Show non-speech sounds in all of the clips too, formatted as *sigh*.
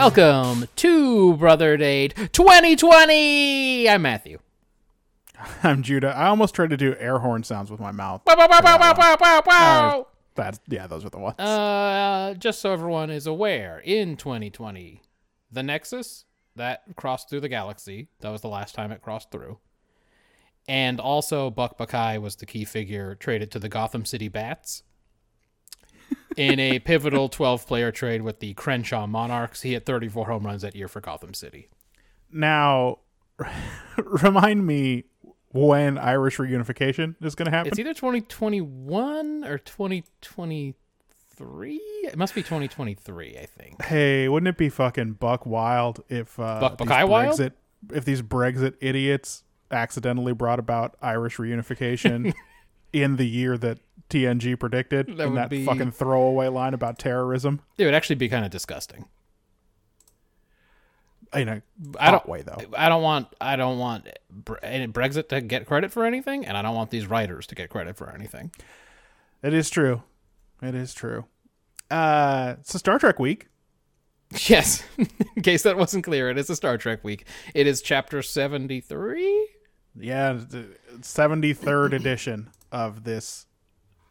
Welcome to Brother Date 2020. I'm Matthew. *laughs* I'm Judah. I almost tried to do air horn sounds with my mouth. Wow, wow, wow, wow. That's yeah, those are the ones. Uh, just so everyone is aware, in 2020, the Nexus that crossed through the galaxy, that was the last time it crossed through. And also, Buck Bokai was the key figure traded to the Gotham City Bats. In a pivotal 12 player trade with the Crenshaw Monarchs, he hit 34 home runs that year for Gotham City. now, *laughs* remind me when Irish reunification is going to happen. It's either 2021 or 2023. It must be 2023, I think. hey, wouldn't it be fucking buck wild if uh, Buck these Buckeye wild? Brexit, if these Brexit idiots accidentally brought about Irish reunification *laughs* in the year that TNG predicted That in that be- fucking throwaway line about terrorism? It would actually be kind of disgusting. In a I don't way though. I don't want I don't want Brexit to get credit for anything, and I don't want these writers to get credit for anything. It is true. It is true. Uh, it's a Star Trek week. *laughs* Yes, *laughs* in case that wasn't clear, it is a Star Trek week. It is chapter seventy three. Yeah, the 73rd edition of this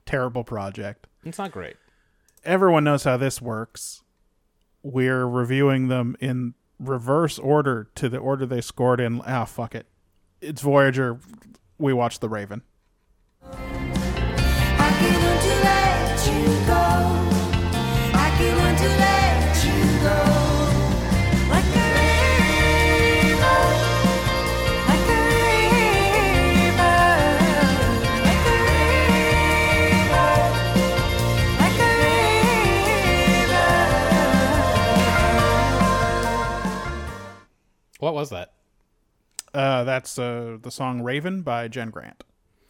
terrible project. It's not great. Everyone knows how this works. We're reviewing them in reverse order to the order they scored in. Ah, fuck it. It's Voyager. We watch The Raven. What was that? Uh, that's uh, the song Raven by Jen Grant.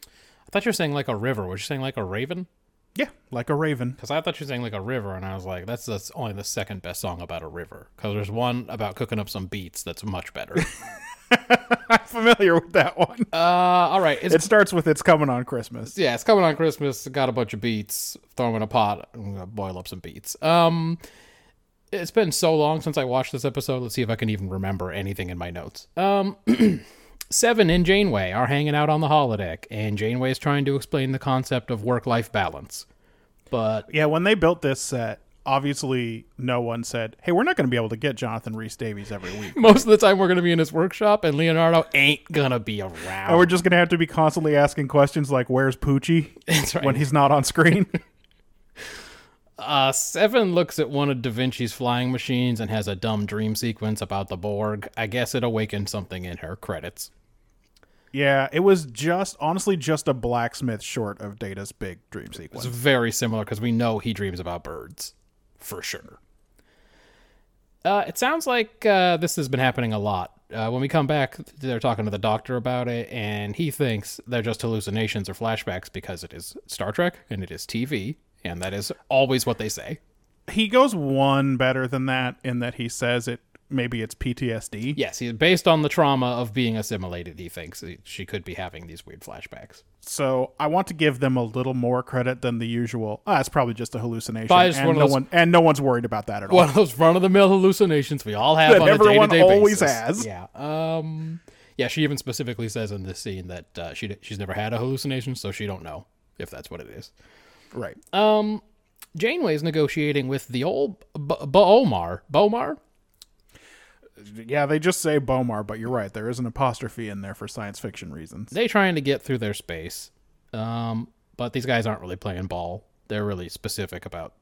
I thought you were saying like a river. Was you saying like a raven? Yeah, like a raven. Because I thought you were saying like a river, and I was like, that's, that's only the second best song about a river. Because there's one about cooking up some beets that's much better. *laughs* I'm familiar with that one. uh, all right, It starts with It's Coming on Christmas. yeah, it's coming on Christmas. Got a bunch of beets. Throw them in a pot. I'm gonna boil up some beets. Um, it's been so long since I watched this episode. Let's see if I can even remember anything in my notes. Um, *clears throat* Seven and Janeway are hanging out on the holodeck, and Janeway is trying to explain the concept of work-life balance. But Yeah, when they built this set, obviously no one said, "Hey, we're not going to be able to get Jonathan Rhys Davies every week, *laughs* most of the time, we're gonna be in his workshop, and Leonardo ain't gonna be around. and we're just going to have to be constantly asking questions like, "Where's Poochie?" *laughs* Right. when he's not on screen." *laughs* Uh, Seven looks at one of Da Vinci's flying machines and has a dumb dream sequence about the Borg. I guess it awakened something in her credits. yeah, it was just honestly just a blacksmith short of Data's big dream sequence. It's very similar because we know he dreams about birds, for sure. Uh, it sounds like uh, this has been happening a lot. Uh, when we come back, they're talking to the doctor about it, and he thinks they're just hallucinations or flashbacks because it is Star Trek and it is TV, and that is always what they say. He goes one better than that in that he says it maybe it's PTSD. Yes, he's based on the trauma of being assimilated. He thinks she could be having these weird flashbacks. So I want to give them a little more credit than the usual. Ah, it's probably just a hallucination, and no those- one and no one's worried about that at all. One of those run of the mill hallucinations we all have That on everyone a day-to-day always basis. has. Yeah. Um. Yeah. She even specifically says in this scene that uh, she she's never had a hallucination, so she don't know if that's what it is. Right. Um. Janeway's negotiating with the old B- B'omar. Bomar. Yeah, they just say Bomar, but you're right. There is an apostrophe in there for science fiction reasons. They trying to get through their space. Um. But these guys aren't really playing ball. They're really specific about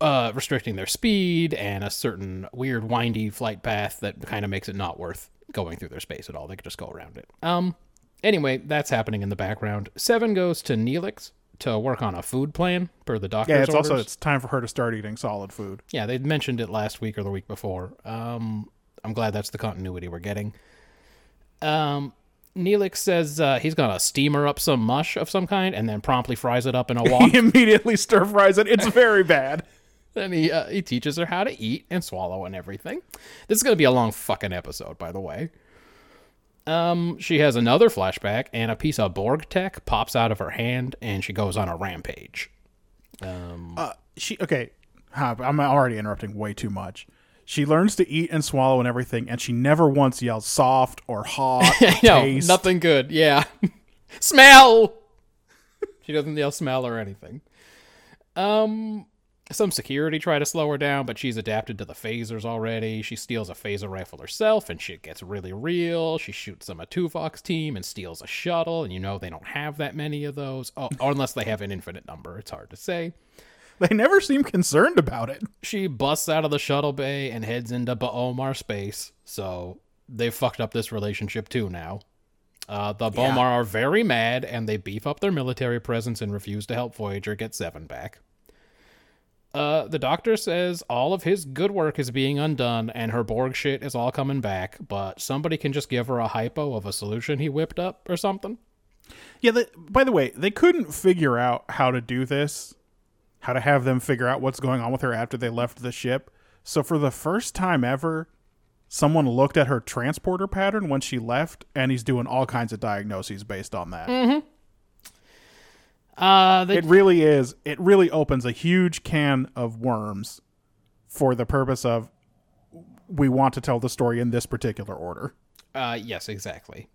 uh, restricting their speed and a certain weird windy flight path that kind of makes it not worth going through their space at all. They could just go around it. Um. Anyway, that's happening in the background. Seven goes to Neelix to work on a food plan per the doctor's Yeah, it's also it's time for her to start eating solid food. Yeah, they mentioned it last week or the week before. Um, I'm glad that's the continuity we're getting. Um, Neelix says uh, he's gonna steamer up some mush of some kind and then promptly fries it up in a *laughs* wok. He immediately stir fries it. It's very bad. *laughs* then he uh, he teaches her how to eat and swallow and everything. This is gonna be a long fucking episode, by the way. Um, she has another flashback, and a piece of Borg tech pops out of her hand, and she goes on a rampage. Um, uh, she okay. I'm already interrupting way too much. She learns to eat and swallow and everything, and she never once yells soft or hot. *laughs* Or no, taste. nothing good. Yeah. *laughs* smell. she doesn't yell smell or anything. Um some security try to slow her down, but she's adapted to the phasers already. She steals a phaser rifle herself, and shit gets really real. She shoots some of Tuvok's team and steals a shuttle, and you know they don't have that many of those. Oh, or *laughs* unless they have an infinite number. It's hard to say. They never seem concerned about it. She busts out of the shuttle bay and heads into B'omar space. So they fucked up this relationship too now. Uh, the Bomar are very mad and they beef up their military presence and refuse to help Voyager get Seven back. Uh, the doctor says all of his good work is being undone and her Borg shit is all coming back, but somebody can just give her a hypo of a solution he whipped up or something. Yeah. They, by the way, they couldn't figure out how to do this, how to have them figure out what's going on with her after they left the ship. So for the first time ever, someone looked at her transporter pattern when she left, and he's doing all kinds of diagnoses based on that. Uh, they, It really is. It really opens a huge can of worms for the purpose of we want to tell the story in this particular order. Uh, yes, exactly.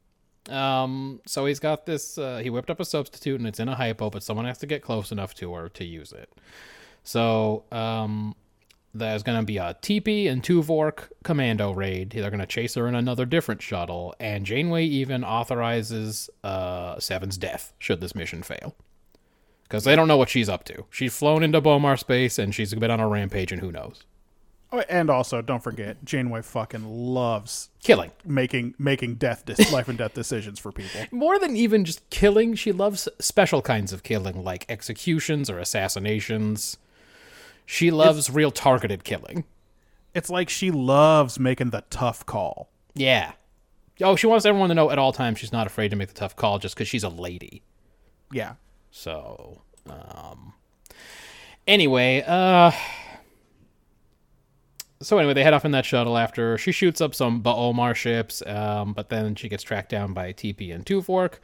Um, so he's got this. Uh, he whipped up a substitute, and it's in a hypo, but someone has to get close enough to her to use it. So, um, there's gonna be a TP and Tuvok commando raid. They're gonna chase her in another different shuttle, and Janeway even authorizes uh Seven's death should this mission fail. Because they don't know what she's up to. She's flown into Bomar space, and she's been on a rampage, and who knows? Oh, and also, don't forget, Janeway fucking loves Killing. making making death dis- *laughs* life and death decisions for people. more than even just killing, she loves special kinds of killing, like executions or assassinations. She loves real targeted killing. It's like she loves making the tough call. Yeah. Oh, she wants everyone to know at all times she's not afraid to make the tough call just because she's a lady. Yeah. So, um. Anyway, uh. So anyway, they head off in that shuttle after she shoots up some B'omar ships, um, but then she gets tracked down by TP and Tuvok.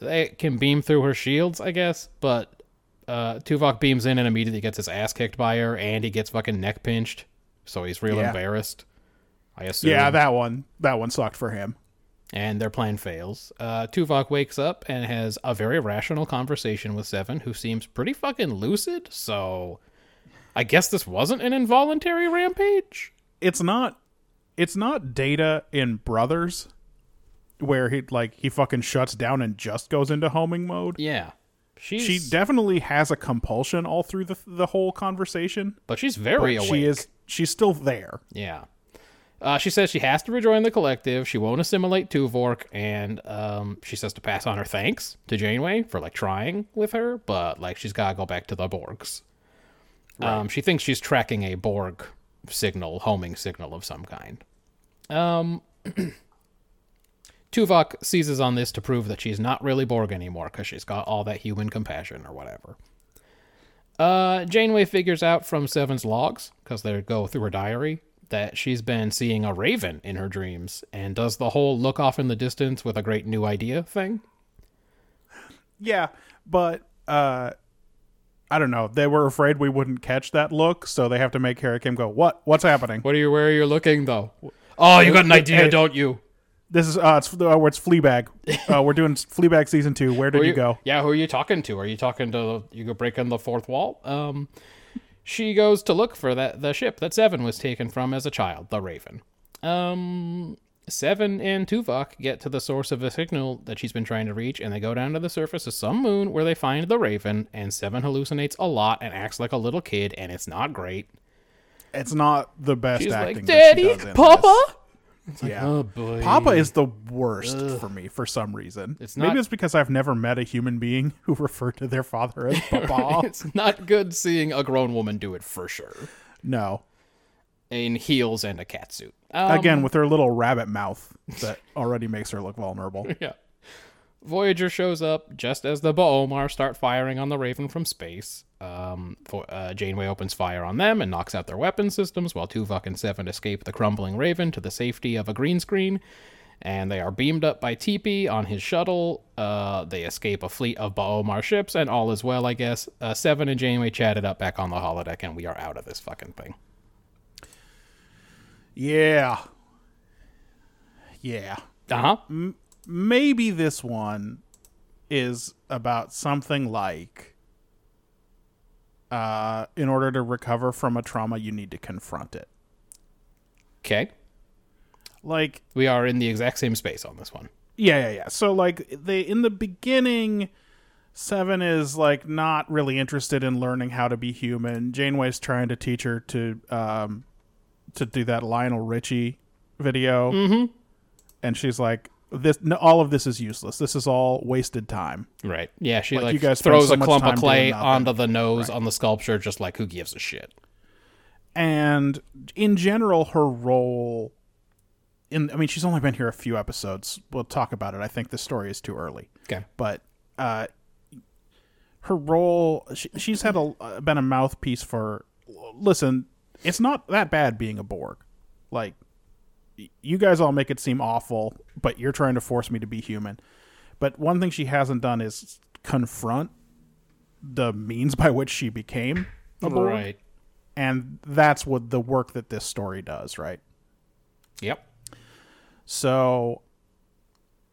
They can beam through her shields, I guess, but uh, Tuvok beams in and immediately gets his ass kicked by her, and he gets fucking neck pinched, so he's real Yeah. embarrassed. I assume. Yeah, that one that one sucked for him. And their plan fails. Uh, Tuvok wakes up and has a very rational conversation with Seven, who seems pretty fucking lucid. So, I guess this wasn't an involuntary rampage. It's not it's not data in Brothers where he like he fucking shuts down and just goes into homing mode. Yeah, she's She definitely has a compulsion all through the the whole conversation. but she's very But awake. she is she's still there. Yeah. Uh, she says she has to rejoin the collective. She won't assimilate Tuvok, and um, she says to pass on her thanks to Janeway for like trying with her, but like she's gotta go back to the Borgs. Um, she thinks she's tracking a Borg signal, homing signal of some kind. Um, *clears throat* Tuvok seizes on this to prove that she's not really Borg anymore because she's got all that human compassion or whatever. Uh, Janeway figures out from Seven's logs, because they go through her diary, that she's been seeing a raven in her dreams and does the whole look off in the distance with a great new idea thing. Yeah, but uh I don't know. They were afraid we wouldn't catch that look, so they have to make Harry Kim go, "What? What's happening?" What are you, where are you looking though? Oh, you got an idea, Hey. don't you? This is uh it's uh, it's Fleabag. *laughs* Uh, we're doing Fleabag season 2. Where did are you go? Yeah, who are you talking to? Are you talking to you go breaking the fourth wall? Um, she goes to look for that the ship that Seven was taken from as a child, the Raven. Um, Seven and Tuvok get to the source of the signal that she's been trying to reach, and they go down to the surface of some moon where they find the Raven. And Seven hallucinates a lot and acts like a little kid, and it's not great. It's not the best She's acting like, "Daddy, does Papa." this. yeah. Oh boy. Papa is the worst for me for some reason. It's Maybe it's because I've never met a human being who *laughs* referred to their father as *laughs* Papa. it's not good seeing a grown woman do it for sure. no. In heels and a cat suit. Um, Again, with her little rabbit mouth that already makes her look vulnerable. *laughs* Yeah. Voyager shows up just as the B'omar start firing on the Raven from space. Um, uh, Janeway opens fire on them and knocks out their weapon systems, while Tuvok and Seven escape the crumbling Raven to the safety of a green screen. And they are beamed up by TP on his shuttle. Uh, they escape a fleet of B'omar ships, and all is well, I guess. Uh, Seven and Janeway chatted up back on the holodeck, and we are out of this fucking thing. Yeah. Yeah. Uh huh. Maybe this one is about something like uh, in order to recover from a trauma, you need to confront it. Okay. Like, We are in the exact same space on this one. Yeah, yeah, yeah. So like they in the beginning Seven is like not really interested in learning how to be human. Janeway's trying to teach her to um to do that Lionel Richie video. Mm-hmm. And she's like this no, all of this is useless. This is all wasted time. Right. Yeah, she Like, like, you guys throws so a clump of clay onto the nose on the sculpture, just like who gives a shit. And in general her role in I mean she's only been here a few episodes. We'll talk about it. I think the story is too early. Okay. but uh, her role she, she's had a been a mouthpiece for listen it's not that bad being a borg like you guys all make it seem awful but you're trying to force me to be human but one thing she hasn't done is confront the means by which she became a boy. Right. and that's what the work that this story does right Yep. so,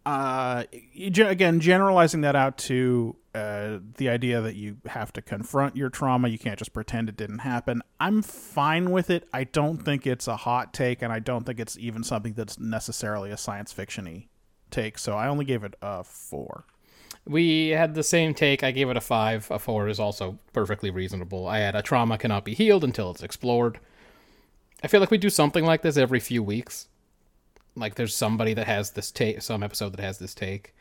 uh, again, generalizing that out to uh, the idea that you have to confront your trauma, you can't just pretend it didn't happen. I'm fine with it. I don't think it's a hot take, and I don't think it's even something that's necessarily a science fiction-y take. So I only gave it a four. We had the same take. I gave it a five. A four is also perfectly reasonable. I had a trauma cannot be healed until it's explored. I feel like we do something like this every few weeks. Like there's somebody that has this take, some episode that has this take.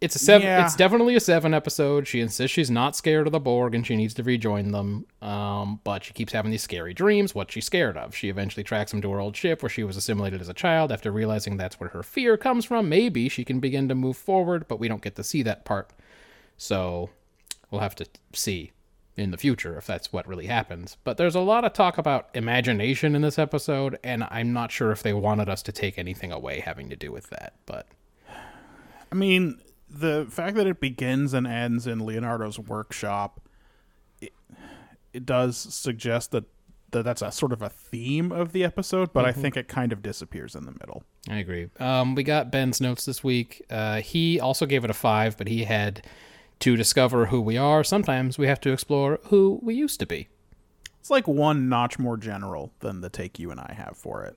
It's a seven. Yeah. It's definitely a seven episode. She insists she's not scared of the Borg and she needs to rejoin them. Um, but she keeps having these scary dreams. What's she scared of? She eventually tracks him to her old ship where she was assimilated as a child. After realizing that's where her fear comes from, maybe she can begin to move forward. But we don't get to see that part. So we'll have to see in the future if that's what really happens. But there's a lot of talk about imagination in this episode, and I'm not sure if they wanted us to take anything away having to do with that. But I mean, the fact that it begins and ends in Leonardo's workshop, it, it does suggest that, that that's a sort of a theme of the episode, but I think it kind of disappears in the middle. I agree. Um, we got Ben's notes this week. Uh, he also gave it a five, but he had to discover who we are. Sometimes we have to explore who we used to be. It's like one notch more general than the take you and I have for it.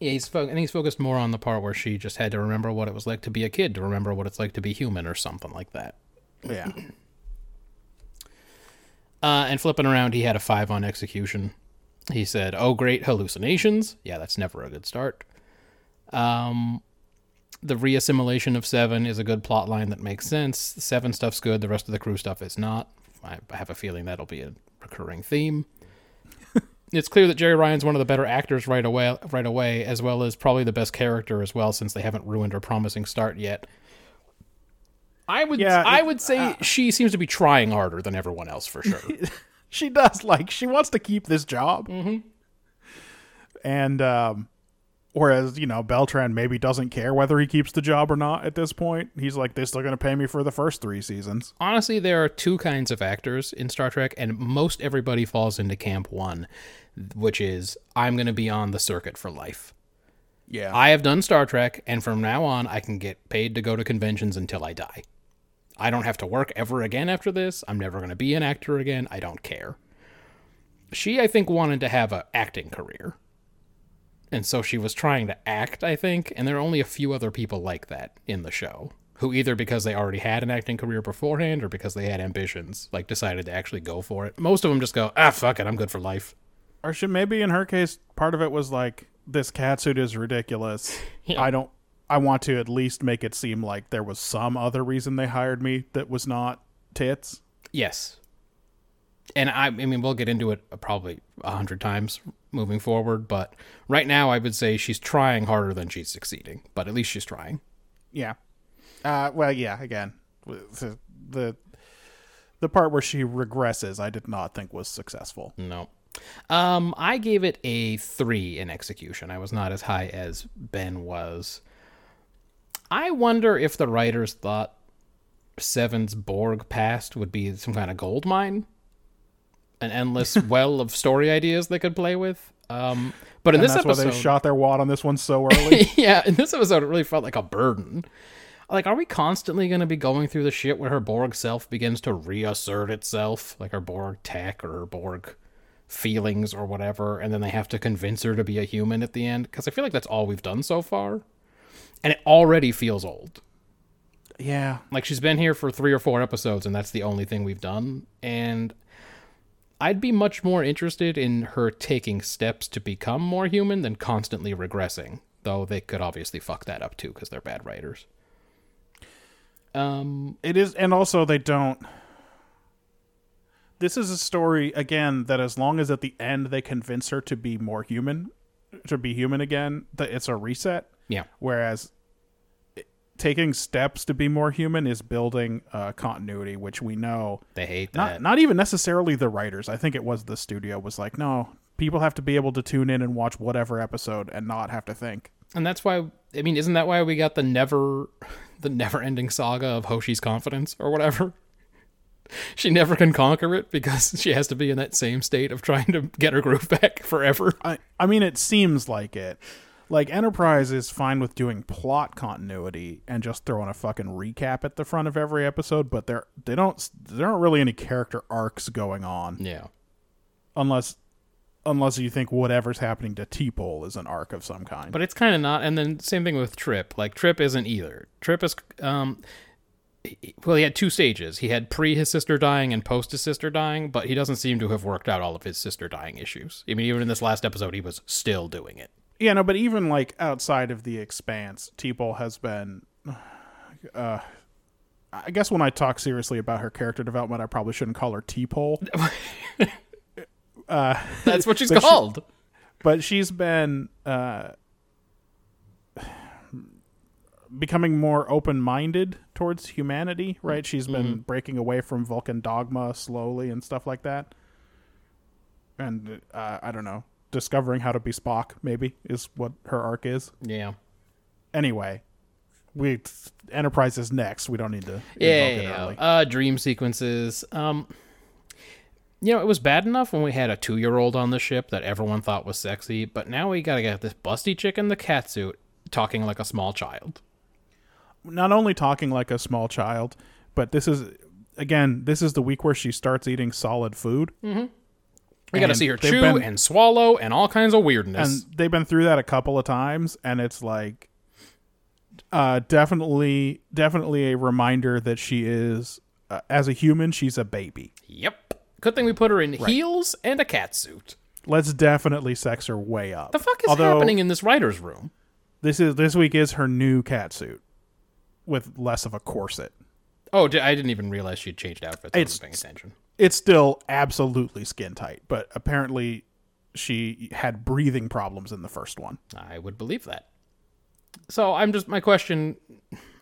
Yeah, he's fo- and he's focused more on the part where she just had to remember what it was like to be a kid, to remember what it's like to be human, or something like that. Yeah. *clears throat* Uh, and flipping around, he had a five on execution. He said, "Oh, great hallucinations." Yeah, that's never a good start. Um, the reassimilation of Seven is a good plot line that makes sense. The Seven stuff's good. The rest of the crew stuff is not. I have a feeling that'll be a recurring theme. *laughs* it's clear that Jeri Ryan's one of the better actors right away, right away, as well as probably the best character as well, since they haven't ruined her promising start yet. I would, Yeah, I would say she seems to be trying harder than everyone else for sure. *laughs* she does like she wants to keep this job. Mm-hmm. And um whereas, you know, Beltran maybe doesn't care whether he keeps the job or not at this point. He's like they're still going to pay me for the first 3 seasons. honestly, there are two kinds of actors in Star Trek, and most everybody falls into camp one, which is I'm going to be on the circuit for life. Yeah. I have done Star Trek, and from now on, I can get paid to go to conventions until I die. I don't have to work ever again after this. I'm never going to be an actor again. I don't care. She, I think, wanted to have an acting career. And so she was trying to act, I think, and there are only a few other people like that in the show who either because they already had an acting career beforehand or because they had ambitions, like decided to actually go for it. Most of them just go, ah, fuck it, I'm good for life. or should maybe in her case part of it was like this catsuit is ridiculous. *laughs* Yeah. I don't. I want to at least make it seem like there was some other reason they hired me that was not tits. Yes. And I, I mean, we'll get into it probably a hundred times moving forward, but right now I would say she's trying harder than she's succeeding, but at least she's trying. Yeah. Uh, well, yeah. Again, the, the the part where she regresses, I did not think was successful. No. Um, I gave it a three in execution. I was not as high as Ben was. I wonder if the writers thought Seven's Borg past would be some kind of gold mine, an endless *laughs* well of story ideas they could play with. Um, but in And this that's episode, why they shot their wad on this one so *laughs* early. yeah, in this episode, it really felt like a burden. Like, are we constantly going to be going through the shit where her Borg self begins to reassert itself, like her Borg tech or her Borg feelings or whatever, and then they have to convince her to be a human at the end? Because I feel like that's all we've done so far, and it already feels old. yeah. Like she's been here for three or four episodes, and that's the only thing we've done. And I'd be much more interested in her taking steps to become more human than constantly regressing. Though they could obviously fuck that up too because they're bad writers. Um, It is, and also they don't. This is a story again that as long as at the end they convince her to be more human, to be human again, that it's a reset. yeah, Whereas taking steps to be more human is building uh, continuity, which we know they hate not that. not even necessarily the writers. I think it was the studio was like, no, people have to be able to tune in and watch whatever episode and not have to think. and that's why I mean, isn't that why we got the never, *laughs* the never-ending saga of Hoshi's confidence or whatever? *laughs* She never can conquer it because she has to be in that same state of trying to get her groove back forever. I I mean, it seems like it. Like Enterprise is fine with doing plot continuity and just throwing a fucking recap at the front of every episode, but there they don't there aren't really any character arcs going on Yeah. unless unless you think whatever's happening to T-Pole is an arc of some kind. But it's kind of not. And then same thing with Trip. Like Trip isn't either. Trip is um. Well, he had two stages. He had pre his sister dying and post his sister dying, but he doesn't seem to have worked out all of his sister dying issues. I mean, even in this last episode, he was still doing it. Yeah, no, but even like outside of the expanse, T-Pole has been *sighs* uh I guess when I talk seriously about her character development, I probably shouldn't call her T-Pole. *laughs* *laughs* That's what she's But she- called. but she's been uh, becoming more open-minded towards humanity right she's been breaking away from vulcan dogma slowly and stuff like that and uh, i don't know discovering how to be spock maybe is what her arc is yeah. anyway we enterprise is next we don't need to Yeah, yeah, yeah. Uh, dream sequences. Um, you know, it was bad enough when we had a two-year-old on the ship that everyone thought was sexy, but now we gotta get this busty chick in the cat suit talking like a small child. not only talking like a small child, but this is again, this is the week where she starts eating solid food. We gotta see her chew been- and swallow and all kinds of weirdness. And they've been through that a couple of times, and it's like, uh, definitely, definitely a reminder that she is, uh, as a human, she's a baby. yep. Good thing we put her in heels and a cat suit. Let's definitely sex her way up. The fuck is Although, happening in this writer's room? This is this week is her new cat suit with less of a corset. Oh, I didn't even realize she'd changed outfits. I It's- wasn't paying attention. It's still absolutely skin tight, but apparently she had breathing problems in the first one. I would believe that. So I'm just my question.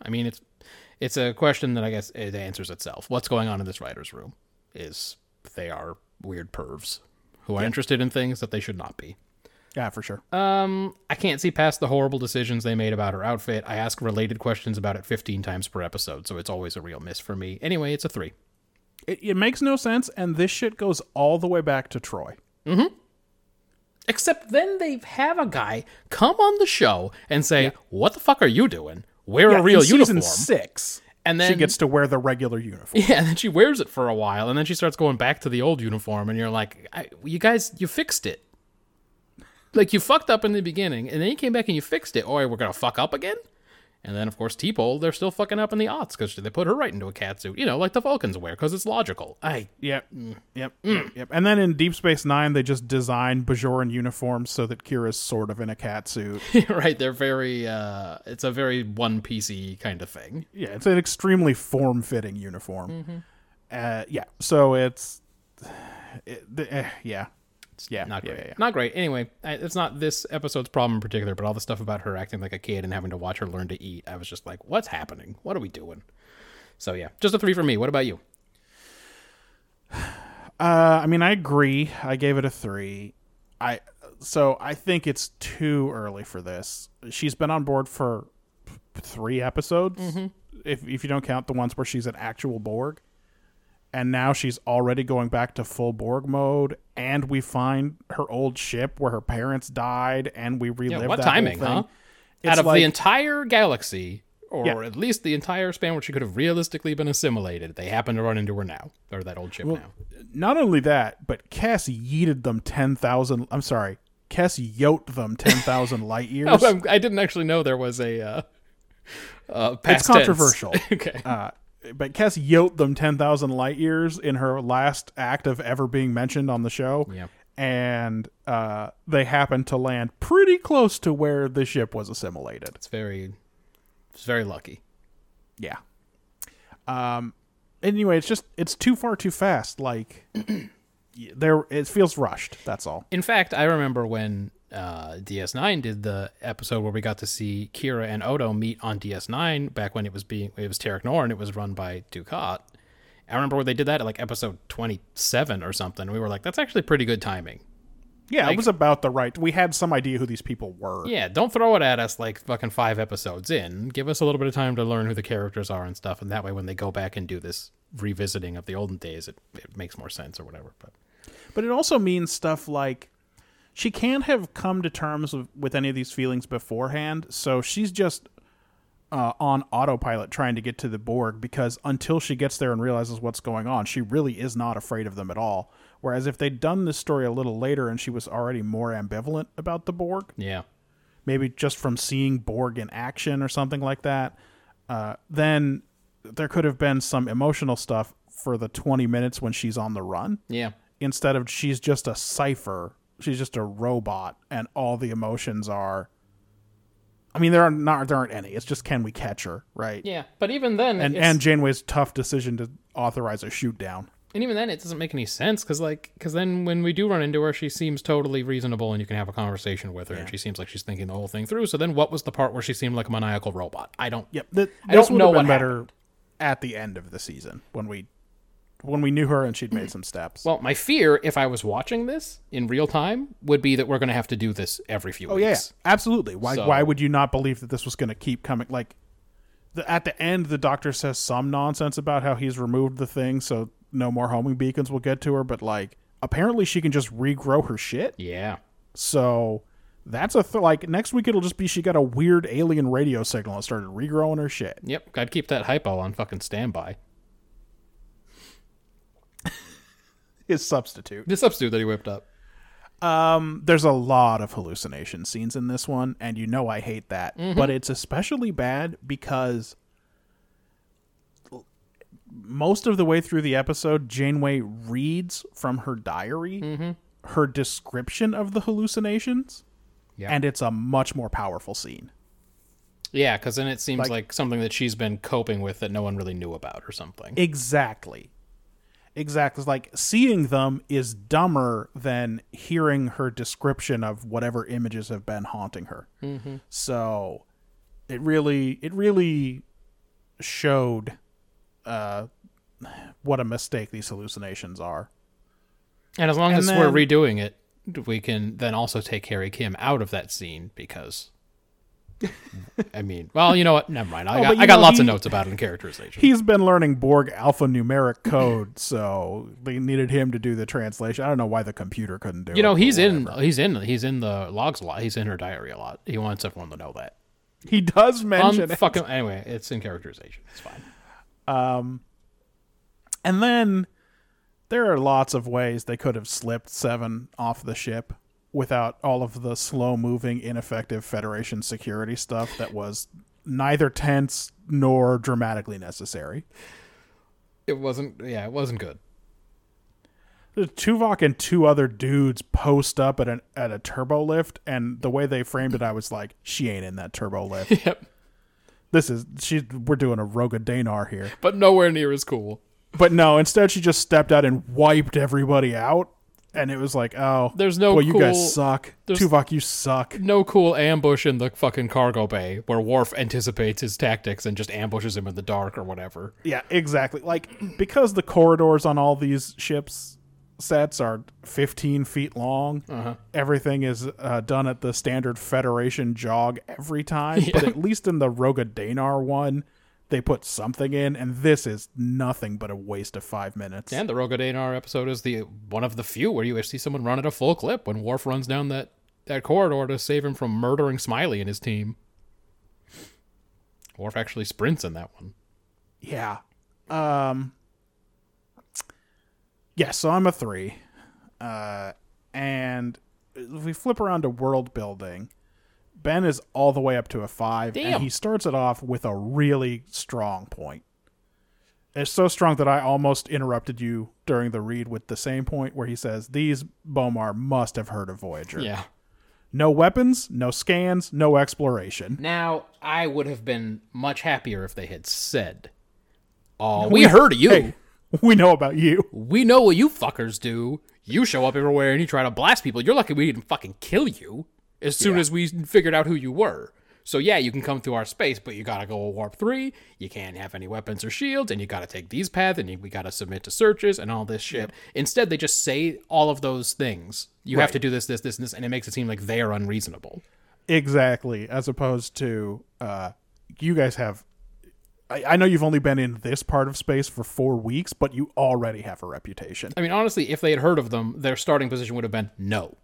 I mean, it's it's a question that I guess it answers itself. What's going on in this writer's room is they are weird pervs who are interested in things that they should not be. Yeah, for sure. Um, I can't see past the horrible decisions they made about her outfit. I ask related questions about it 15 times per episode, so it's always a real miss for me. Anyway, it's a three. It, it makes no sense, and this shit goes all the way back to Troi. Mm-hmm. Except then they have a guy come on the show and say, "What the fuck are you doing? Wear a in real season uniform." six, And then she gets to wear the regular uniform. *laughs* Yeah, and then she wears it for a while, and then she starts going back to the old uniform, and you're like, I, "You guys, you fixed it. Like you fucked up in the beginning, and then you came back and you fixed it. Oh, we're gonna fuck up again." And then, of course, T-Pole, they're still fucking up in the aughts because they put her right into a cat suit, you know, like the Vulcans wear, because it's logical. I Yep. Yep. Yep. Yep. And then in Deep Space Nine, they just designed Bajoran uniforms so that Kira's sort of in a cat suit. *laughs* right, they're very. uh It's a very one piecey kind of thing. yeah, it's an extremely form fitting uniform. Mm-hmm. Uh, yeah. So it's. *sighs* It, the- eh, yeah. Yeah. Not yeah, great. yeah, yeah. Not great. Anyway, it's not this episode's problem in particular, but all the stuff about her acting like a kid and having to watch her learn to eat. I was just like, what's happening? What are we doing? So yeah, just a three for me. What about you? *sighs* Uh, I mean, I agree. I gave it a three. I so I think it's too early for this. She's been on board for three episodes, if if you don't count the ones where she's an actual Borg, and now she's already going back to full Borg mode. And we find her old ship where her parents died, and we relive Yeah, what timing, thing. huh? It's Out of like- the entire galaxy, or Yeah. at least the entire span where she could have realistically been assimilated, they happen to run into her now, or that old ship now. not only that, but Kes yeeted them ten thousand. I'm sorry, Kes yoked them ten thousand *laughs* light years. Oh, I'm- didn't actually know there was a. Uh, uh, past it's controversial. *laughs* okay. uh, but Kes yoked them 10,000 light years in her last act of ever being mentioned on the show. Yeah. And uh, they happened to land pretty close to where the ship was assimilated. It's very, it's very lucky. Yeah. Um. Anyway, it's just it's too far too fast. Like *clears throat* there, it feels rushed. That's all. In fact, I remember when uh, DS9 did the episode where we got to see Kira and Odo meet on DS9 back when it was being it was Terok Nor and it was run by Dukat. I remember when they did that at like episode 27 or something. We were like, that's actually pretty good timing. Yeah, Like- it was about the right. We had some idea who these people were. Yeah, don't throw it at us like fucking five episodes in. Give us a little bit of time to learn who the characters are and stuff, and that way when they go back and do this revisiting of the olden days, it, it makes more sense or whatever. But But it also means stuff like she can't have come to terms with, with any of these feelings beforehand, so she's just uh, on autopilot trying to get to the Borg because until she gets there and realizes what's going on, she really is not afraid of them at all. Whereas if they'd done this story a little later and she was already more ambivalent about the Borg, yeah, maybe just from seeing Borg in action or something like that, uh, then there could have been some emotional stuff for the 20 minutes when she's on the run. Yeah, instead of she's just a cipher she's just a robot and all the emotions are i mean there are not there aren't any it's just can we catch her right yeah. But even then, and it's- and janeway's tough decision to authorize a shoot down And even then, it doesn't make any sense because, like, because then when we do run into her, she seems totally reasonable, and you can have a conversation with her, and she seems like she's thinking the whole thing through. So then, what was the part where she seemed like a maniacal robot? I don't. yep th- I don't know what better at the end of the season when we when we knew her and she'd made mm. some steps Well, my fear, if I was watching this in real time, would be that we're going to have to do this every few oh yeah, weeks. yeah absolutely why So- why would you not believe that this was going to keep coming like the, at the end the doctor says some nonsense about how he's removed the thing so no more homing beacons will get to her but like apparently she can just regrow her shit Yeah. so that's a th- like next week it'll just be she got a weird alien radio signal and started regrowing her shit Yep. Got to keep that hypo on fucking standby. His substitute The substitute that he whipped up. um there's a lot of hallucination scenes in this one and you know i hate that Mm-hmm. but it's especially bad because most of the way through the episode janeway reads from her diary Mm-hmm. her description of the hallucinations Yeah. and it's a much more powerful scene Yeah, because then it seems Like- like, something that she's been coping with that no one really knew about or something. Exactly. Exactly. Like seeing them is dumber than hearing her description of whatever images have been haunting her. Mm-hmm. So it really, it really showed uh, what a mistake these hallucinations are. And as long And as then- we're redoing it, we can then also take Harry Kim out of that scene because. I mean, well, you know what? Never mind. I Oh, got, I got know, lots of notes about it in characterization. He's been learning Borg alphanumeric code, so they needed him to do the translation. I don't know why the computer couldn't do it. you know, he's in, he's in, he's in the logs a lot. He's in her diary a lot. He wants everyone to know that. He does mention it. Unfucking anyway, it's in characterization. It's fine. Um And then there are lots of ways they could have slipped Seven off the ship without all of the slow moving, ineffective Federation security stuff that was neither tense nor dramatically necessary. It wasn't. Yeah, it wasn't good. Tuvok and two other dudes post up at an at a turbo lift, and the way they framed it, I was like, "She ain't in that turbo lift. *laughs* Yep. this is she. We're doing a Roga Danar here." But nowhere near as cool. But no, instead she just stepped out and wiped everybody out, and it was like, "Oh, There's no boy, you guys suck. Tuvok, you suck." No cool ambush in the fucking cargo bay where Worf anticipates his tactics and just ambushes him in the dark or whatever. Yeah, exactly. Like because the corridors on all these ships sets are 15 feet long. Uh-huh. Everything is uh, done at the standard Federation jog every time. *laughs* But at least in the Roga Danar one, they put something in, and this is nothing but a waste of five minutes. And the Roga Danar episode is the one of the few where you see someone run at a full clip when Worf runs down that, that corridor to save him from murdering Smiley and his team. Worf actually sprints in that one. Yeah. Um. Yeah, so I'm a three. Uh, and if we flip around to world building, Ben is all the way up to a five, Damn. and he starts it off with a really strong point. It's so strong that I almost interrupted you during the read with the same point where he says, These Bomar must have heard of Voyager. Yeah. No weapons, no scans, no exploration. Now, I would have been much happier if they had said, Oh, we, heard of you. Hey, we know about you. We know what you fuckers do. You show up everywhere and you try to blast people. You're lucky we didn't fucking kill you as soon as we figured out who you were. So yeah, you can come through our space, but you gotta go warp three. You can't have any weapons or shields, and you gotta take these paths, and you, we gotta submit to searches and all this shit. Instead, they just say all of those things. You have to do this, this, this, and this, and it makes it seem like they are unreasonable. Exactly, as opposed to uh, you guys have. I, I know you've only been in this part of space for four weeks, but you already have a reputation. I mean, honestly, if they had heard of them, their starting position would have been no.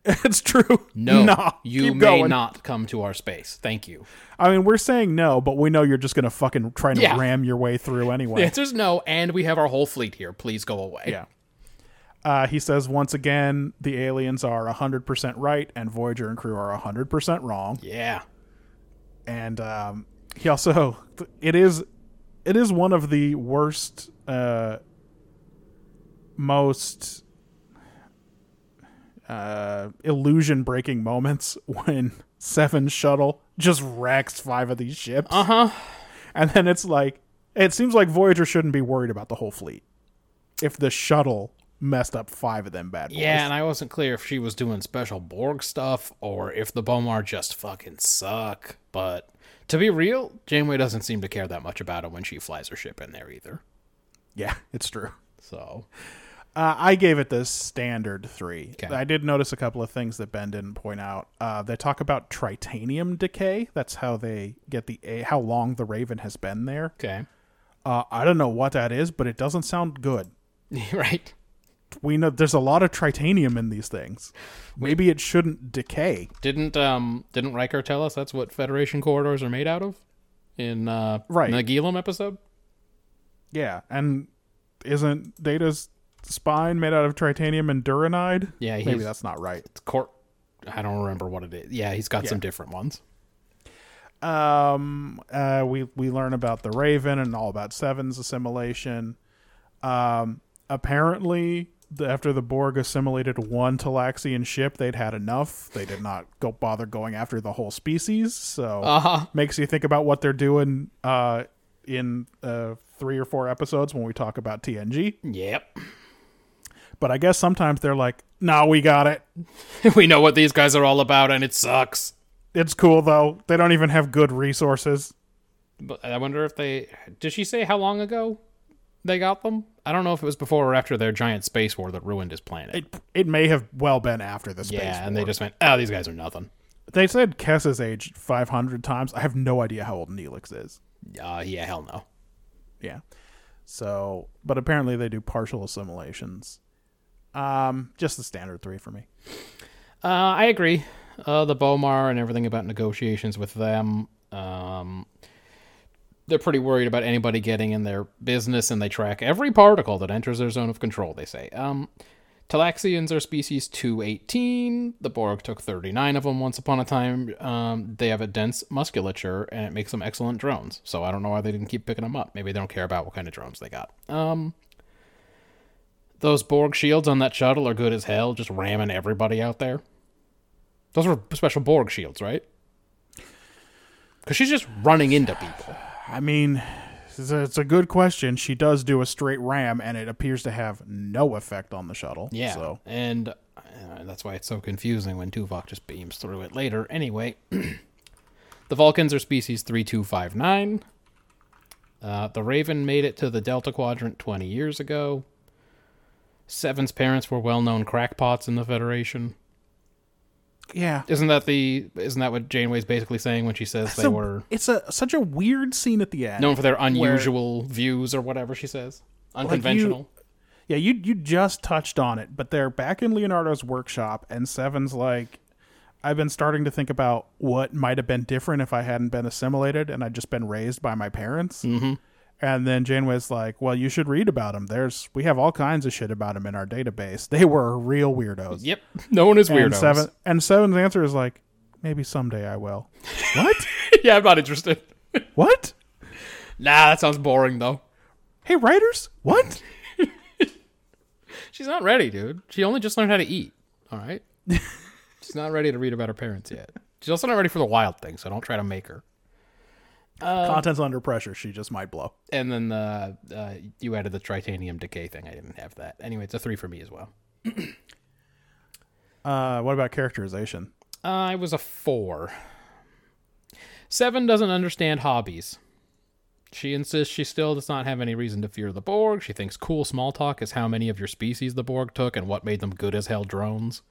*laughs* it's true. No, *laughs* no you may going. not come to our space. Thank you. I mean, we're saying no, but we know you're just gonna fucking try to Yeah. ram your way through The anyway. answer is no, and we have our whole fleet here. Please go away. Yeah. Uh, he says once again, the aliens are 100% right, and Voyager and crew are 100% wrong. Yeah. and um, he also *laughs* it is it is one of the worst uh, most uh, illusion breaking moments *laughs* when seven shuttle just wrecks five of these ships Uh huh. and then it's like it seems like voyager shouldn't be worried about the whole fleet if the shuttle messed up five of them bad boys Yeah, and I wasn't clear if she was doing special Borg stuff or if the Bomar just fucking suck. But to be real, Janeway doesn't seem to care that much about it when she flies her ship in there either. yeah it's true So Uh, I gave it the standard three. Okay. I did notice a couple of things that Ben didn't point out. Uh, they talk about tritanium decay. That's how they get the a- how long the Raven has been there. okay, Uh, I don't know what that is, but it doesn't sound good. *laughs* right? We know there's a lot of tritanium in these things. Maybe it shouldn't decay. Didn't um didn't Riker tell us that's what Federation corridors are made out of in uh Right. the Gilum episode? Yeah, and isn't Data's spine made out of tritanium and duranide? Yeah, maybe that's not right. It's cor- I don't remember what it is. Yeah, he's got some different ones. um uh we we learn about the raven and all about seven's assimilation um apparently the, after the borg assimilated one talaxian ship they'd had enough they did not go bother going after the whole species so Uh huh. makes you think about what they're doing uh in uh three or four episodes when we talk about tng Yep. But i guess sometimes they're like no we got it *laughs* we know what these guys are all about, and it sucks. it's cool though they don't even have good resources But I wonder if they did she say how long ago they got them? I don't know if it was before or after their giant space war that ruined his planet. it, it may have well been after the space war. yeah, and they just went, "Oh, these guys are nothing." They said Kes is aged 500 times. I have no idea how old Neelix is. Uh, yeah, hell no. Yeah. So, but apparently they do partial assimilations. Um, just the standard three for me. Uh, I agree. Uh, the Bomar and everything about negotiations with them. Um, they're pretty worried about anybody getting in their business, and they track every particle that enters their zone of control. They say. Um, Talaxians are species 218. The Borg took 39 of them once upon a time. Um, they have a dense musculature, and it makes them excellent drones. So I don't know why they didn't keep picking them up. Maybe they don't care about what kind of drones they got. Um, those Borg shields on that shuttle are good as hell, just ramming everybody out there. Those were special Borg shields, right? Because she's just running into people. I mean, it's a, it's a good question. She does do a straight ram, and it appears to have no effect on the shuttle. Yeah, So and uh, that's why it's so confusing when Tuvok just beams through it later. Anyway, *clears throat* the Vulcans are species 3259. Uh, the Raven made it to the Delta Quadrant 20 years ago. Seven's parents were well-known crackpots in the Federation. yeah, Isn't that the? Isn't that what Janeway's basically saying when she says they So, were It's a such a weird scene at the end. known for their unusual views or whatever she says? Unconventional. Yeah, you you just touched on it, but they're back in Leonardo's workshop, and Seven's like, I've been starting to think about what might have been different if I hadn't been assimilated and I'd just been raised by my parents. Mm-hmm. And then Janeway's like, "Well, you should read about them. There's we have all kinds of shit about them in our database. They were real weirdos." Yep. No one is And weirdos. Seven and Seven's answer is like, "Maybe someday I will." what? *laughs* yeah, I'm not interested. *laughs* What? nah, that sounds boring though. Hey, writers, what? *laughs* She's not ready, dude. She only just learned how to eat. All right. She's not ready to read about her parents yet. She's also not ready for the wild thing, so don't try to make her. Content's under pressure. She just might blow. And then uh, uh, you added the tritanium decay thing. I didn't have that. Anyway, it's a three for me as well. *clears throat* Uh, what about characterization? I was a four. Seven doesn't understand hobbies. She insists she still does not have any reason to fear the Borg. She thinks cool small talk is how many of your species the Borg took and what made them good as hell drones.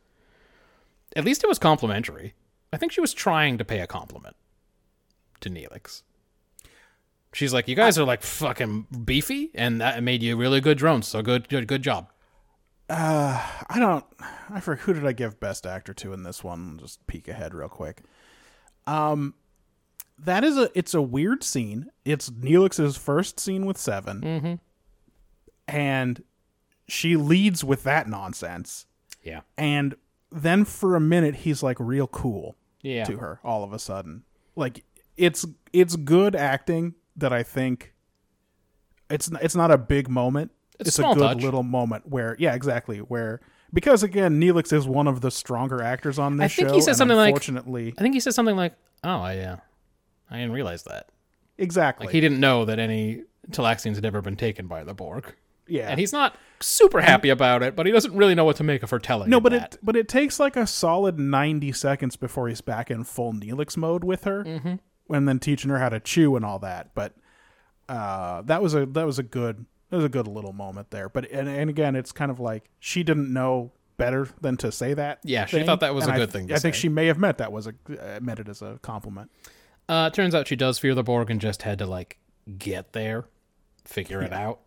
At least it was complimentary. I think she was trying to pay a compliment to Neelix. She's like, "You guys are like fucking beefy, and that made you really good drones. So good, good, good job." Uh, I don't. I forget who did I give best actor to in this one. Just peek ahead real quick. Um, that is a. It's a weird scene. It's Neelix's first scene with 7 mm-hmm. and she leads with that nonsense. Yeah, And then for a minute, he's like real cool yeah. to her. All of a sudden, like it's it's good acting that I think. It's it's not a big moment. It's a It's, a good touch. little moment where yeah, exactly where because again, Neelix is one of the stronger actors on this I think show. he said something like- unfortunately, I think he said something like, "Oh, I, uh, I didn't realize that." exactly. Like he didn't know that any Talaxians had ever been taken by the Borg, yeah, and he's not super happy about it. But he doesn't really know what to make of her telling. no, him but that. it but it takes like a solid ninety seconds before he's back in full Neelix mode with her, mm-hmm. And then teaching her how to chew and all that. But uh, that was a that was a good that was a good little moment there. But and, and again, it's kind of like she didn't know better than to say that. Yeah, she thought that was and a I- good thing to I think she may have meant that was a uh, meant it as a compliment. Uh, turns out she does fear the Borg and just had to like get there, figure it out.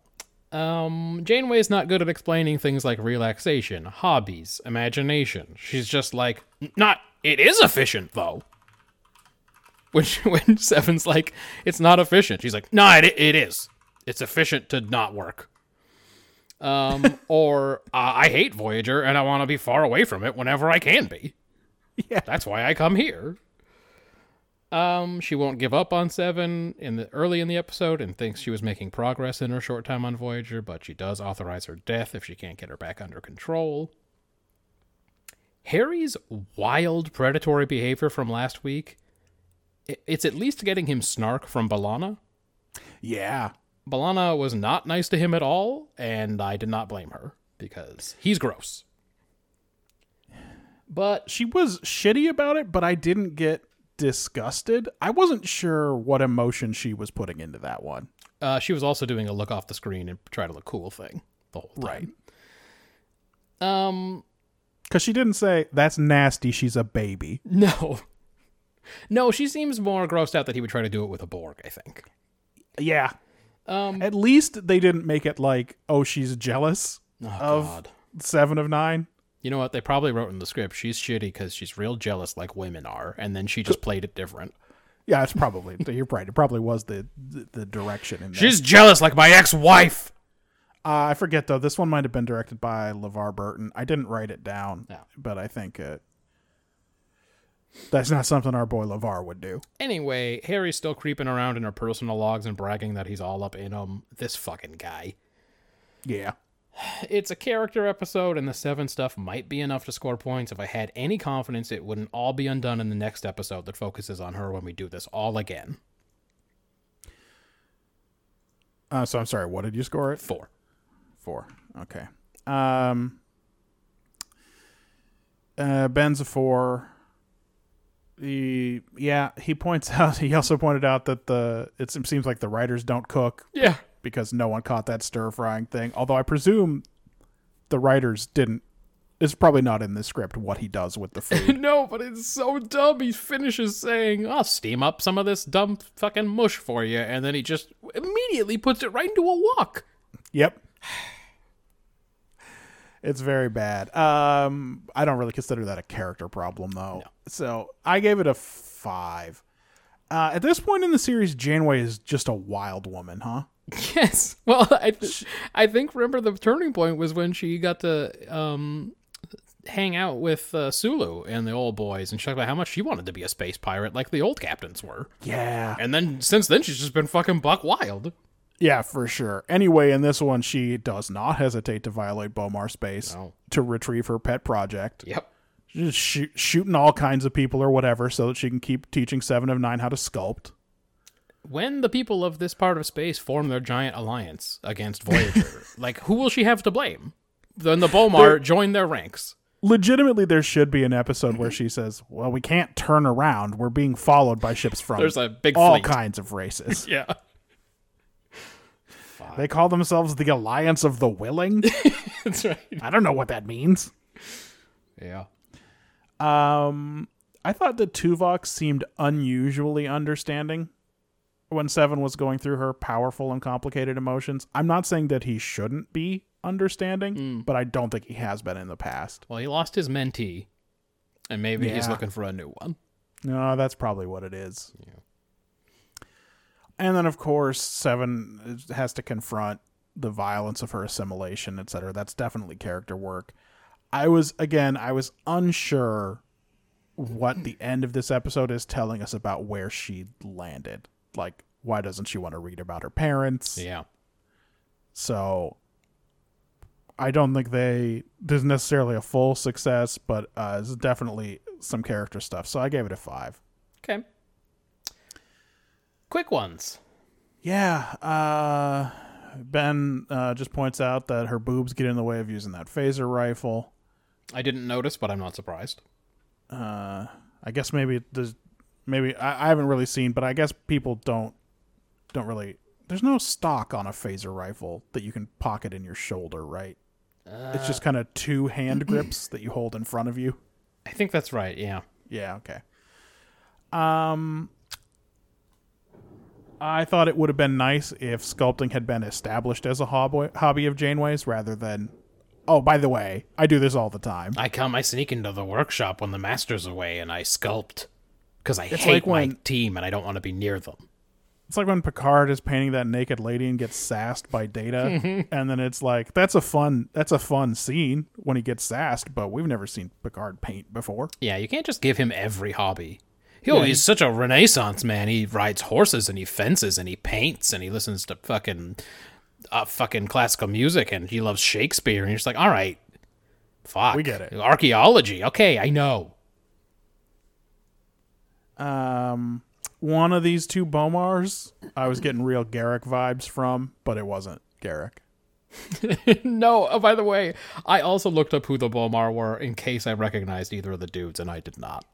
Um, Janeway's not good at explaining things like relaxation, hobbies, imagination. She's just like, not. It is efficient though. *laughs* When she, when Seven's like, it's not efficient. She's like, no, it it is. It's efficient to not work. Um, *laughs* or uh, I hate Voyager and I want to be far away from it whenever I can be. Yeah. That's why I come here. Um, she won't give up on Seven in the early in the episode and thinks she was making progress in her short time on Voyager, but she does authorize her death if she can't get her back under control. Harry's wild predatory behavior from last week, it's at least getting him snark from B'Elanna. Yeah, B'Elanna was not nice to him at all, and I did not blame her because he's gross. But she was shitty about it, but I didn't get disgusted. I wasn't sure what emotion she was putting into that one. uh, she was also doing a look off the screen and try to look cool thing the whole time. Right. Um, Because she didn't say, that's nasty, she's a baby. *laughs* no. No, she seems more grossed out that he would try to do it with a Borg, I think. Yeah. Um, At least they didn't make it like, oh, she's jealous oh, of God. seven of nine. You know what? They probably wrote in the script, she's shitty because she's real jealous like women are, and then she just played it different. Yeah, it's probably, *laughs* you're right. It probably was the, the, the direction in. She's jealous like my ex wife. Uh, I forget though. This one might have been directed by LeVar Burton. I didn't write it down, No. but I think it. That's not something our boy LeVar would do. Anyway, Harry's still creeping around in her personal logs and bragging that he's all up in them. This fucking guy. Yeah. It's a character episode, and the seven stuff might be enough to score points. If I had any confidence, it wouldn't all be undone in the next episode that focuses on her when we do this all again. Uh, so I'm sorry. What did you score it? Four. Four. Okay. Um. Uh, Ben's a four. He yeah. He points *laughs* out. He also pointed out that the it seems like the writers don't cook Yeah. because no one caught that stir frying thing. Although I presume the writers didn't. It's probably not in the script what he does with the *laughs* food. no, but it's so dumb. He finishes saying, I'll steam up some of this dumb fucking mush for you, and then he just immediately puts it right into a wok. Yep. It's very bad. Um, I don't really consider that a character problem though. So I gave it a five. Uh, at this point in the series, Janeway is just a wild woman, huh? *laughs* Yes. Well, I th- I think remember the turning point was when she got to um hang out with uh, Sulu and the old boys and check about how much she wanted to be a space pirate like the old captains were. Yeah. And then since then she's just been fucking buck wild. Yeah, for sure. Anyway, in this one, she does not hesitate to violate B'omar space No. to retrieve her pet project. Yep. She's just shoot, shooting all kinds of people or whatever so that she can keep teaching Seven of Nine how to sculpt. When the people of this part of space form their giant alliance against Voyager, *laughs* like who will she have to blame? Then the B'omar join their ranks. legitimately there should be an episode where she says, "Well, we can't turn around. We're being followed by ships from There's a big all fleet. kinds of races." *laughs* Yeah. They call themselves the Alliance of the Willing. *laughs* That's right. I don't know what that means. Yeah. Um, I thought that Tuvok seemed unusually understanding when Seven was going through her powerful and complicated emotions. I'm not saying that he shouldn't be understanding, but I don't think he has been in the past. Well, he lost his mentee, and maybe he's looking for a new one. No, that's probably what it is. And then, of course, Seven has to confront the violence of her assimilation, etc. That's definitely character work. I was, again, I was unsure what the *clears throat* end of this episode is telling us about where she landed. Like, why doesn't she want to read about her parents? Yeah. So I don't think they there's necessarily a full success, but uh, it's definitely some character stuff. So I gave it a five. Okay. Quick ones. Yeah. Uh, ben uh, just points out that her boobs get in the way of using that phaser rifle. I didn't notice, but I'm not surprised. Uh, I guess maybe there's maybe I, I haven't really seen, but I guess people don't don't really. There's no stock on a phaser rifle that you can pocket in your shoulder, right? it's just kind of two hand grips that you hold in front of you. I think that's right. Yeah. Yeah, okay. Um I thought it would have been nice if sculpting had been established as a hobby, hobby of Janeway's rather than Oh, by the way, I do this all the time. I come, I sneak into the workshop when the master's away, and I sculpt because I It's hate like my team and I don't want to be near them. It's like when Picard is painting that naked lady and gets sassed by Data, *laughs* and then it's like that's a fun that's a fun scene when he gets sassed, but we've never seen Picard paint before. Yeah, you can't just give him every hobby. Yo, he's such a renaissance man. He rides horses and he fences and he paints and he listens to fucking uh, fucking classical music and he loves Shakespeare. And you're just like, all right, fuck. We get it. Archaeology. Okay, I know. Um, one of these two B'omars, I was getting real Garak vibes from, but it wasn't Garak. *laughs* no, oh, by the way, I also looked up who the B'omar were in case I recognized either of the dudes, and I did not.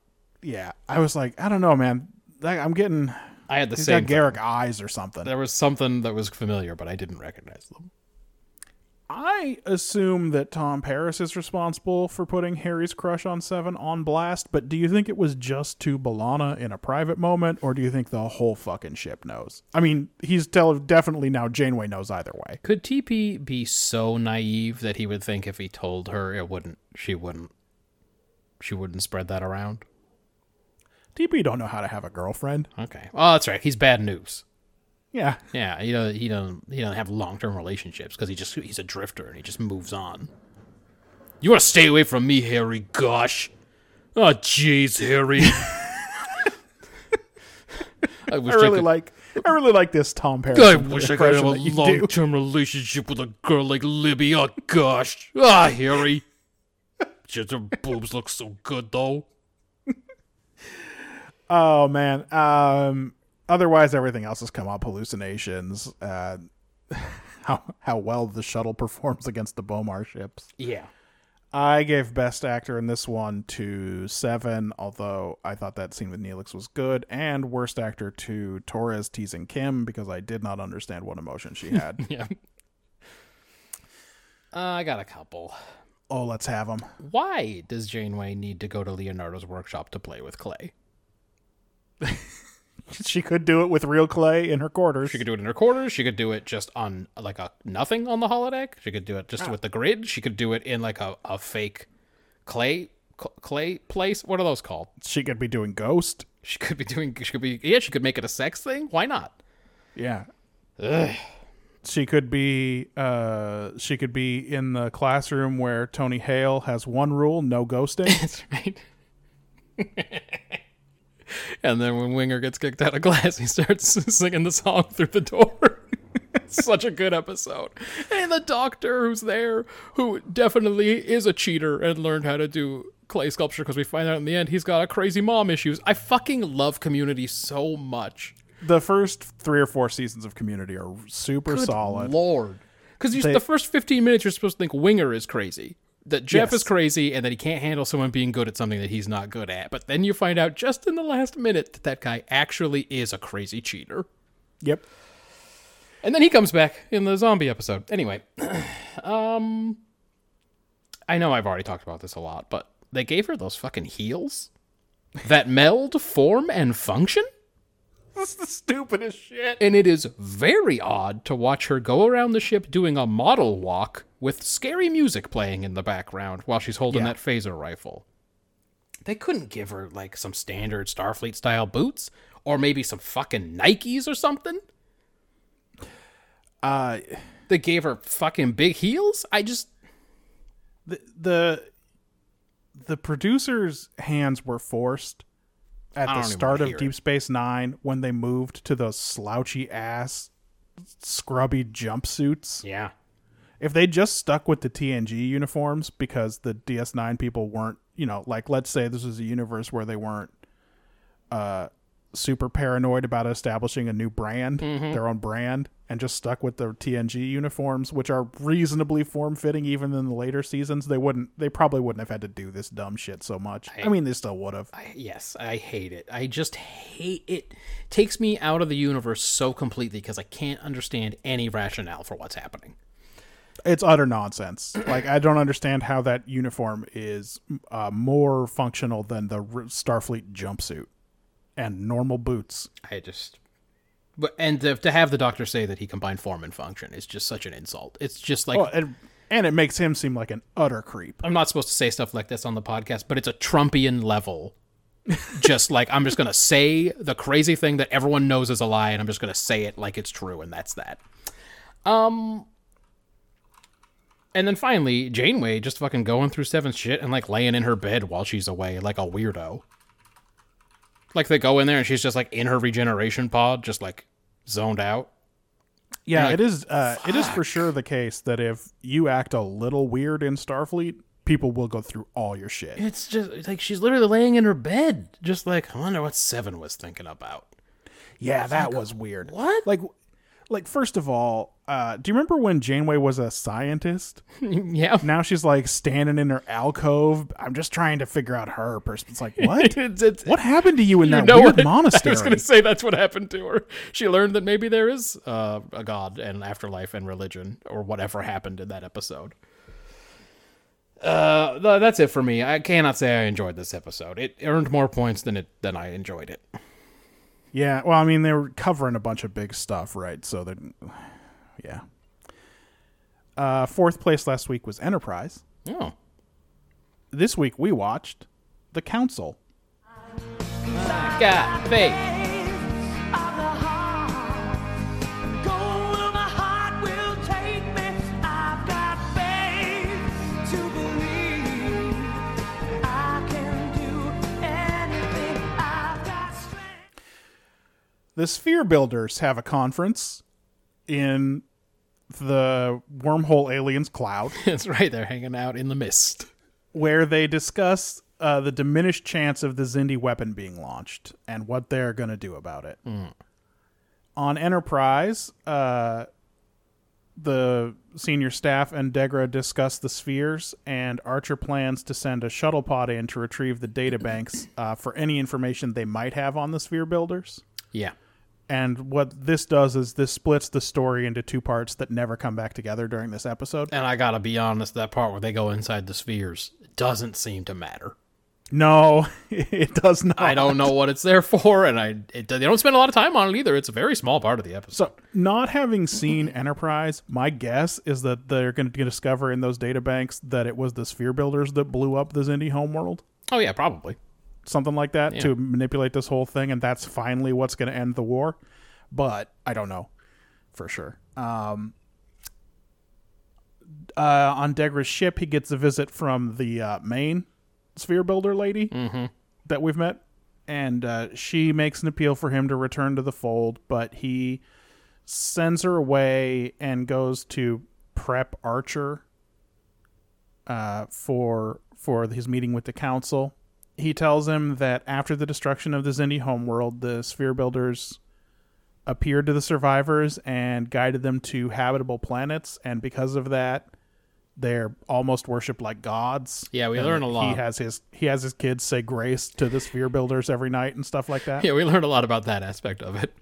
Yeah, I was like, I don't know, man. That, I'm getting I had the he's same. got Garak eyes or something. There was something that was familiar, but I didn't recognize them. I assume that Tom Paris is responsible for putting Harry's crush on Seven on blast, but do you think it was just to B'Elanna in a private moment, or do you think the whole fucking ship knows? I mean, he's tell- definitely now Janeway knows either way. Could TP be so naive that he would think if he told her it wouldn't she wouldn't she wouldn't spread that around? TP don't know how to have a girlfriend. Okay. Oh, that's right. He's bad news. Yeah. Yeah, he doesn't. He doesn't. He doesn't have long term relationships because he just he's a drifter and he just moves on. You want to stay away from me, Harry? Gosh. Oh, jeez, Harry. *laughs* I I really could, like I really like this Tom Paris. I wish I could have a that you do. long term relationship with a girl like Libby. Oh gosh. Ah, Harry. *laughs* Just her boobs look so good though. Oh man. Um otherwise everything else has come up hallucinations. Uh *laughs* how how well the shuttle performs against the B'omar ships. Yeah. I gave best actor in this one to Seven, although I thought that scene with Neelix was good, and worst actor to Torres teasing Kim because I did not understand what emotion she had. *laughs* Yeah. Uh, I got a couple. oh, let's have them. Why does Janeway need to go to Leonardo's workshop to play with clay? *laughs* She could do it with real clay in her quarters. She could do it in her quarters. She could do it just on like a nothing on the holodeck. She could do it just with the grid. She could do it in like a, a fake clay clay place. What are those called? She could be doing Ghost. She could be doing. She could be. Yeah, she could make it a sex thing. Why not? Yeah. Ugh. She could be uh she could be in the classroom where Tony Hale has one rule, no ghosting. *laughs* That's right. *laughs* *laughs* and then when Winger gets kicked out of class, he starts *laughs* singing the song through the door. *laughs* Such a good episode. And the doctor who's there, who definitely is a cheater and learned how to do clay sculpture because we find out in the end he's got a crazy mom issues. I fucking love community so much. the first 3 or 4 seasons of Community are super Good solid. Lord. Because the first 15 minutes, you're supposed to think Winger is crazy. That Jeff Yes. is crazy and that he can't handle someone being good at something that he's not good at. But then you find out just in the last minute that that guy actually is a crazy cheater. Yep. And then he comes back in the zombie episode. Anyway, *clears throat* um, I know I've already talked about this a lot, but they gave her those fucking heels that meld form and function. That's the stupidest shit. And it is very odd to watch her go around the ship doing a model walk with scary music playing in the background while she's holding Yeah. that phaser rifle. They couldn't give her like some standard Starfleet style boots or maybe some fucking Nikes or something. Uh They gave her fucking big heels. I just the the the producers' hands were forced at the start of Deep it. Space Nine when they moved to those slouchy ass scrubby jumpsuits. yeah. If they just stuck with the TNG uniforms because the DS9 people weren't, you know, like let's say this was a universe where they weren't uh super paranoid about establishing a new brand, Mm-hmm. their own brand, and just stuck with the TNG uniforms, which are reasonably form fitting even in the later seasons, they wouldn't they probably wouldn't have had to do this dumb shit so much. I, mean they still would have. I, yes, I hate it. I just hate it. Takes me out of the universe so completely because I can't understand any rationale for what's happening. It's utter nonsense. like I don't understand how that uniform is uh, more functional than the Starfleet jumpsuit and normal boots. I just. But and to, to have the doctor say that he combined form and function is just such an insult. It's just like Oh, and, and it makes him seem like an utter creep. I'm not supposed to say stuff like this on the podcast, but it's a Trumpian level. *laughs* just like I'm just gonna say the crazy thing that everyone knows is a lie, and I'm just gonna say it like it's true, and that's that. Um. And then finally, Janeway just fucking going through Seven's shit and like laying in her bed while she's away, like a weirdo. Like they go in there and she's just like in her regeneration pod, just like zoned out. Yeah, Like, it is. Uh, it is for sure the case that if you act a little weird in Starfleet, people will go through all your shit. It's just like she's literally laying in her bed, just like I wonder what Seven was thinking about. Yeah, that was weird. What? Like, like first of all, uh, do you remember when Janeway was a scientist? *laughs* yeah. Now she's like standing in her alcove. I'm just trying to figure out her person. It's like what? *laughs* It's- it's- what happened to you in you that weird what? monastery? *laughs* I was going to say that's what happened to her. She learned that maybe there is uh, a god and afterlife and religion or whatever happened in that episode. Uh, th- that's it for me. I cannot say I enjoyed this episode. It earned more points than it than I enjoyed it. Yeah, well, I mean, they were covering a bunch of big stuff, right? So that, yeah. Uh, fourth place last week was Enterprise. Oh, This week we watched The Council. got faith. The Sphere Builders have a conference in the wormhole aliens cloud *laughs* That's right. They're hanging out in the mist. where they discuss uh, the diminished chance of the Xindi weapon being launched and what they're going to do about it. On Enterprise, uh, the senior staff and Degra discuss the spheres, and Archer plans to send a shuttle pod in to retrieve the data banks uh, for any information they might have on the sphere builders. Yeah. And what this does is this splits the story into two parts that never come back together during this episode. And I gotta be honest, that part where they go inside the spheres doesn't seem to matter. No, *laughs* it does not. I don't know what it's there for, and I it, they don't spend a lot of time on it either. It's a very small part of the episode. So, not having seen Enterprise, my guess is that they're going to discover in those data banks that it was the sphere builders that blew up the Xindi homeworld, Oh yeah, probably. Something like that, Yeah. to manipulate this whole thing, and that's finally what's going to end the war. But I don't know for sure. Um, uh, on Degra's ship, he gets a visit from the uh, main sphere builder lady that we've met, and uh, she makes an appeal for him to return to the fold, but he sends her away and goes to prep Archer uh, for for his meeting with the council. He tells him that after the destruction of the Xindi homeworld, the sphere builders appeared to the survivors and guided them to habitable planets, and because of that, they're almost worshipped like gods. Yeah, we And learn a lot. He has his he has his kids say grace to the sphere builders every night and stuff like that. Yeah, we learn a lot about that aspect of it.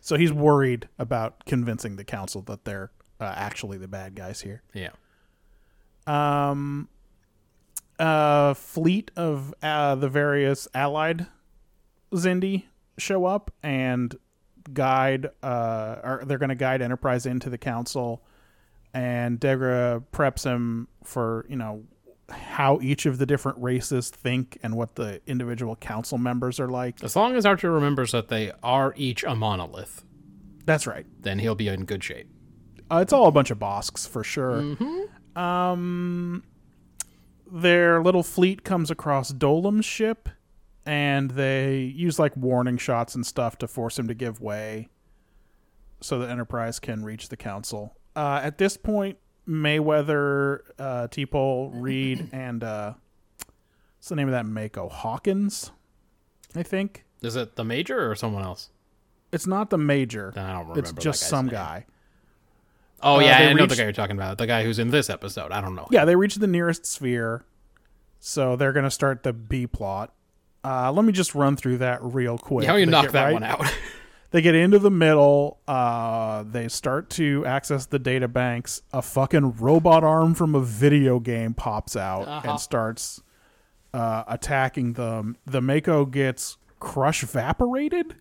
So he's worried about convincing the council that they're uh, actually the bad guys here. Yeah. Um, a fleet of uh, the various allied Xindi show up and guide. Uh, or they're going to guide Enterprise into the council, and Degra preps him for you know how each of the different races think and what the individual council members are like. As long as Archer remembers that they are each a monolith, That's right. then he'll be in good shape. Uh, it's all a bunch of Bosks for sure. Um, their little fleet comes across Dolim's ship, and they use like warning shots and stuff to force him to give way, so the Enterprise can reach the Council. Uh, at this point, Mayweather, uh, T'Pol, Reed, *clears throat* and uh, what's the name of that MACO Hawkins? I think Is it the major or someone else? it's not the Major. I don't remember. It's just some name. guy. Oh Uh, yeah, I know the guy you're talking about. The guy who's in this episode. I don't know. Yeah, they reach the nearest sphere, so they're going to start the B plot. Uh, let me just run through that real quick. How you They knock that right- one out? *laughs* They get into the middle. Uh, they start to access the data banks. A fucking robot arm from a video game pops out Uh-huh. and starts uh, attacking them. The MACO gets crush evaporated,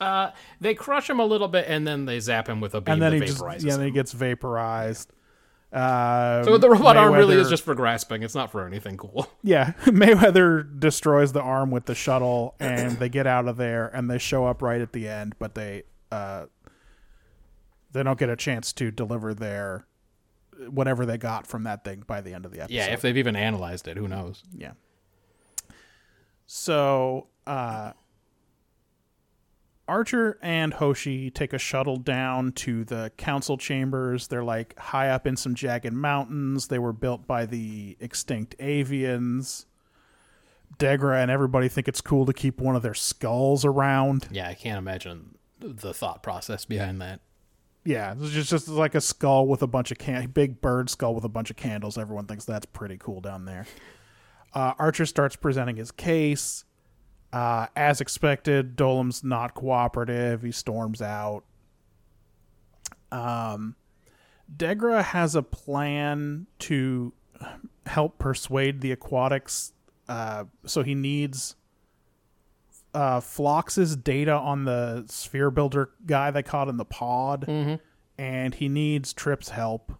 uh, they crush him a little bit, and then they zap him with a beam and then that he just yeah, him. then he gets vaporized. Uh, So the robot arm really is just for grasping. It's not for anything cool. *laughs* Yeah, *laughs* Mayweather destroys the arm with the shuttle, and they get out of there, and they show up right at the end, but they uh, they don't get a chance to deliver their whatever they got from that thing by the end of the episode. Yeah, if they've even analyzed it, who knows? yeah. So uh, Archer and Hoshi take a shuttle down to the council chambers. They're like high up in some jagged mountains. They were built by the extinct avians. Degra and everybody think it's cool to keep one of their skulls around. Yeah, I can't imagine the thought process behind that. Yeah, it's just, just like a skull with a bunch of can big bird skull with a bunch of candles. Everyone thinks that's pretty cool down there. Uh, Archer starts presenting his case. Uh, as expected, Dolim's not cooperative. He storms out. Um, Degra has a plan to help persuade the aquatics. Uh, so he needs uh, Phlox's data on the sphere builder guy they caught in the pod, and he needs Trip's help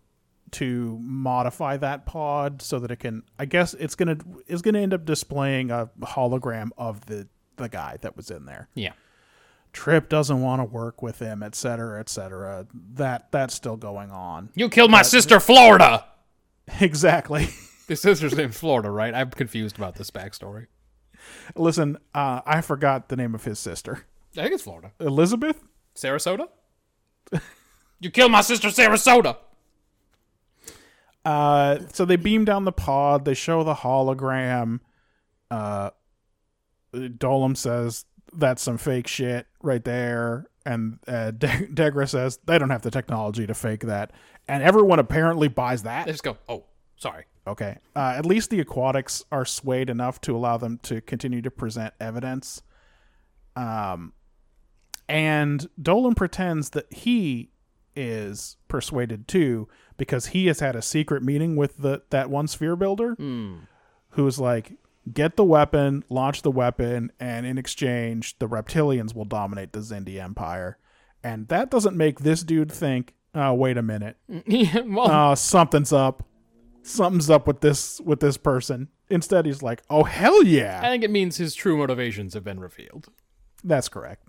to modify that pod so that it can. I guess it's gonna it's gonna end up displaying a hologram of the the guy that was in there. Yeah. Trip doesn't want to work with him, et cetera, et cetera. That that's still going on. You killed my sister, Florida. *laughs* exactly. *laughs* His sister's in Florida, right? I'm confused about this backstory. Listen, uh, I forgot the name of his sister. I think it's Florida. Elizabeth. Sarasota? *laughs* you killed my sister, Sarasota! Uh, so they beam down the pod. They show the hologram. Uh, Dolim says that's some fake shit right there, and uh, De- Degra says they don't have the technology to fake that, and everyone apparently buys that. They just go, oh, sorry. Okay, uh, at least the aquatics are swayed enough to allow them to continue to present evidence. Um, and Dolim pretends that he is persuaded too because he has had a secret meeting with the that one sphere builder who's like get the weapon launch the weapon and in exchange the reptilians will dominate the Xindi empire. And that doesn't make this dude think oh wait a minute. *laughs* Yeah, well, uh, something's up. Something's up with this with this person. Instead he's like oh hell yeah. I think it means his true motivations have been revealed. that's correct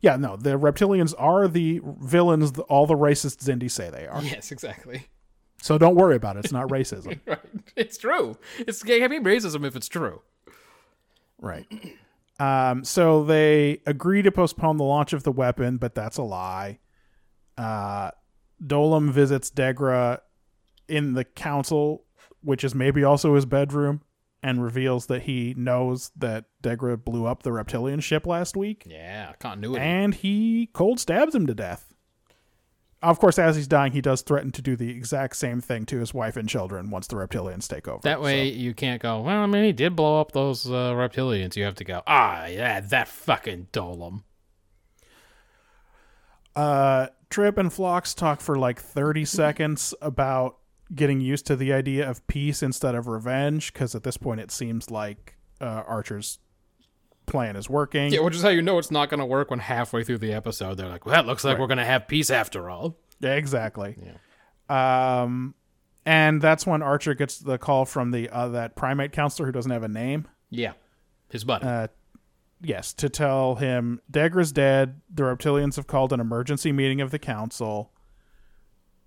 yeah no the reptilians are the villains all the racist Xindi say they are Yes, exactly. so don't worry about it it's not racism *laughs* Right. It's true. It's can't be racism if it's true. Right. Um, so they agree to postpone the launch of the weapon, but that's a lie. Uh, Dolim visits Degra in the council, which is maybe also his bedroom, and reveals that he knows that Degra blew up the reptilian ship last week, Yeah, continuity. and he cold stabs him to death. Of course, as he's dying, he does threaten to do the exact same thing to his wife and children once the reptilians take over. that way you can't go, well, I mean, he did blow up those uh, reptilians. You have to go, ah, yeah, that fucking Dolim. Uh, Trip and Phlox talk for like 30 *laughs* seconds about getting used to the idea of peace instead of revenge, because at this point it seems like uh, Archer's plan is working. Yeah, which is how you know it's not going to work when halfway through the episode they're like, well, it looks like we're going to have peace after all. Yeah, exactly. Yeah. Um, and that's when Archer gets the call from the uh, that primate counselor who doesn't have a name. Yeah. His buddy. Uh, yes, to tell him Degra's dead. The reptilians have called an emergency meeting of the council,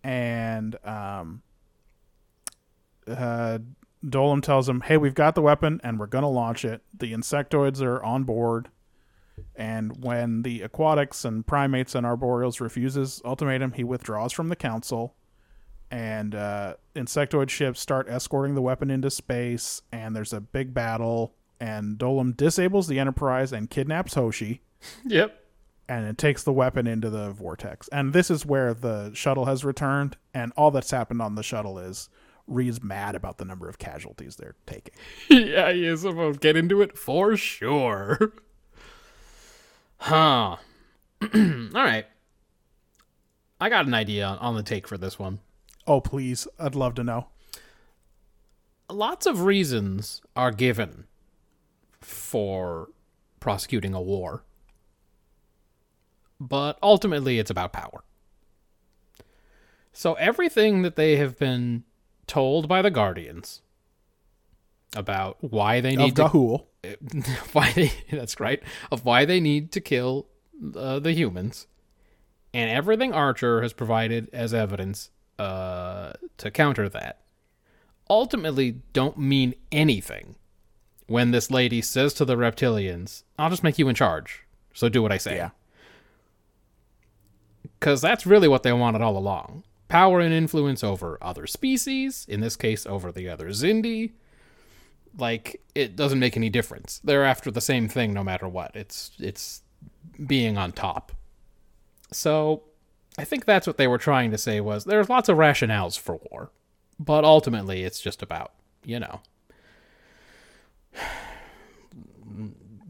and um, uh, tells him, "Hey, we've got the weapon, and we're gonna launch it. The insectoids are on board." And when the aquatics and primates and arboreals refuses ultimatum, he withdraws from the council. And uh, insectoid ships start escorting the weapon into space, and there's a big battle. And Dolim disables the Enterprise and kidnaps Hoshi, *laughs* yep. and it takes the weapon into the vortex. And this is where the shuttle has returned, and all that's happened on the shuttle is Reed's mad about the number of casualties they're taking. *laughs* yeah, he is supposed to get into it for sure. Huh. *clears throat* All right. I got an idea on, on the take for this one. Oh, please, I'd love to know. Lots of reasons are given for prosecuting a war, but ultimately it's about power. So everything that they have been told by the Guardians about why they Of need to Gahul. *laughs* why they that's right of why they need to kill uh, the humans and everything archer has provided as evidence uh, to counter that ultimately don't mean anything when this lady says to the reptilians i'll just make you in charge so do what i say Yeah. because that's really what they wanted all along power and influence over other species in this case over the other Xindi like it doesn't make any difference. They're after the same thing no matter what. It's it's being on top. So I think that's what they were trying to say was there's lots of rationales for war, but ultimately it's just about, you know, *sighs*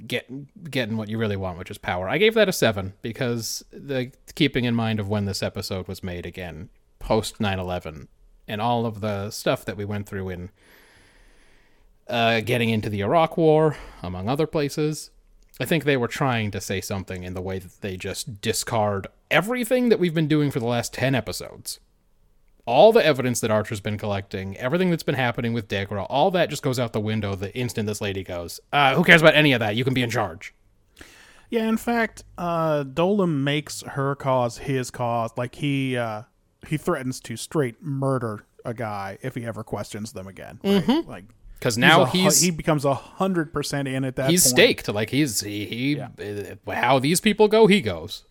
get getting what you really want, which is power. I gave that a 7 because the keeping in mind of when this episode was made again, post 9/11 and all of the stuff that we went through in uh, getting into the Iraq War, among other places. I think they were trying to say something in the way that they just discard everything that we've been doing for the last 10 episodes. All the evidence that Archer's been collecting, everything that's been happening with Degra, all that just goes out the window the instant this lady goes, uh, who cares about any of that? You can be in charge. Yeah, in fact, uh, Dolim makes her cause his cause. Like he uh, he threatens to straight murder a guy if he ever questions them again. Right? Like because now a he's he becomes a hundred percent in at that. he's point. staked. Like he's he, he Yeah. uh, how these people go, he goes.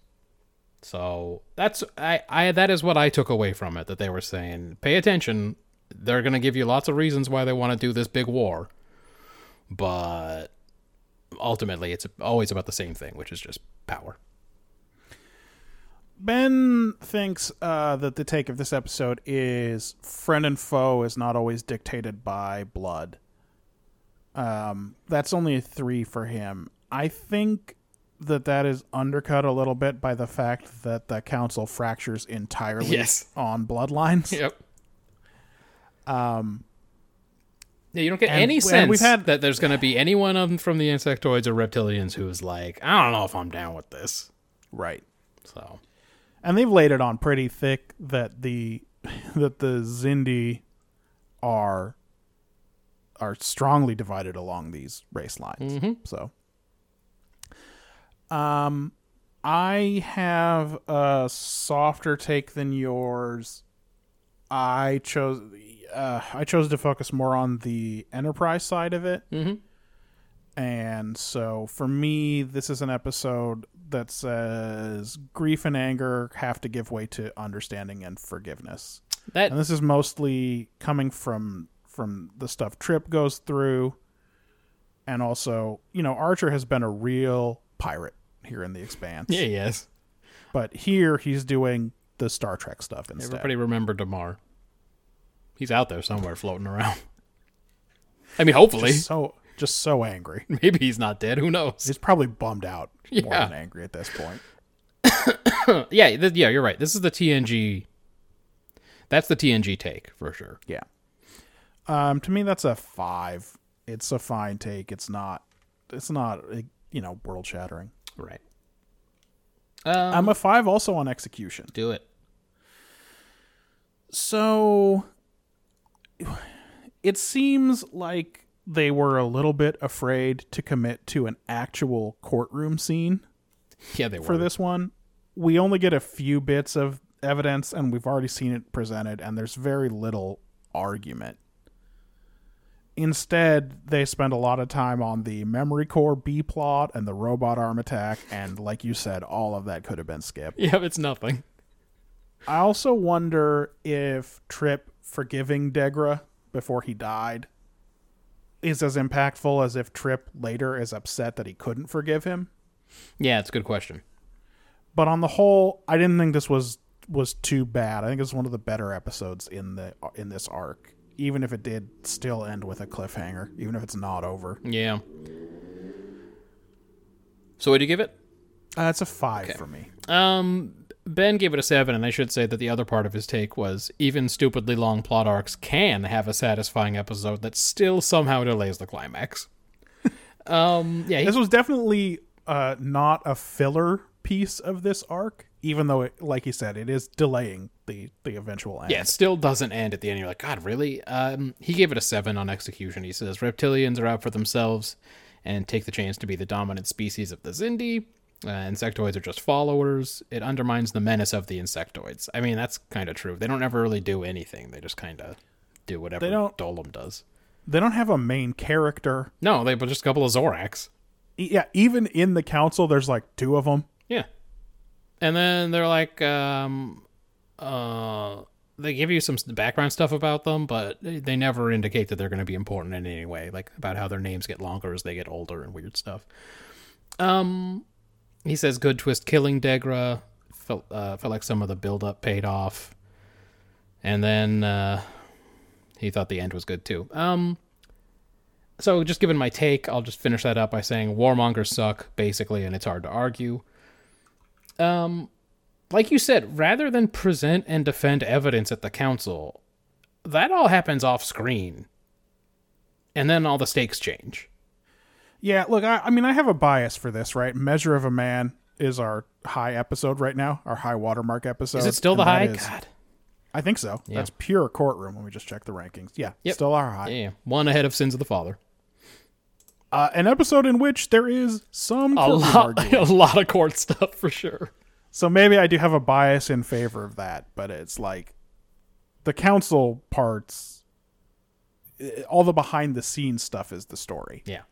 So that's I I that is what I took away from it. That they were saying, pay attention. They're gonna give you lots of reasons why they want to do this big war, but ultimately, it's always about the same thing, which is just power. Ben thinks uh, that the take of this episode is friend and foe is not always dictated by blood. Um, that's only a three for him. I think that that is undercut a little bit by the fact that the council fractures entirely Yes. on bloodlines. *laughs* Yep. Um. Yeah, you don't get and- any sense we've had- that there's going to be anyone of- from the insectoids or reptilians who's like, I don't know if I'm down with this. Right. So and they've laid it on pretty thick that the *laughs* that the Xindi are are strongly divided along these race lines. So, um, I have a softer take than yours. I chose uh, I chose to focus more on the enterprise side of it. Mhm. And so for me, this is an episode that says grief and anger have to give way to understanding and forgiveness. that And this is mostly coming from from the stuff Trip goes through and also, you know, Archer has been a real pirate here in the expanse. yeah, yes. But here he's doing the Star Trek stuff instead. Everybody remember Damar. He's out there somewhere floating around. *laughs* I mean, hopefully, just so just so angry. *laughs* maybe he's not dead. Who knows? He's probably bummed out more Yeah. than angry at this point. *coughs* yeah, th- yeah, you're right. This is the TNG. That's the TNG take for sure. Yeah. Um, to me, that's a five. It's a fine take. It's not. It's not. uh, You know, world shattering. Right. Um, I'm a five also on execution. do it. So, *sighs* it seems like they were a little bit afraid to commit to an actual courtroom scene Yeah, they were. for this one. We only get a few bits of evidence, and we've already seen it presented, and there's very little argument. Instead, they spend a lot of time on the memory core B plot and the robot arm attack, and like you said, all of that could have been skipped. Yeah, it's nothing. I also wonder if Trip forgiving Degra before he died is as impactful as if Trip later is upset that he couldn't forgive him. Yeah, it's a good question. But on the whole, I didn't think this was was too bad. I think it's one of the better episodes in the in this arc, even if it did still end with a cliffhanger, even if it's not over. Yeah. So, what do you give it? Uh, it's a five for me. Um, Ben gave it a seven, and I should say that the other part of his take was even stupidly long plot arcs can have a satisfying episode that still somehow delays the climax. *laughs* um, yeah, he, This was definitely uh, not a filler piece of this arc, even though, it, like you said, it is delaying the the eventual end. yeah, it still doesn't end at the end. You're like, God, really? Um, he gave it a seven on execution. He says reptilians are out for themselves and take the chance to be the dominant species of the Xindi. Uh, insectoids are just followers. It undermines the menace of the insectoids. I mean, that's kind of true. They don't ever really do anything. They just kind of do whatever They don't- Dolim does. They don't have a main character. No, they but just a couple of Zorax. E- Yeah, even in the council, there's like two of them. Yeah. And then they're like, um, uh, they give you some background stuff about them, but they never indicate that they're going to be important in any way, like about how their names get longer as they get older and weird stuff. Um, he says good twist killing Degra. Felt uh, felt like some of the build up paid off, and then uh, he thought the end was good too. Um, so just given my take, I'll just finish that up by saying warmongers suck, basically, and it's hard to argue. Um, like you said, rather than present and defend evidence at the council, that all happens off screen, and then all the stakes change. Yeah, look, I, I mean, I have a bias for this, right? Measure of a Man is our high episode right now, our high watermark episode. Is it still the high? is- God, I think so. Yeah. That's pure courtroom when we just check the rankings. Yeah, Yep. still our high. yeah, one ahead of Sins of the Father. Uh, an episode in which there is some A lot, *laughs* a lot of court stuff for sure. So maybe I do have a bias in favor of that, but it's like the council parts. uh, all the behind the scenes stuff is the story. Yeah.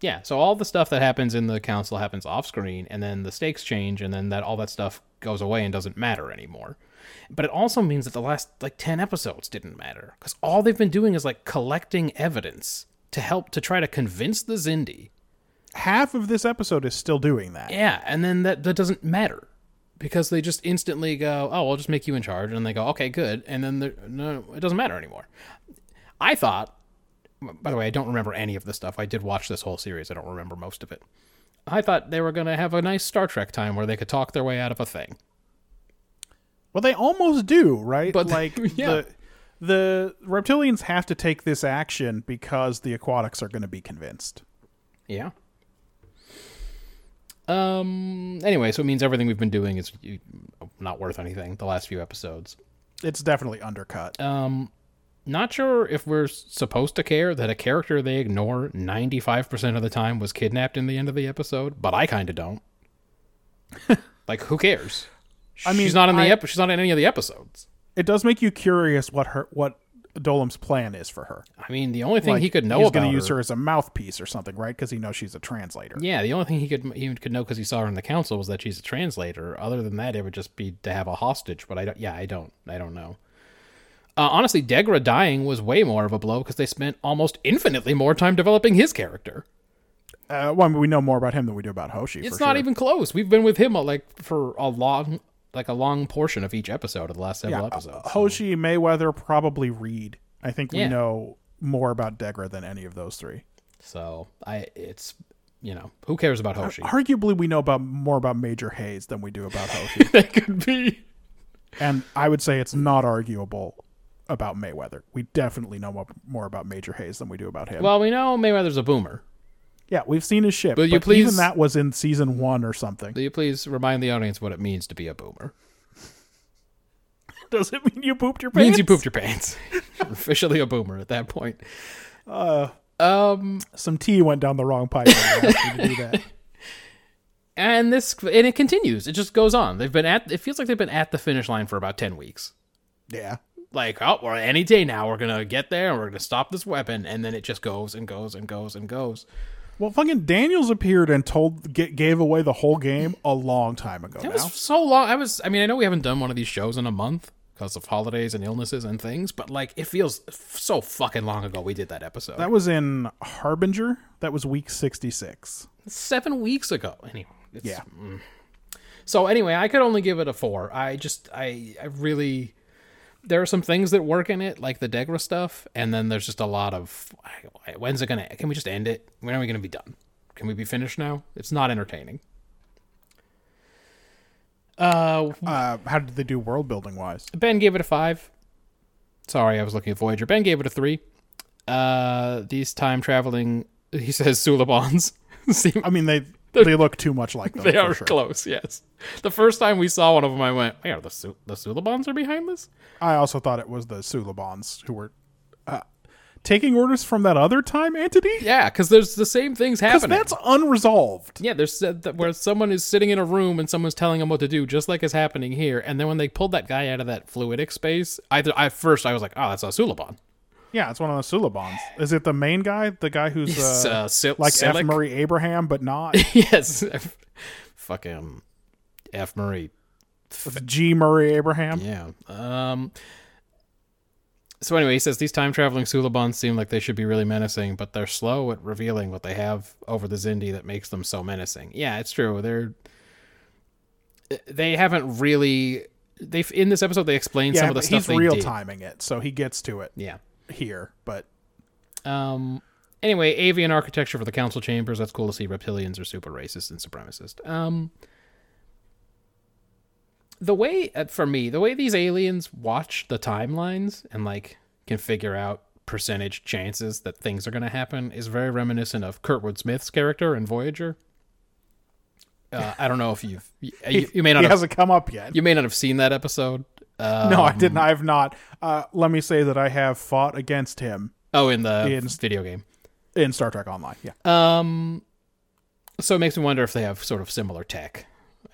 Yeah, so all the stuff that happens in the council happens off screen and then the stakes change and then that all that stuff goes away and doesn't matter anymore. But it also means that the last like 10 episodes didn't matter cuz all they've been doing is like collecting evidence to help to try to convince the Xindi. Half of this episode is still doing that. Yeah, and then that that doesn't matter because they just instantly go, "Oh, we'll just make you in charge." And then they go, "Okay, good." And then no, it doesn't matter anymore. I thought by the way, I don't remember any of the stuff. I did watch this whole series. I don't remember most of it. I thought they were going to have a nice Star Trek time where they could talk their way out of a thing. Well, they almost do, right? But- like *laughs* yeah. the the reptilians have to take this action because the aquatics are going to be convinced. Yeah. Um. Anyway, so it means everything we've been doing is not worth anything. The last few episodes. It's definitely undercut. Um, not sure if we're supposed to care that a character they ignore 95% of the time was kidnapped in the end of the episode, but I kind of don't. *laughs* like, who cares? I mean, she's not in the I- ep- she's not in any of the episodes. it does make you curious what her what Dolim's plan is for her. I mean, the only thing Like, he could know he's about gonna use her, her as a mouthpiece or something, right? Because he knows she's a translator. yeah, the only thing he could he could know because he saw her in the council was that she's a translator. Other than that, it would just be to have a hostage. But I don't. Yeah, I don't. I don't know. Uh, honestly, Degra dying was way more of a blow because they spent almost infinitely more time developing his character. Uh, well, I mean, we know more about him than we do about Hoshi. It's not sure. even close. We've been with him uh, like for a long, like a long portion of each episode of the last several yeah, episodes. uh, Hoshi, Mayweather, probably Reed. I think we Yeah. know more about Degra than any of those three. So I, it's you know, who cares about Hoshi? Arguably, we know about more about Major Hayes than we do about Hoshi, *laughs* that could be. and I would say it's not arguable about Mayweather. We definitely know more about Major Hayes than we do about him. Well, we know Mayweather's a boomer. yeah, we've seen his ship, Will but you please- even that was in season one or something. Will you please remind the audience what it means to be a boomer? *laughs* Does it mean you pooped your It pants? means you pooped your pants. *laughs* You're officially a boomer at that point. Uh, Um, some tea went down the wrong pipe. when you asked me to do that. *laughs* and this and it continues. It just goes on. They've been at. It feels like they've been at the finish line for about ten weeks. Yeah. Like, oh, well, any day now we're gonna get there and we're gonna stop this weapon, and then it just goes and goes and goes and goes. Well, fucking Daniels appeared and told g- gave away the whole game a long time ago. It now. was so long. I was, I mean, I know we haven't done one of these shows in a month because of holidays and illnesses and things, but like, it feels f- so fucking long ago we did that episode. That was in Harbinger. That was week sixty six. seven weeks ago. Anyway, it's, Yeah. Mm. So anyway, I could only give it a four. I just, I, I really, there are some things that work in it, like the Degra stuff, and then there's just a lot of, when's it gonna? Can we just end it? When are we gonna be done? Can we be finished now? It's not entertaining. Uh, Uh, how did they do world building wise? Ben gave it a five. Sorry, I was looking at Voyager. Ben gave it a three. Uh, these time traveling, *laughs* he says Sulibans *laughs* seem I mean, they *laughs* they look too much like them. they are sure. close. Yes. The first time we saw one of them, I went, "Yeah, the Su- the Sulibans are behind this." I also thought it was the Sulibans who were uh, taking orders from that other time entity. Yeah, because there's the same things happening. that's unresolved. yeah, there's uh, that where someone is sitting in a room and someone's telling them what to do, just like is happening here. And then when they pulled that guy out of that fluidic space, either I first I was like, "Oh, that's a Suliban." Yeah, it's one of the Sulibans. Is it the main guy? The guy who's uh, uh, Sil- like F. Silik? Murray Abraham, but not *laughs* yes, fucking F Murray It's G. Murray Abraham. Yeah. Um. So anyway, he says these time traveling Sulibans seem like they should be really menacing, but they're slow at revealing what they have over the Xindi that makes them so menacing. Yeah, it's true. They're they haven't really they've in this episode they explain Yeah, some of the stuff he's real timing it, so he gets to it Yeah. Here. But Um. Anyway, avian architecture for the council chambers. That's cool to see. Reptilians are super racist and supremacist. Um. The way, uh, for me, the way these aliens watch the timelines and like can figure out percentage chances that things are going to happen is very reminiscent of Kurtwood Smith's character in Voyager. Uh, I don't know if you've you, you, you may not he have, hasn't come up yet. you may not have seen that episode. Uh, no, I didn't. I have not. Uh, let me say that I have fought against him oh, in the In- video game. in Star Trek Online. Yeah. Um, so it makes me wonder if they have sort of similar tech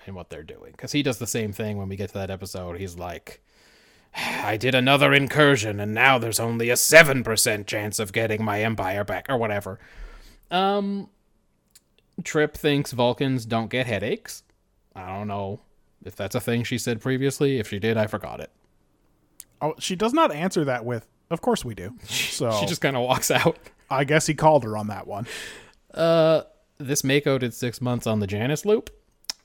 in what they're doing because he does the same thing when we get to that episode. He's like, I did another incursion, and now there's only a 7% chance of getting my empire back, or whatever. Um, Trip thinks Vulcans don't get headaches. I don't know if that's a thing she said previously. If she did, I forgot it. Oh, she does not answer that with, "Of course we do." *laughs* So She just kind of walks out. I guess he called her on that one. Uh, this MACO did six months on the Janus loop,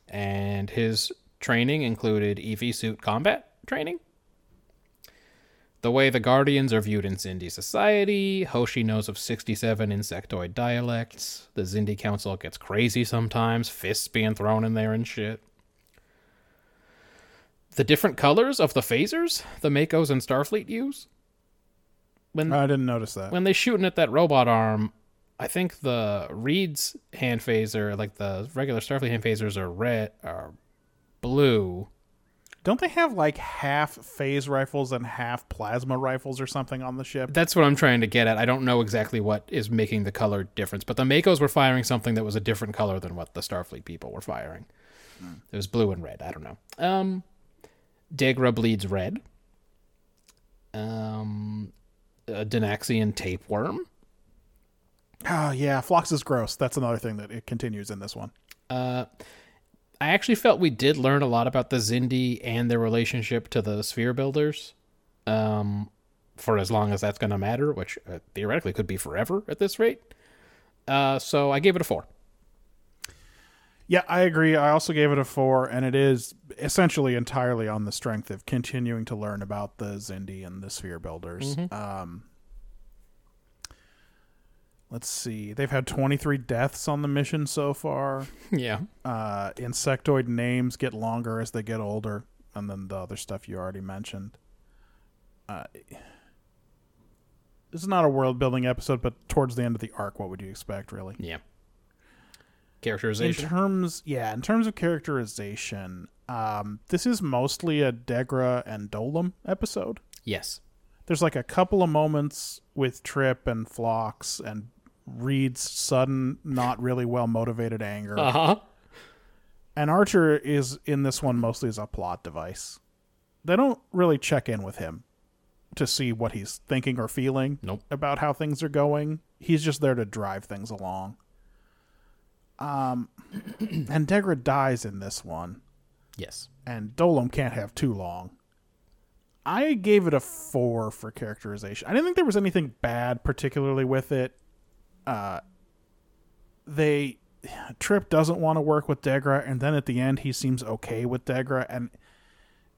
and his training included EV suit combat training. The way the Guardians are viewed in Xindi society, Hoshi knows of 67 insectoid dialects. The Xindi Council gets crazy sometimes, fists being thrown in there and shit. The different colors of the phasers the MACOs and Starfleet use. When I didn't notice that. when they're shooting at that robot arm, I think the Reed's hand phaser, like the regular Starfleet hand phasers, are red, are blue. Don't they have like half phase rifles and half plasma rifles or something on the ship? That's what I'm trying to get at. I don't know exactly what is making the color difference, but the MACOs were firing something that was a different color than what the Starfleet people were firing. It was blue and red. I don't know. Um, Degra bleeds red. Um, a Denaxian tapeworm. Oh yeah, Phlox is gross. That's another thing that it continues in this one. Uh, I actually felt we did learn a lot about the Xindi and their relationship to the Sphere Builders. Um, for as long as that's going to matter, which uh, theoretically could be forever at this rate. Uh, so I gave it a four. Yeah, I agree. I also gave it a four, and it is essentially entirely on the strength of continuing to learn about the Xindi and the Sphere Builders. Um, let's see. They've had 23 deaths on the mission so far. Yeah. Uh, insectoid names get longer as they get older, and then the other stuff you already mentioned. Uh, this is not a world building episode, but towards the end of the arc, what would you expect, really? Yeah. In Characterization. terms yeah in terms of characterization um this is mostly a degra and dolim episode yes. there's like a couple of moments with trip and phlox and reed's sudden not really well motivated anger Uh huh. and archer is in this one mostly as a plot device they don't really check in with him to see what he's thinking or feeling Nope. about how things are going he's just there to drive things along um *clears throat* and degra dies in this one Yes. and Dolim can't have too long. I gave it a four for characterization. I didn't think there was anything bad particularly with it. Uh, they *sighs* Trip doesn't want to work with Degra, and then at the end he seems okay with Degra, and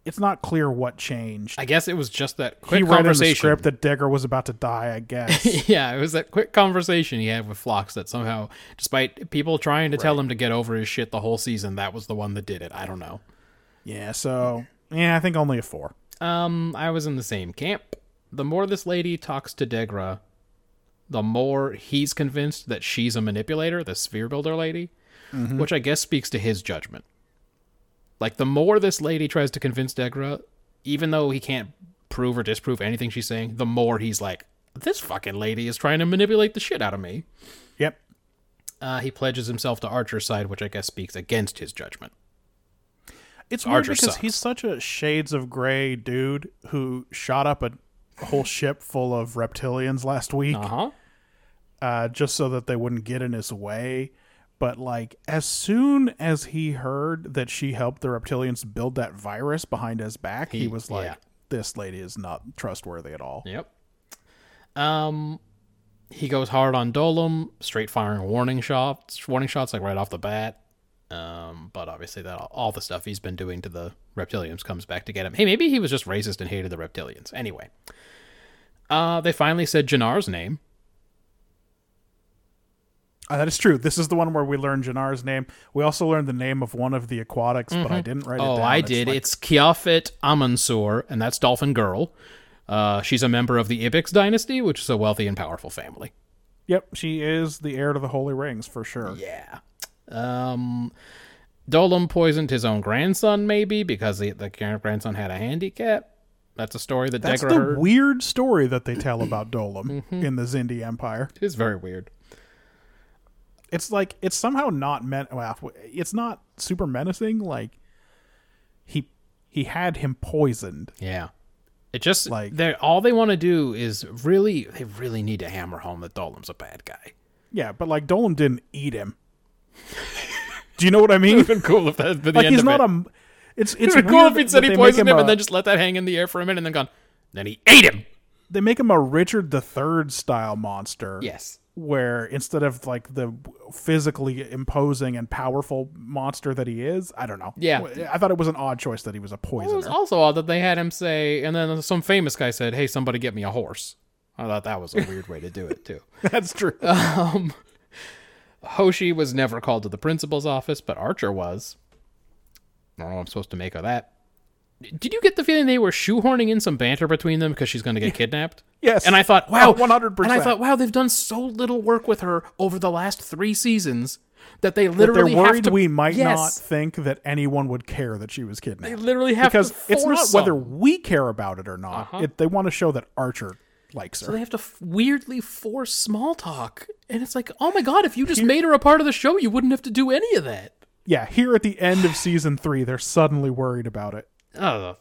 it's not clear what changed. I guess it was just that quick he read in the conversation. script that Degra was about to die. I *laughs* guess. yeah, it was that quick conversation he had with Phlox that somehow, despite people trying to tell him to get over his shit the whole season, that was the one that did it. I don't know. yeah. So yeah, I think only a four. Um, I was in the same camp. The more this lady talks to Degra, the more he's convinced that she's a manipulator, the sphere builder lady, which I guess speaks to his judgment. Like the more this lady tries to convince Degra, even though he can't prove or disprove anything she's saying, the more he's like, this fucking lady is trying to manipulate the shit out of me. Yep. Uh, he pledges himself to Archer's side, which I guess speaks against his judgment. It's weird Archer because sucks. he's such a shades of gray dude who shot up a whole ship full of reptilians last week. Uh huh. uh, just so that they wouldn't get in his way. But like, as soon as he heard that she helped the reptilians build that virus behind his back, he, He- was like, yeah. "This lady is not trustworthy at all." Yep. Um, he goes hard on Dolim, straight firing warning shots, warning shots like right off the bat. Um, but obviously that all the stuff he's been doing to the reptilians comes back to get him. Hey, maybe he was just racist and hated the reptilians. Anyway, uh, they finally said Jannar's name. Uh, that is true. This is the one where we learned Jannar's name. We also learned the name of one of the aquatics, but I didn't write it down. Oh. I did. like- it's Kiafet Amansur, and that's Dolphin Girl. Uh, she's a member of the Ibix dynasty, which is a wealthy and powerful family. yep, she is the heir to the Holy Rings for sure. Yeah. Um, Dolim poisoned his own grandson, maybe because the, the grandson had a handicap. That's a story that That's Degra the heard. weird story that they tell about Dolim Mm-hmm. in the Xindi Empire. it is very weird. It's like it's somehow not meant well it's not super menacing like he he had him poisoned Yeah. It just Like- they all they want to do is really they really need to hammer home that Dolim's a bad guy. Yeah, but like Dolan didn't eat him. *laughs* Do you know what I mean? *laughs* been cool if that's been the like end he's of not it. a. It's it's cool if he'd said he poisoned him, a- and then just let that hang in the air for a minute and then gone. Then he ate him. they make him a Richard III style monster. Yes. Where instead of like the physically imposing and powerful monster that he is, I don't know. Yeah. I thought it was an odd choice that he was a It poisoner. was also odd that they had him say, and then some famous guy said, "Hey, somebody get me a horse." I thought that was a weird way to do it too. *laughs* That's true. Um, Hoshi was never called to the principal's office, but Archer was. I don't know what I'm supposed to make of that. Did you get the feeling they were shoehorning in some banter between them because she's going to get kidnapped? Yes. And I thought, oh, wow, Oh, 100%. And I thought, wow, they've done so little work with her over the last three seasons that they they're literally have worried to. we might not think that anyone would care that she was kidnapped. They literally have because to it's not force whether we care about it or not. Uh-huh. It, they want to show that Archer likes her. So they have to f- weirdly force small talk, and it's like, oh my god, if you just made her a part of the show, you wouldn't have to do any of that. yeah, here at the end of season three, they're suddenly worried about it. Oh.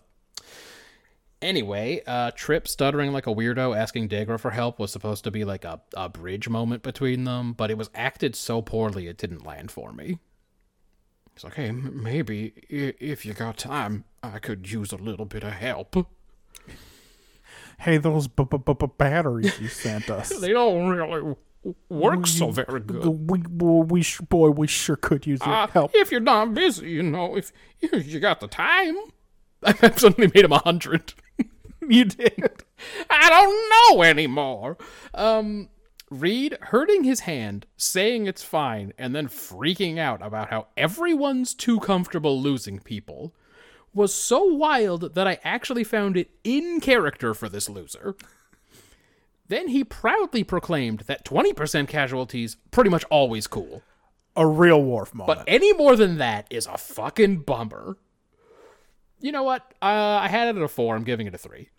Anyway, uh, Trip stuttering like a weirdo asking Degra for help was supposed to be like a, a bridge moment between them, but it was acted so poorly it didn't land for me. He's like, hey, m- maybe i- if you got time, I could use a little bit of help. Hey, those b- b- b- batteries you sent *laughs* us. They don't really work so very good. we, we, boy, we sure could use your Uh, help. if you're not busy, you know, if if you got the time. *laughs* I suddenly made him a hundred. *laughs* You did. I don't know anymore. Um, Reed hurting his hand, saying it's fine, and then freaking out about how everyone's too comfortable losing people was so wild that I actually found it in character for this loser. Then he proudly proclaimed that 20% casualties pretty much always cool. A real Worf moment. But any more than that is a fucking bummer. You know what? Uh, I had it at a four. I'm giving it a three.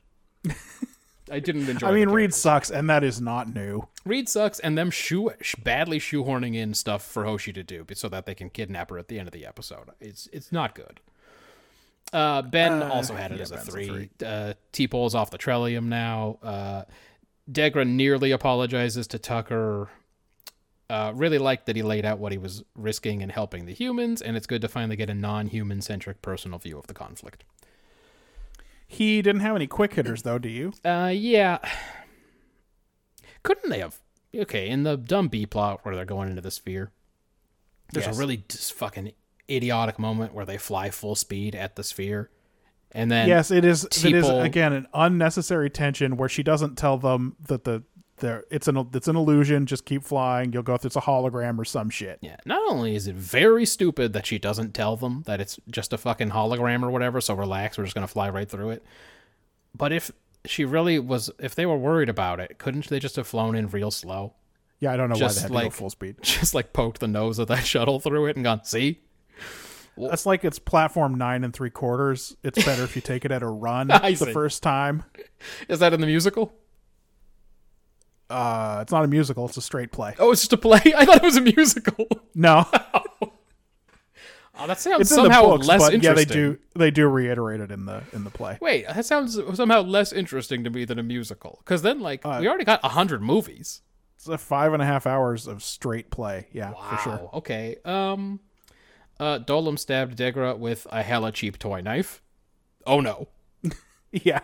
I didn't enjoy. *laughs* I mean, Reed sucks, and that is not new. Reed sucks, and them shoe sh- badly shoehorning in stuff for Hoshi to do so that they can kidnap her at the end of the episode. It's it's not good. Uh, ben also had it yeah, as a Ben's three. three. Uh, T'Pol's off the Trellium now. Uh, Degra nearly apologizes to Tucker. Uh, really liked that he laid out what he was risking and helping the humans, and it's good to finally get a non-human centric personal view of the conflict. He didn't have any quick hitters, though, do you? Uh, yeah. Couldn't they have? Okay, in the dumb B plot where they're going into the sphere, there's Yes. a really just fucking idiotic moment where they fly full speed at the sphere, and then yes, it is. It is again an unnecessary tension where she doesn't tell them that the the it's an it's an illusion. Just keep flying. You'll go through. It's a hologram or some shit. Yeah, not only is it very stupid that she doesn't tell them that it's just a fucking hologram or whatever, so relax, we're just gonna fly right through it. But if she really was, if they were worried about it, couldn't they just have flown in real slow? Yeah, I don't know Just why they had to like- go full speed. *laughs* Just like poked the nose of that *laughs* shuttle through it and gone, see? That's like it's platform nine and three quarters. It's better if you take it at a run *laughs* the see. first time. Is that in the musical? Uh, it's not a musical. It's a straight play. Oh, it's just a play? *laughs* I thought it was a musical. No, *laughs* Oh, that sounds it's in the somehow books, less but interesting. yeah, they do they do reiterate it in the in the play. Wait, that sounds somehow less interesting to me than a musical. Because then, like, Uh, we already got a hundred movies. It's a five and a half hours of straight play. Yeah, for sure. Wow. Okay. Um, uh, Dolim stabbed Degra with a hella cheap toy knife. Oh no. *laughs* Yeah,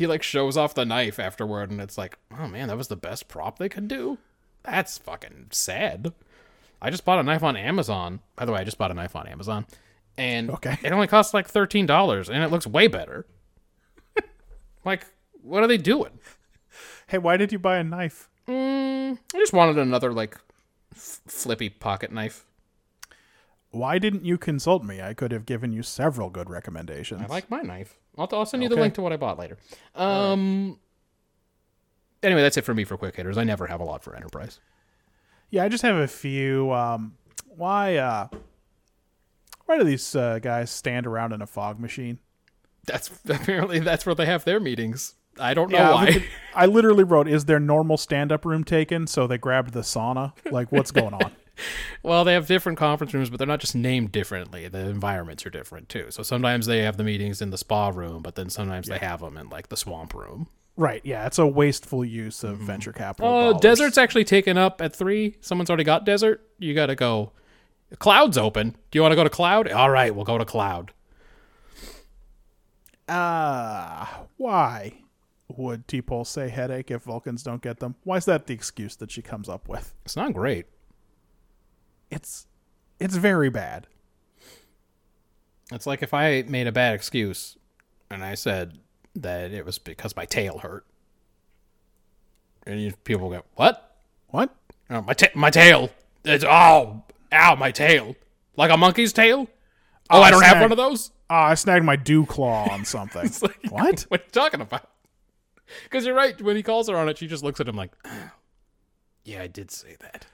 He like shows off the knife afterward, and it's like, oh man, that was the best prop they could do. That's fucking sad. I just bought a knife on Amazon. By the way, I just bought a knife on Amazon, and Okay. it only costs like thirteen dollars, and it looks way better. *laughs* like, what are they doing? Hey, why did you buy a knife? Mm, I just wanted another like f- flippy pocket knife. Why didn't you consult me? I could have given you several good recommendations. I like my knife. I'll, I'll send you the link to what I bought later. Um. Anyway, that's it for me for quick hitters. I never have a lot for Enterprise. Yeah, I just have a few. Um, why? Uh, why do these uh, guys stand around in a fog machine? That's apparently that's where they have their meetings. I don't know Yeah, why. look I literally wrote, "Is their normal stand-up room taken?" So they grabbed the sauna. Like, what's going on? *laughs* Well, they have different conference rooms, but they're not just named differently. The environments are different too. So sometimes they have the meetings in the spa room, but then sometimes they have them in like the swamp room. Right. Yeah. It's a wasteful use of venture capital. Oh, dollars. desert's actually taken up at three. Someone's already got desert. You got to go. Cloud's open. Do you want to go to cloud? All right, we'll go to cloud. Ah, why would T'Pol say headache if Vulcans don't get them? Why is that the excuse that she comes up with? It's not great. It's it's very bad. It's like if I made a bad excuse and I said that it was because my tail hurt. And people go, "What? What? Oh, my ta- my tail. It's oh, ow, my tail. Like a monkey's tail? Oh, I don't have one of those." Ah, I snagged my dew claw on *laughs* something. It's like, What? *laughs* What are you talking about? Because you're right. When he calls her on it, she just looks at him like, "Oh, "Yeah, I did say that."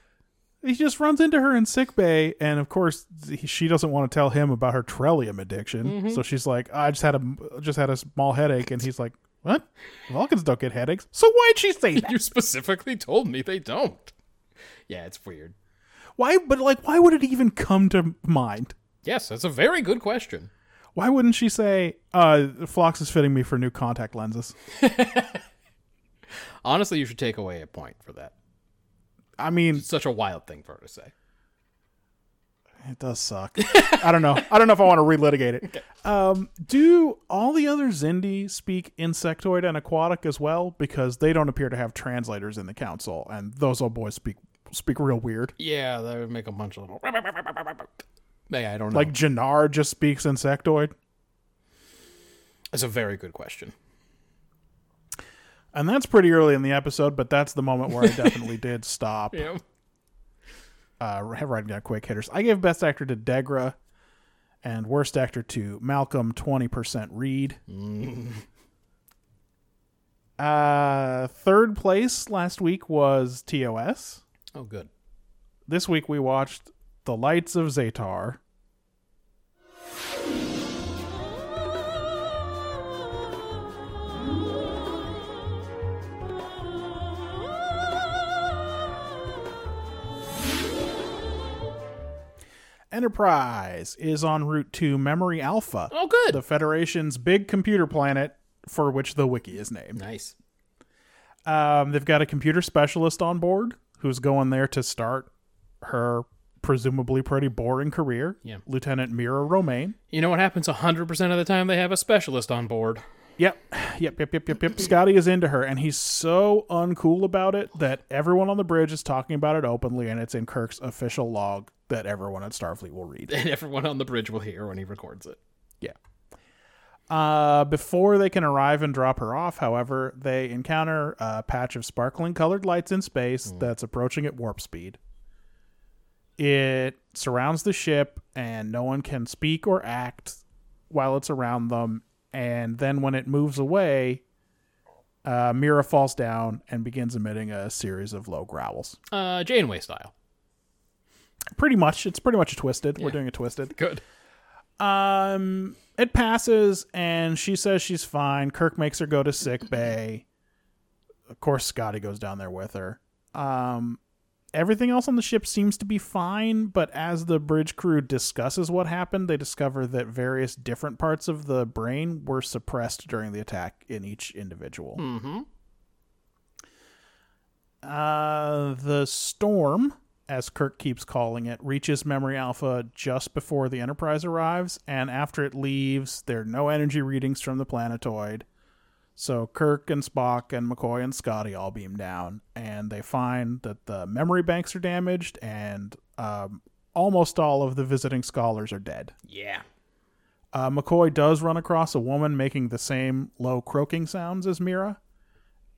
He just runs into her in sick bay, and of course he- she doesn't want to tell him about her Trellium addiction. Mm-hmm. So she's like, "I just had a just had a small headache," and he's like, "What? Vulcans don't get headaches." So why'd she say *laughs* that? You specifically told me they don't. Yeah, it's weird. Why? But like, why would it even come to mind? Yes, that's a very good question. Why wouldn't she say, uh, Phlox is fitting me for new contact lenses? *laughs* Honestly, you should take away a point for that. I mean, such a wild thing for her to say. it does suck. *laughs* I don't know. I don't know if I want to relitigate it. Um, do all the other Xindi speak insectoid and aquatic as well? Because they don't appear to have translators in the council, and those old boys speak speak real weird. Yeah, that would make a bunch of little. *laughs* Yeah, I don't know. Like Jannar just speaks insectoid, That's a very good question. And that's pretty early in the episode. But that's the moment where I *laughs* definitely did stop. Yeah. uh, writing down quick hitters. I gave best actor to Degra, and worst actor to Malcolm. Twenty percent Reed. Uh, third place last week was TOS. Oh, good. This week we watched The Lights of Zetar. Enterprise is en route to Memory Alpha, Oh, good. the Federation's big computer planet for which the wiki is named. nice. Um, they've got a computer specialist on board who's going there to start her presumably pretty boring career. Yeah. Lieutenant Mira Romaine. You know what happens 100% of the time they have a specialist on board? Yep. Yep, yep, yep, yep, yep. Scotty is into her, and he's so uncool about it that everyone on the bridge is talking about it openly, and it's in Kirk's official log that everyone at Starfleet will read. *laughs* And everyone on the bridge will hear when he records it. Yeah. Uh, before they can arrive and drop her off, however, they encounter a patch of sparkling colored lights in space that's approaching at warp speed. It surrounds the ship, and no one can speak or act while it's around them. And then when it moves away, uh, Mira falls down and begins emitting a series of low growls. Uh, Janeway style. Pretty much, it's pretty much a twisted. We're doing a twisted. *laughs* Good. Um, it passes, and she says she's fine. Kirk makes her go to sick bay. Of course, Scotty goes down there with her. Um, everything else on the ship seems to be fine, but as the bridge crew discusses what happened, they discover that various different parts of the brain were suppressed during the attack in each individual. Mm-hmm. Uh, the storm, as Kirk keeps calling it, reaches Memory Alpha just before the Enterprise arrives, and after it leaves, there are no energy readings from the planetoid. So Kirk and Spock and McCoy and Scotty all beam down, and they find that the memory banks are damaged, and um, almost all of the visiting scholars are dead. Yeah. Uh, McCoy does run across a woman making the same low croaking sounds as Mira,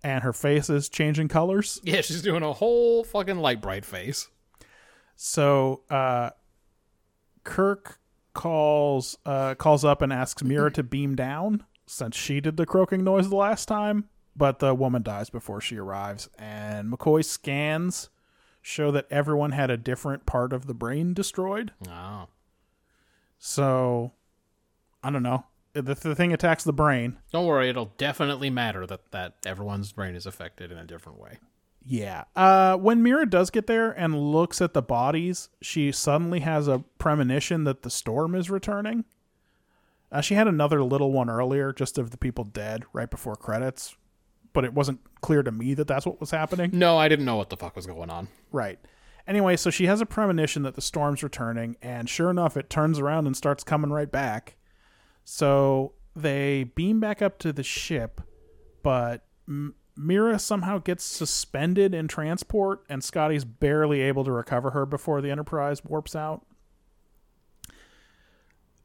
and her face is changing colors. Yeah, she's doing a whole fucking Lite-Brite face. So uh, Kirk calls uh, calls up and asks Mira to beam down since she did the croaking noise the last time, but the woman dies before she arrives. And McCoy scans show that everyone had a different part of the brain destroyed. Oh. So I don't know. The, the thing attacks the brain. Don't worry, it'll definitely matter that, that everyone's brain is affected in a different way. Yeah. Uh, when Mira does get there and looks at the bodies, she suddenly has a premonition that the storm is returning. Uh, she had another little one earlier, just of the people dead right before credits, but it wasn't clear to me that that's what was happening. No, I didn't know what the fuck was going on. Right. Anyway, so she has a premonition that the storm's returning, and sure enough, it turns around and starts coming right back. So they beam back up to the ship, but M- Mira somehow gets suspended in transport, and Scotty's barely able to recover her before the Enterprise warps out.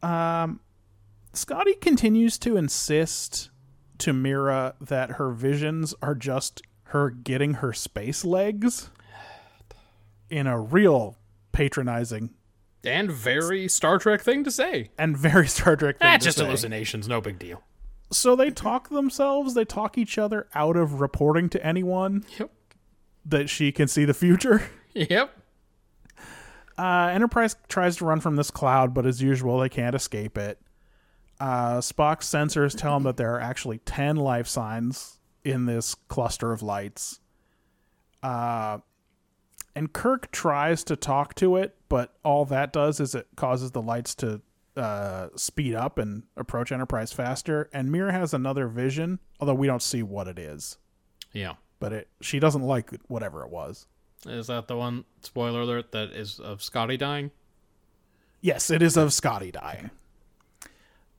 Um, Scotty continues to insist to Mira that her visions are just her getting her space legs in a real patronizing And very Star Trek thing to say. and very *laughs* Star Trek thing Ah, to just say. hallucinations, no big deal. So they talk themselves, they talk each other out of reporting to anyone Yep. that she can see the future. *laughs* Yep. Uh, Enterprise tries to run from this cloud, but as usual, they can't escape it. Uh, Spock's sensors tell him that there are actually 10 life signs in this cluster of lights. Uh, and Kirk tries to talk to it, but all that does is it causes the lights to uh, speed up and approach Enterprise faster. And Mira has another vision, although we don't see what it is. Yeah. But it she doesn't like whatever it was. Is that the one, spoiler alert, that is of Scotty dying? Yes, it is of Scotty dying.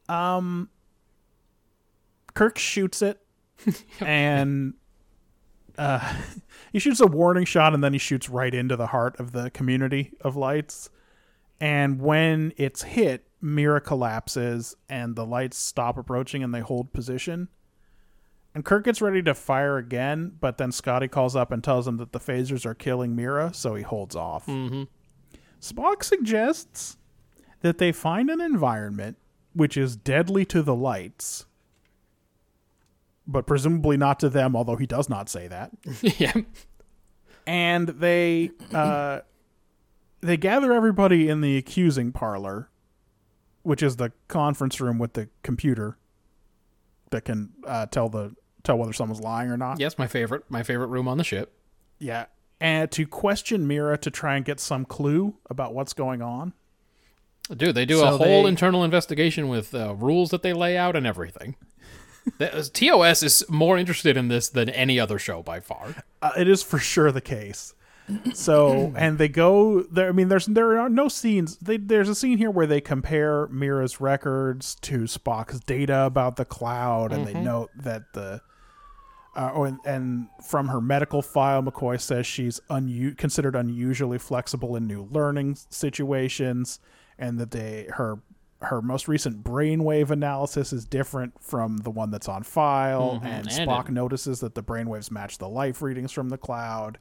Um, Kirk shoots it, *laughs* and uh, *laughs* he shoots a warning shot, and then he shoots right into the heart of the community of lights. And when it's hit, Mira collapses, and the lights stop approaching, and they hold position. And Kirk gets ready to fire again, but then Scotty calls up and tells him that the phasers are killing Mira, so he holds off. Mm-hmm. Spock suggests that they find an environment which is deadly to the lights, but presumably not to them, although he does not say that. *laughs* yeah. And they uh, they gather everybody in the accusing parlor, which is the conference room with the computer that can uh, tell the tell whether someone's lying or not. Yes, my favorite. My favorite room on the ship. Yeah. And to question Mira to try and get some clue about what's going on. Dude, they do So a whole they- internal investigation with uh, rules that they lay out and everything. *laughs* Uh, TOS is more interested in this than any other show by far. Uh, it is for sure the case. So, and they go there. I mean, there's there are no scenes. They, there's a scene here where they compare Mira's records to Spock's data about the cloud, and they note that the uh, or, and from her medical file, McCoy says she's unu- considered unusually flexible in new learning situations, and that they her her most recent brainwave analysis is different from the one that's on file, and and Spock it- notices that the brainwaves match the life readings from the cloud.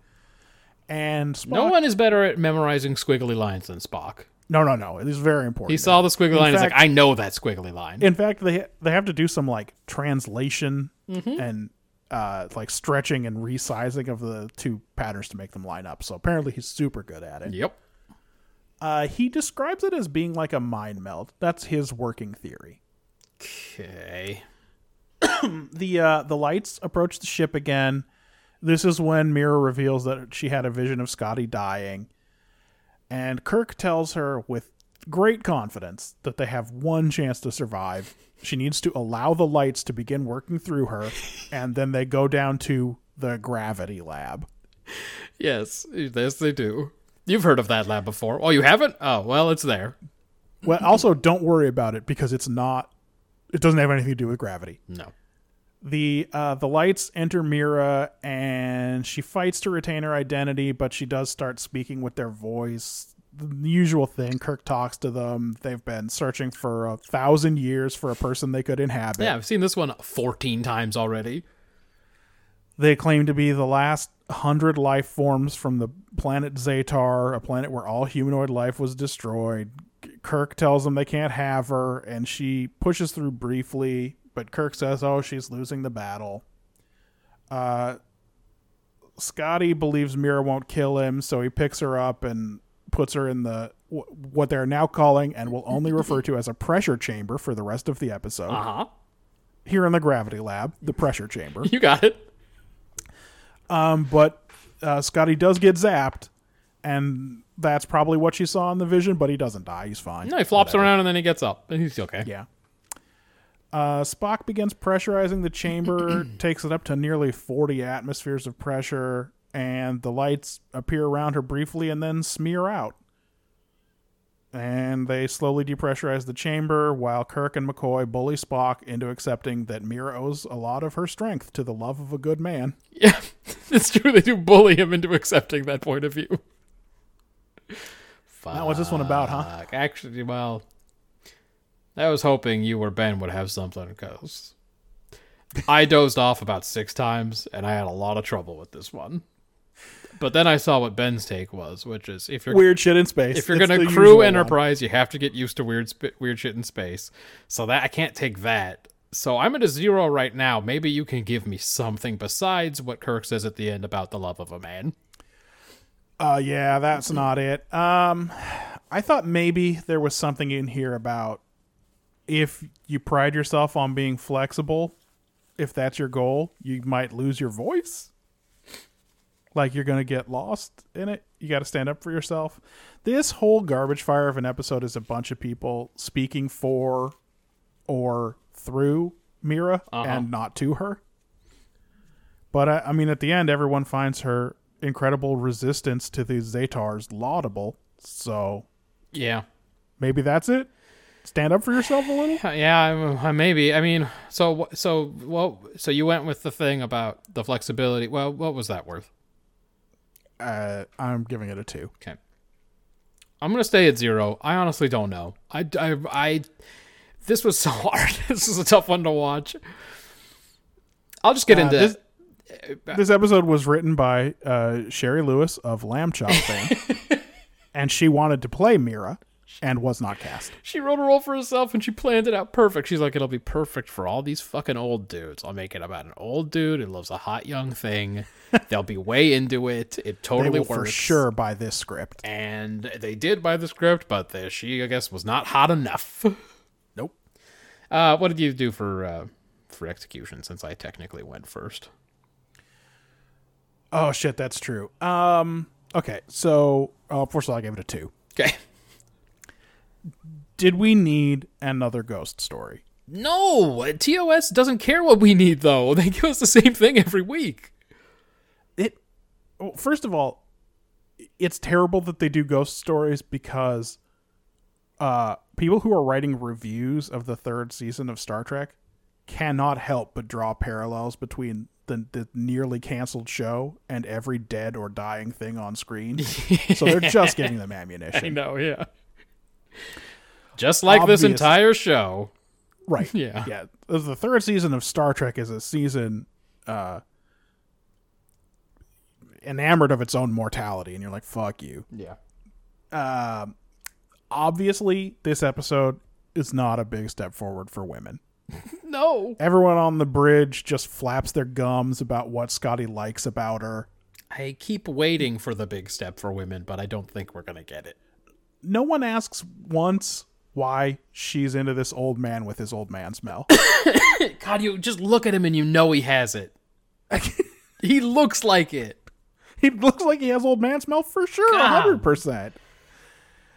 And Spock, No one is better at memorizing squiggly lines than Spock. no, no, no. It is very important. He saw the squiggly In line. He's like, I know that squiggly line. In fact, they they have to do some like translation Mm-hmm. and uh, like stretching and resizing of the two patterns to make them line up. So apparently, he's super good at it. yep. Uh, he describes it as being like a mind meld. That's his working theory. Okay. *coughs* The uh, the lights approach the ship again. This is when Mira reveals that she had a vision of Scotty dying, and Kirk tells her with great confidence that they have one chance to survive. She needs to allow the lights to begin working through her, and then they go down to the gravity lab. Yes. Yes, they do. You've heard of that lab before. Oh, you haven't? Oh, well, it's there. Well, also don't worry about it because it's not. It doesn't have anything to do with gravity. No. The uh, the lights enter Mira and she fights to retain her identity, but she does start speaking with their voice. The usual thing. Kirk talks to them. They've been searching for a thousand years for a person they could inhabit. Yeah, I've seen this one 14 times already. They claim to be the last hundred life forms from the planet Zetar, a planet where all humanoid life was destroyed. Kirk tells them they can't have her, and she pushes through briefly, but Kirk says, "Oh, she's losing the battle." Uh, Scotty believes Mira won't kill him, so he picks her up and puts her in the wh- what they're now calling and will only refer to as a pressure chamber for the rest of the episode. Uh huh. Here in the gravity lab, the pressure chamber. *laughs* You got it. Um, but uh, Scotty does get zapped, and that's probably what she saw in the vision. But he doesn't die; he's fine. No, he flops Whatever. around and then he gets up, and he's okay. Yeah. Uh, Spock begins pressurizing the chamber, *clears throat* takes it up to nearly 40 atmospheres of pressure, and the lights appear around her briefly and then smear out. And they slowly depressurize the chamber while Kirk and McCoy bully Spock into accepting that Mira owes a lot of her strength to the love of a good man. Yeah, *laughs* it's true. They do bully him into accepting that point of view. Now, what's this one about, huh? Actually, well, I was hoping you or Ben would have something because I dozed off about six times and I had a lot of trouble with this one. But then I saw what Ben's take was, which is if you're Weird shit in space. if you're It's gonna crew usual one. Enterprise, you have to get used to weird sp- weird shit in space. So that I can't take that. So I'm at a zero right now. Maybe you can give me something besides what Kirk says at the end about the love of a man. Uh, yeah, that's not it. Um, I thought maybe there was something in here about if you pride yourself on being flexible, if that's your goal, you might lose your voice. Like you're going to get lost in it. You got to stand up for yourself. This whole garbage fire of an episode is a bunch of people speaking for or through Mira Uh-huh. and not to her. But I, I mean, at the end, everyone finds her incredible resistance to the Zetars laudable. So Yeah, maybe that's it. Stand up for yourself a little. *laughs* Yeah, maybe. I mean, so so well, so you went with the thing about the flexibility. Well, what was that worth? Uh, I'm giving it a two. Okay. I'm gonna stay at zero. I honestly don't know. I, I, I this was *laughs* so hard. this is a tough one to watch. I'll just get Uh, into this, this episode was written by uh, Shari Lewis of Lamb Chop fame, *laughs* and she wanted to play Mira and was not cast. She wrote a role for herself and she planned it out perfect. She's like, it'll be perfect for all these fucking old dudes. I'll make it about an old dude who loves a hot young thing. *laughs* They'll be way into it. It totally will for sure buy this script. And they did buy the script, but the, she, I guess, was not hot enough. *laughs* Nope. Uh, what did you do for uh, for execution? Since I technically went first. Oh shit, that's true. Um. Okay, so uh, first of all, I gave it a two. Okay. Did we need another ghost story? No, TOS doesn't care what we need though. *laughs* They give us the same thing every week. it well, first of all it's terrible that they do ghost stories because uh people who are writing reviews of the third season of Star Trek cannot help but draw parallels between the, the nearly canceled show and every dead or dying thing on screen. so they're *laughs* just giving them ammunition. I know, yeah. Just like this entire show. Right. *laughs* Yeah. Yeah. The third season of Star Trek is a season uh enamored of its own mortality and you're like fuck you. Yeah. um, obviously this episode is not a big step forward for women. *laughs* No. Everyone on the bridge just flaps their gums about what Scotty likes about her. I keep waiting for the big step for women, but I don't think we're going to get it. No one asks once why she's into this old man with his old man smell. *coughs* God, you just look at him and you know he has it. *laughs* he looks like it. he looks like he has old man smell for sure, hundred percent.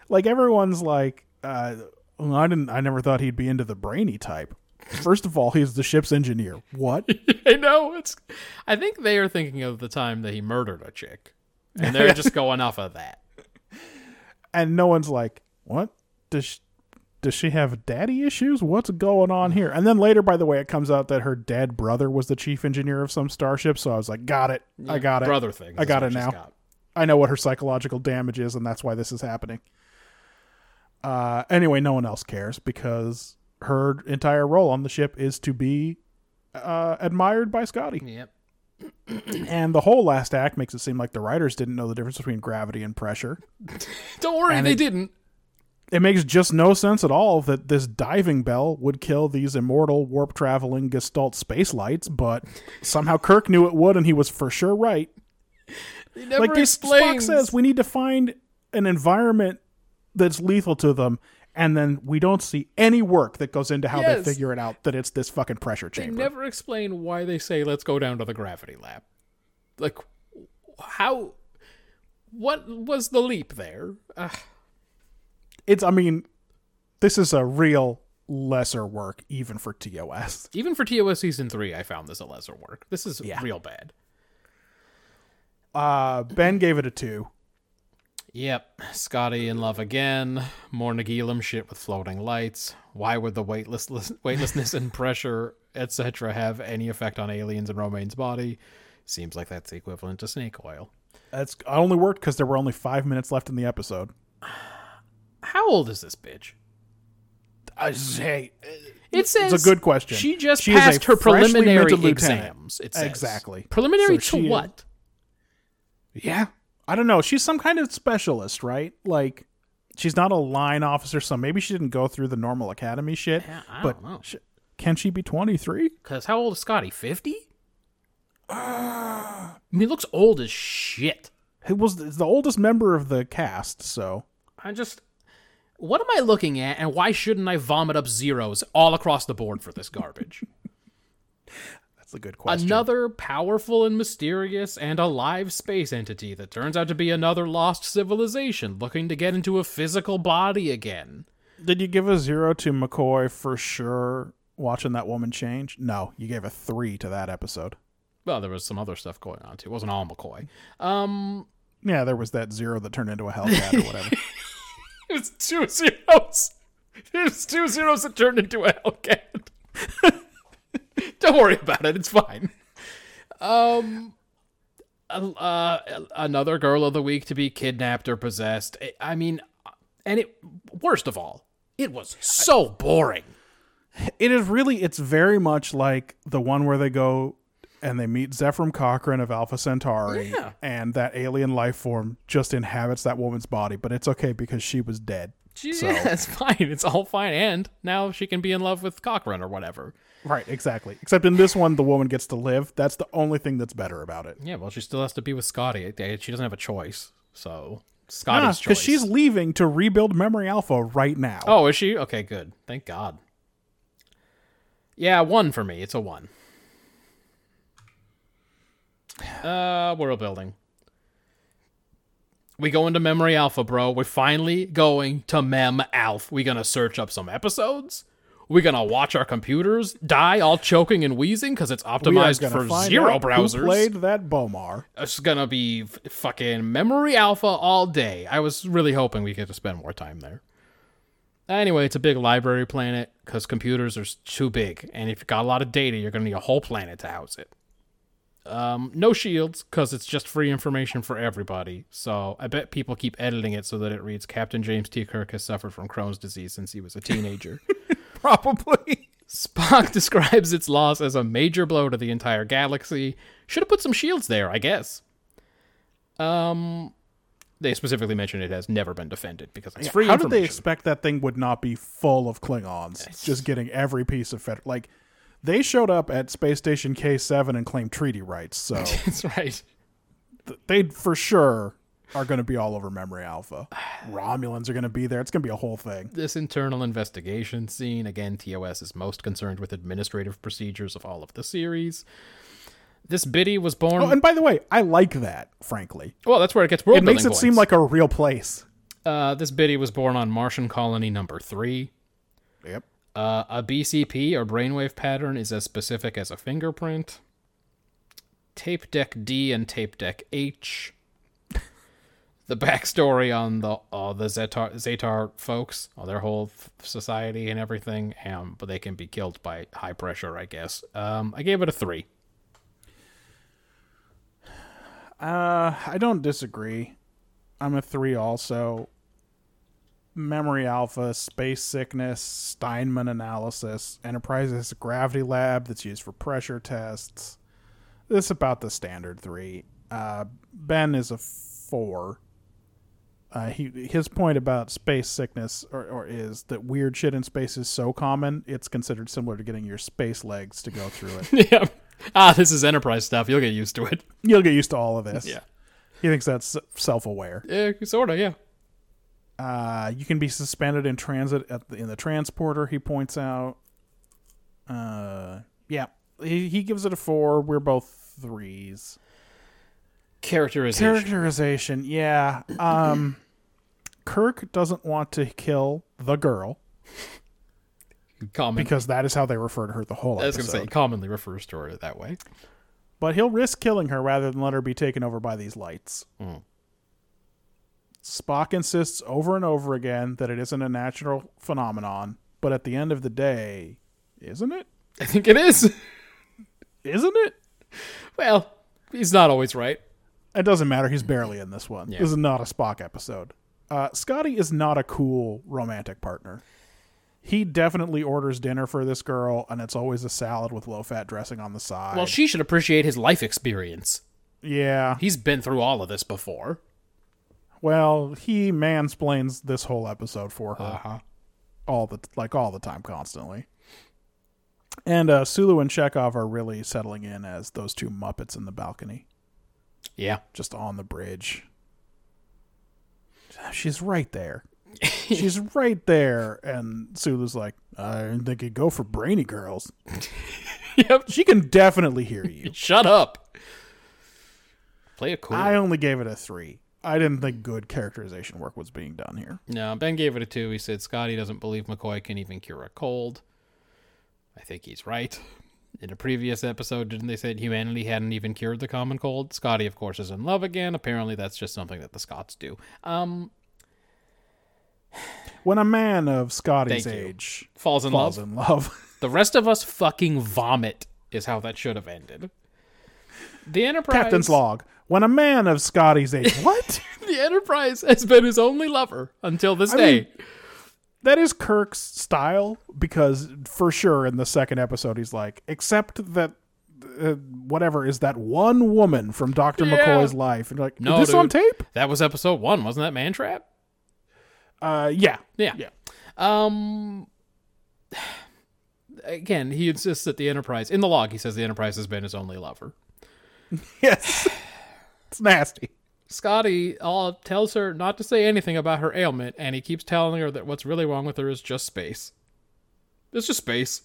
Like everyone's like, uh, well, I didn't. I never thought he'd be into the brainy type. First of all, he's the ship's engineer. What? *laughs* I know. It's. I think they are thinking of the time that he murdered a chick, and they're *laughs* just going off of that. and no one's like, "What does she, does she have daddy issues? What's going on here?" And then later, by the way, it comes out that her dead brother was the chief engineer of some starship. So I was like, "Got it, I got it, Brother thing. I got it now. got. I know what her psychological damage is, and that's why this is happening." Uh, anyway, no one else cares because her entire role on the ship is to be uh, admired by Scotty. Yep. *clears throat* And the whole last act makes it seem like the writers didn't know the difference between gravity and pressure. *laughs* Don't worry, And they it- didn't. It makes just no sense at all that this diving bell would kill these immortal warp traveling gestalt space lights, but somehow Kirk knew it would, and he was for sure right. Never like this Spock says, we need to find an environment that's lethal to them, and then we don't see any work that goes into how Yes. they figure it out that it's this fucking pressure chamber. They never explain why they say let's go down to the gravity lab. Like, how? What was the leap there? Uh, It's I mean, this is a real lesser work even for TOS. even for TOS season three, I found this a lesser work. This is Yeah. real bad. Uh Ben gave it a 2. Yep, Scotty in love again. More Nagilum shit with floating lights. Why would the weightless weightlessness and pressure, etc., have any effect on aliens and Romaine's body? Seems like that's the equivalent to snake oil. That's only worked cuz there were only 5 minutes left in the episode. How old is this bitch? Uh, I say It says it's a good question. She just She passed her preliminary exams. It says. Exactly. Preliminary So to she is- what? Yeah. I don't know. She's some kind of specialist, right? Like she's not a line officer, so maybe she didn't go through the normal academy shit. Yeah, I but don't know. sh- can she be 23? Because how old is Scotty? Fifty? Uh, I mean, he looks old as shit. He was the oldest member of the cast, so I just. What am I looking at, and why shouldn't I vomit up zeros all across the board for this garbage? *laughs* that's a good question. another powerful and mysterious and alive space entity that turns out to be another lost civilization looking to get into a physical body again. Did you give a zero to McCoy for sure watching that woman change? No, you gave a three to that episode. Well, there was some other stuff going on too. It wasn't all McCoy. Um, Yeah, there was that zero that turned into a Hellcat or whatever. *laughs* it was two zeros. Was two zeros that turned into a Hellcat. *laughs* Don't worry about it. It's fine. Um, uh, another girl of the week to be kidnapped or possessed. I mean, and it. Worst of all, it was so boring. it is really, it's very much like the one where they go and they meet Zefram Cochrane of Alpha Centauri, Yeah. and that alien life form just inhabits that woman's body, but it's okay because she was dead. She's, So- yeah, *laughs* it's fine. It's all fine. And now she can be in love with Cochrane or whatever. Right, exactly. Except in this one, the woman gets to live. That's the only thing that's better about it. Yeah, well, she still has to be with Scotty. She doesn't have a choice. So Scotty's choice. Because she's leaving to rebuild Memory Alpha right now. Oh, is she? Okay, good. Thank God. Yeah, one for me. It's a one. Uh, world building. We go into Memory Alpha, bro. We're finally going to Mem Alpha. We gonna search up some episodes. We gonna watch our computers die, all choking and wheezing because it's optimized for zero browsers. Who played that B'omar? It's gonna be f- fucking memory alpha all day. I was really hoping we get to spend more time there. Anyway, it's a big library planet because computers are too big, and if you've got a lot of data, you're gonna need a whole planet to house it. Um, no shields because it's just free information for everybody. So I bet people keep editing it so that it reads Captain James T. Kirk has suffered from Crohn's disease since he was a teenager. *laughs* Probably. Spock *laughs* describes its loss as a major blow to the entire galaxy. Should have put some shields there, I guess. Um, they specifically mention it has never been defended because it's free How did they expect that thing would not be full of Klingons? Just getting every piece of fed like they showed up at Space Station K7 and claimed treaty rights, so *laughs* That's right. th- they for sure are going to be all over Memory Alpha. *sighs* Romulans are going to be there. It's going to be a whole thing. This internal investigation scene again. TOS is most concerned with administrative procedures of all of the series. This biddy was born. Oh, and by the way, I like that. Frankly, well, that's where it gets world it makes it building seem like a real place. uh, this biddy was born on Martian colony number three. Yep. Uh, a BCP or brainwave pattern is as specific as a fingerprint. Tape deck D and tape deck H. The backstory on the uh, the Zetar, Zetar folks, uh, their whole society and everything, um, but they can be killed by high pressure, I guess. Um, I gave it a three. Uh, I don't disagree. I'm a three also. Memory Alpha, Space Sickness, Steinman Analysis, Enterprise has a gravity lab that's used for pressure tests. This is about the standard three. Uh, ben is a four. Uh, he his point about space sickness or, or is that weird shit in space is so common it's considered similar to getting your space legs to go through it. *laughs* yeah. Ah, this is Enterprise stuff. You'll get used to it. You'll get used to all of this. Yeah. He thinks that's self aware. Yeah, sort of. Yeah. Uh, you can be suspended in transit at the, in the transporter. He points out. Uh, yeah, he he gives it a four. We're both threes. Characterization. Characterization, yeah. Um, *clears throat* Kirk doesn't want to kill the girl Common. because that is how they refer to her the whole I was going to say, commonly refers to her that way. but he'll risk killing her rather than let her be taken over by these lights. Mm. Spock insists over and over again that it isn't a natural phenomenon, but at the end of the day, isn't it? I think it is. Isn't it? well, he's not always right. It doesn't matter. He's barely in this one. Yeah. This is not a Spock episode. Uh, Scotty is not a cool romantic partner. He definitely orders dinner for this girl, and it's always a salad with low fat dressing on the side. Well, she should appreciate his life experience. yeah. He's been through all of this before. Well, he mansplains this whole episode for her. Uh-huh. all the like all the time constantly. And uh, Sulu and Chekov are really settling in as those two Muppets in the balcony, Yeah. just on the bridge. She's right there. She's *laughs* right there. And Sulu's like, I didn't think you'd go for brainy girls. Yep. She can definitely hear you. *laughs* Shut up. Play it cool. I only gave it a three. I didn't think good characterization work was being done here. No, Ben gave it a two. He said Scotty doesn't believe McCoy can even cure a cold. I think he's right. In a previous episode, didn't they say humanity hadn't even cured the common cold? Scotty, of course, is in love again. Apparently, that's just something that the Scots do. Um, When a man of Scotty's age falls in falls love. in love, *laughs* The rest of us fucking vomit. Is how that should have ended. The Enterprise. Captain's log. When a man of Scotty's age, *laughs* what? The Enterprise has been his only lover until this I day. mean, that is Kirk's style because for sure in the second episode he's like, except that uh, whatever is that one woman from Doctor Yeah. McCoy's life, and like, No, is this on tape? that was episode one, wasn't that Man Trap? Uh, yeah, Yeah. yeah. Um. Again, he insists that the Enterprise, in the log, he says the Enterprise has been his only lover. *laughs* yes, it's nasty. Scotty all tells her not to say anything about her ailment, and he keeps telling her that what's really wrong with her is just space. It's just space.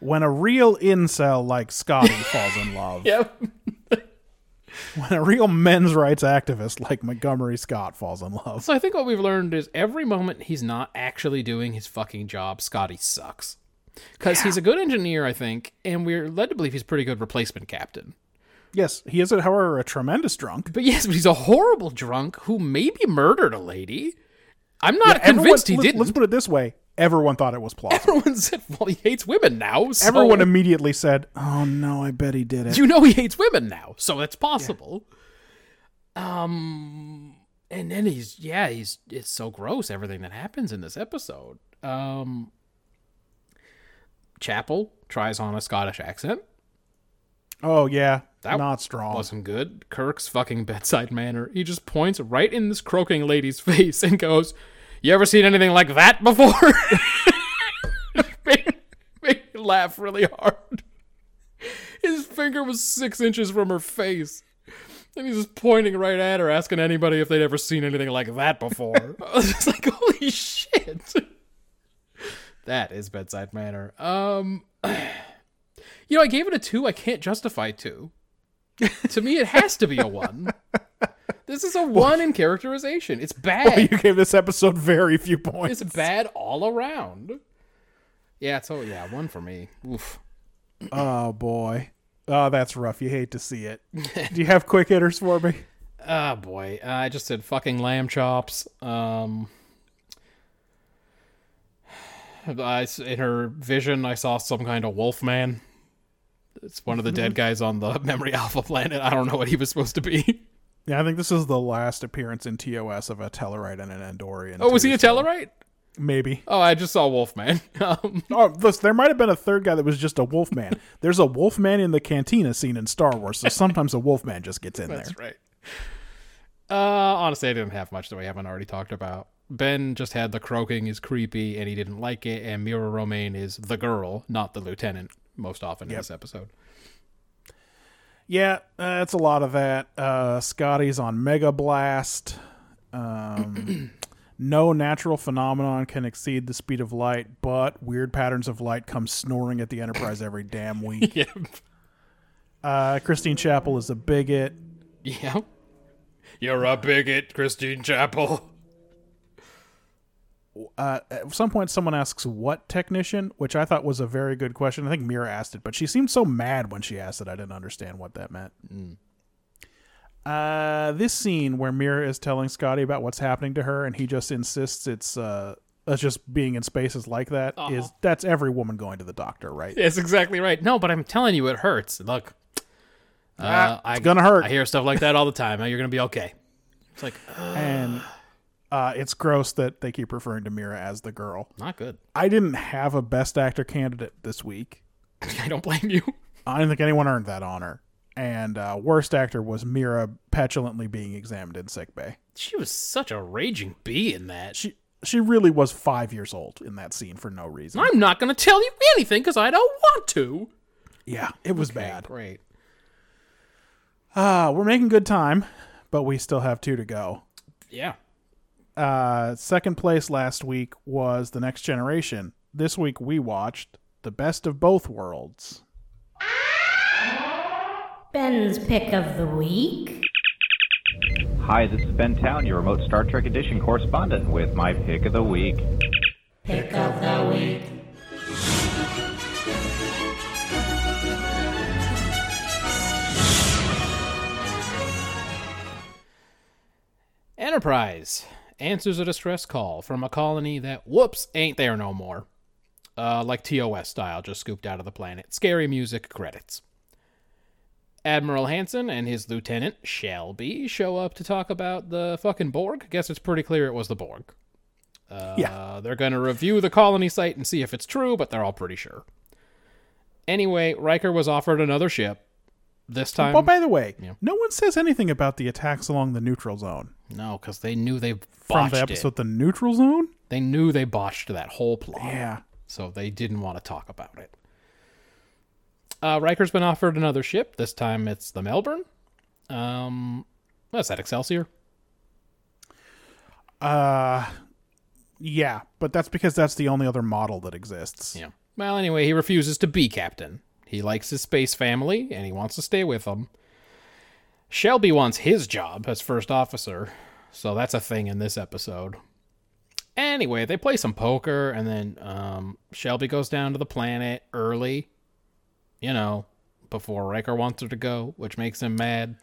When a real incel like Scotty *laughs* falls in love, Yep. *laughs* when a real men's rights activist like Montgomery Scott falls in love, So I think what we've learned is every moment he's not actually doing his fucking job, Scotty sucks. Because he's a good engineer, I think, and we're led to believe he's a pretty good replacement captain. Yes, he is, however, a tremendous drunk. But yes, but he's a horrible drunk who maybe murdered a lady. I'm not Everyone- convinced he let's- didn't. Let's put it this way: everyone thought it was plausible. Everyone said, well, he hates women now. So Everyone immediately said, "Oh no, I bet he did it." you know he hates women now, so it's possible. Um, and then he's yeah, he's it's so gross everything that happens in this episode. Um, Chapel tries on a Scottish accent. Oh yeah, That not strong. Wasn't good. Kirk's fucking bedside manner. He just points right in this croaking lady's *laughs* face and goes, "You ever seen anything like that before?" *laughs* make, make me laugh really hard. His finger was six inches from her face. And he's just pointing right at her, asking anybody if they'd ever seen anything like that before. *laughs* I was just like, holy shit. that is bedside manner. Um *clears throat* You know, I gave it a two. I can't justify two. To me, it has to be a one. This is a one in characterization. It's bad. you gave this episode very few points. It's bad all around. Yeah, so yeah, one for me. Oof. Oh boy. Oh, that's rough. You hate to see it. Do you have quick hitters for me? *laughs* Oh boy, uh, I just said fucking lamb chops. Um, *sighs* I in her vision, I saw some kind of wolf man. It's one of the dead guys on the *laughs* Memory Alpha planet. I don't know what he was supposed to be. *laughs* Yeah, I think this is the last appearance in TOS of a Tellarite and an Andorian. Oh, was he a Tellarite? Maybe. Oh, I just saw Wolfman. *laughs* Um, Oh, listen, there might have been a third guy that was just a wolfman. There's a wolfman in the cantina scene in Star Wars, so sometimes a wolfman just gets in there. That's right. Uh, honestly, I didn't have much that we haven't already talked about. Ben just had the croaking is creepy and he didn't like it, and Mira Romaine is the girl, not the lieutenant, most often in this episode. Yeah, uh, it's a lot of that. Uh, Scotty's on Mega Blast. Um, *clears throat* no natural phenomenon can exceed the speed of light, but weird patterns of light come snoring at the Enterprise every damn *laughs* week. Yeah. Uh, Christine Chapel is a bigot. Yeah. You're a bigot, Christine Chapel. Uh, at some point, someone asks what technician, which I thought was a very good question. I think Mira asked it, but she seemed so mad when she asked it. I didn't understand what that meant. Uh, this scene where Mira is telling Scotty about what's happening to her, and he just insists it's uh, us just being in spaces like that is that's every woman going to the doctor, right? That's exactly right. No, but I'm telling you, it hurts. Look, uh, Ah, I, it's gonna hurt. I hear stuff like that all the time. You're gonna be okay. It's like and uh, it's gross that they keep referring to Mira as the girl. not good. I didn't have a best actor candidate this week. *laughs* I don't blame you. I don't think anyone earned that honor. And uh, worst actor was Mira petulantly being examined in sickbay. She was such a raging bee in that. She she really was five years old in that scene for no reason. I'm not gonna tell you anything because I don't want to. Yeah, it was bad. Great. Uh, we're making good time, but we still have two to go. Yeah. Uh, second place last week was The Next Generation. This week we watched The Best of Both Worlds. Ben's pick of the week. Hi, this is Ben Town, your remote Star Trek Edition correspondent, with my pick of the week. Pick of the week. Enterprise answers a distress call from a colony that, whoops, ain't there no more. Uh, like TOS style, just scooped out of the planet. Scary music credits. Admiral Hanson and his lieutenant, Shelby, show up to talk about the fucking Borg. Guess it's pretty clear it was the Borg. Uh, Yeah. They're going to review the colony site and see if it's true, but they're all pretty sure. Anyway, Riker was offered another ship. This time. Oh, by the way, Yeah. no one says anything about the attacks along the neutral zone. No, because they knew they botched From the it. episode The Neutral Zone? They knew they botched that whole plot. Yeah. So they didn't want to talk about it. Uh, Riker's been offered another ship. This time it's the Melbourne. Um, what's that, Excelsior? Uh, yeah, but that's because that's the only other model that exists. Yeah. Well, anyway, he refuses to be captain. He likes his space family and he wants to stay with them. Shelby wants his job as first officer, so that's a thing in this episode. Anyway, they play some poker and then um, Shelby goes down to the planet early, you know, before Riker wants her to go, which makes him mad.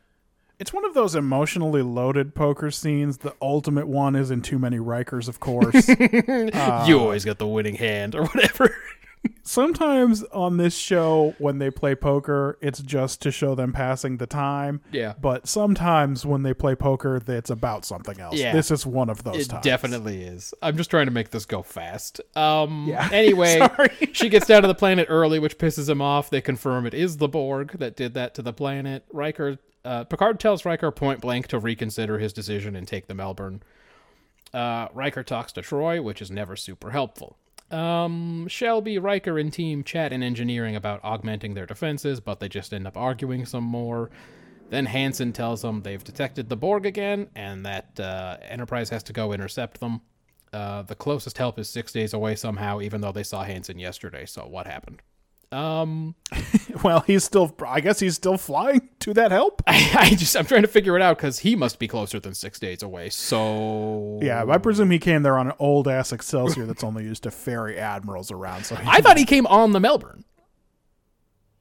It's one of those emotionally loaded poker scenes. The ultimate one is in Too Many Rikers, of course. *laughs* you always get the winning hand or whatever. *laughs* Sometimes on this show, when they play poker, it's just to show them passing the time. Yeah. But sometimes when they play poker, it's about something else. Yeah. This is one of those It times. definitely is. I'm just trying to make this go fast. Um Yeah. *laughs* anyway, she gets down to the planet early, which pisses him off. They confirm it is the Borg that did that to the planet. Riker uh, Picard tells Riker point blank to reconsider his decision and take the Melbourne. Uh, Riker talks to Troi, which is never super helpful. Um, Shelby, Riker, and team chat in engineering about augmenting their defenses, but they just end up arguing some more. Then Hanson tells them they've detected the Borg again, and that uh, Enterprise has to go intercept them. Uh, the closest help is six days away somehow, even though they saw Hanson yesterday. So what happened? Um, *laughs* Well, he's still. I guess he's still flying to that help. *laughs* I, I just I'm trying to figure it out because he must be closer than six days away. So Yeah, I presume he came there on an old ass Excelsior that's only used to ferry admirals around. So I thought he came on the Melbourne.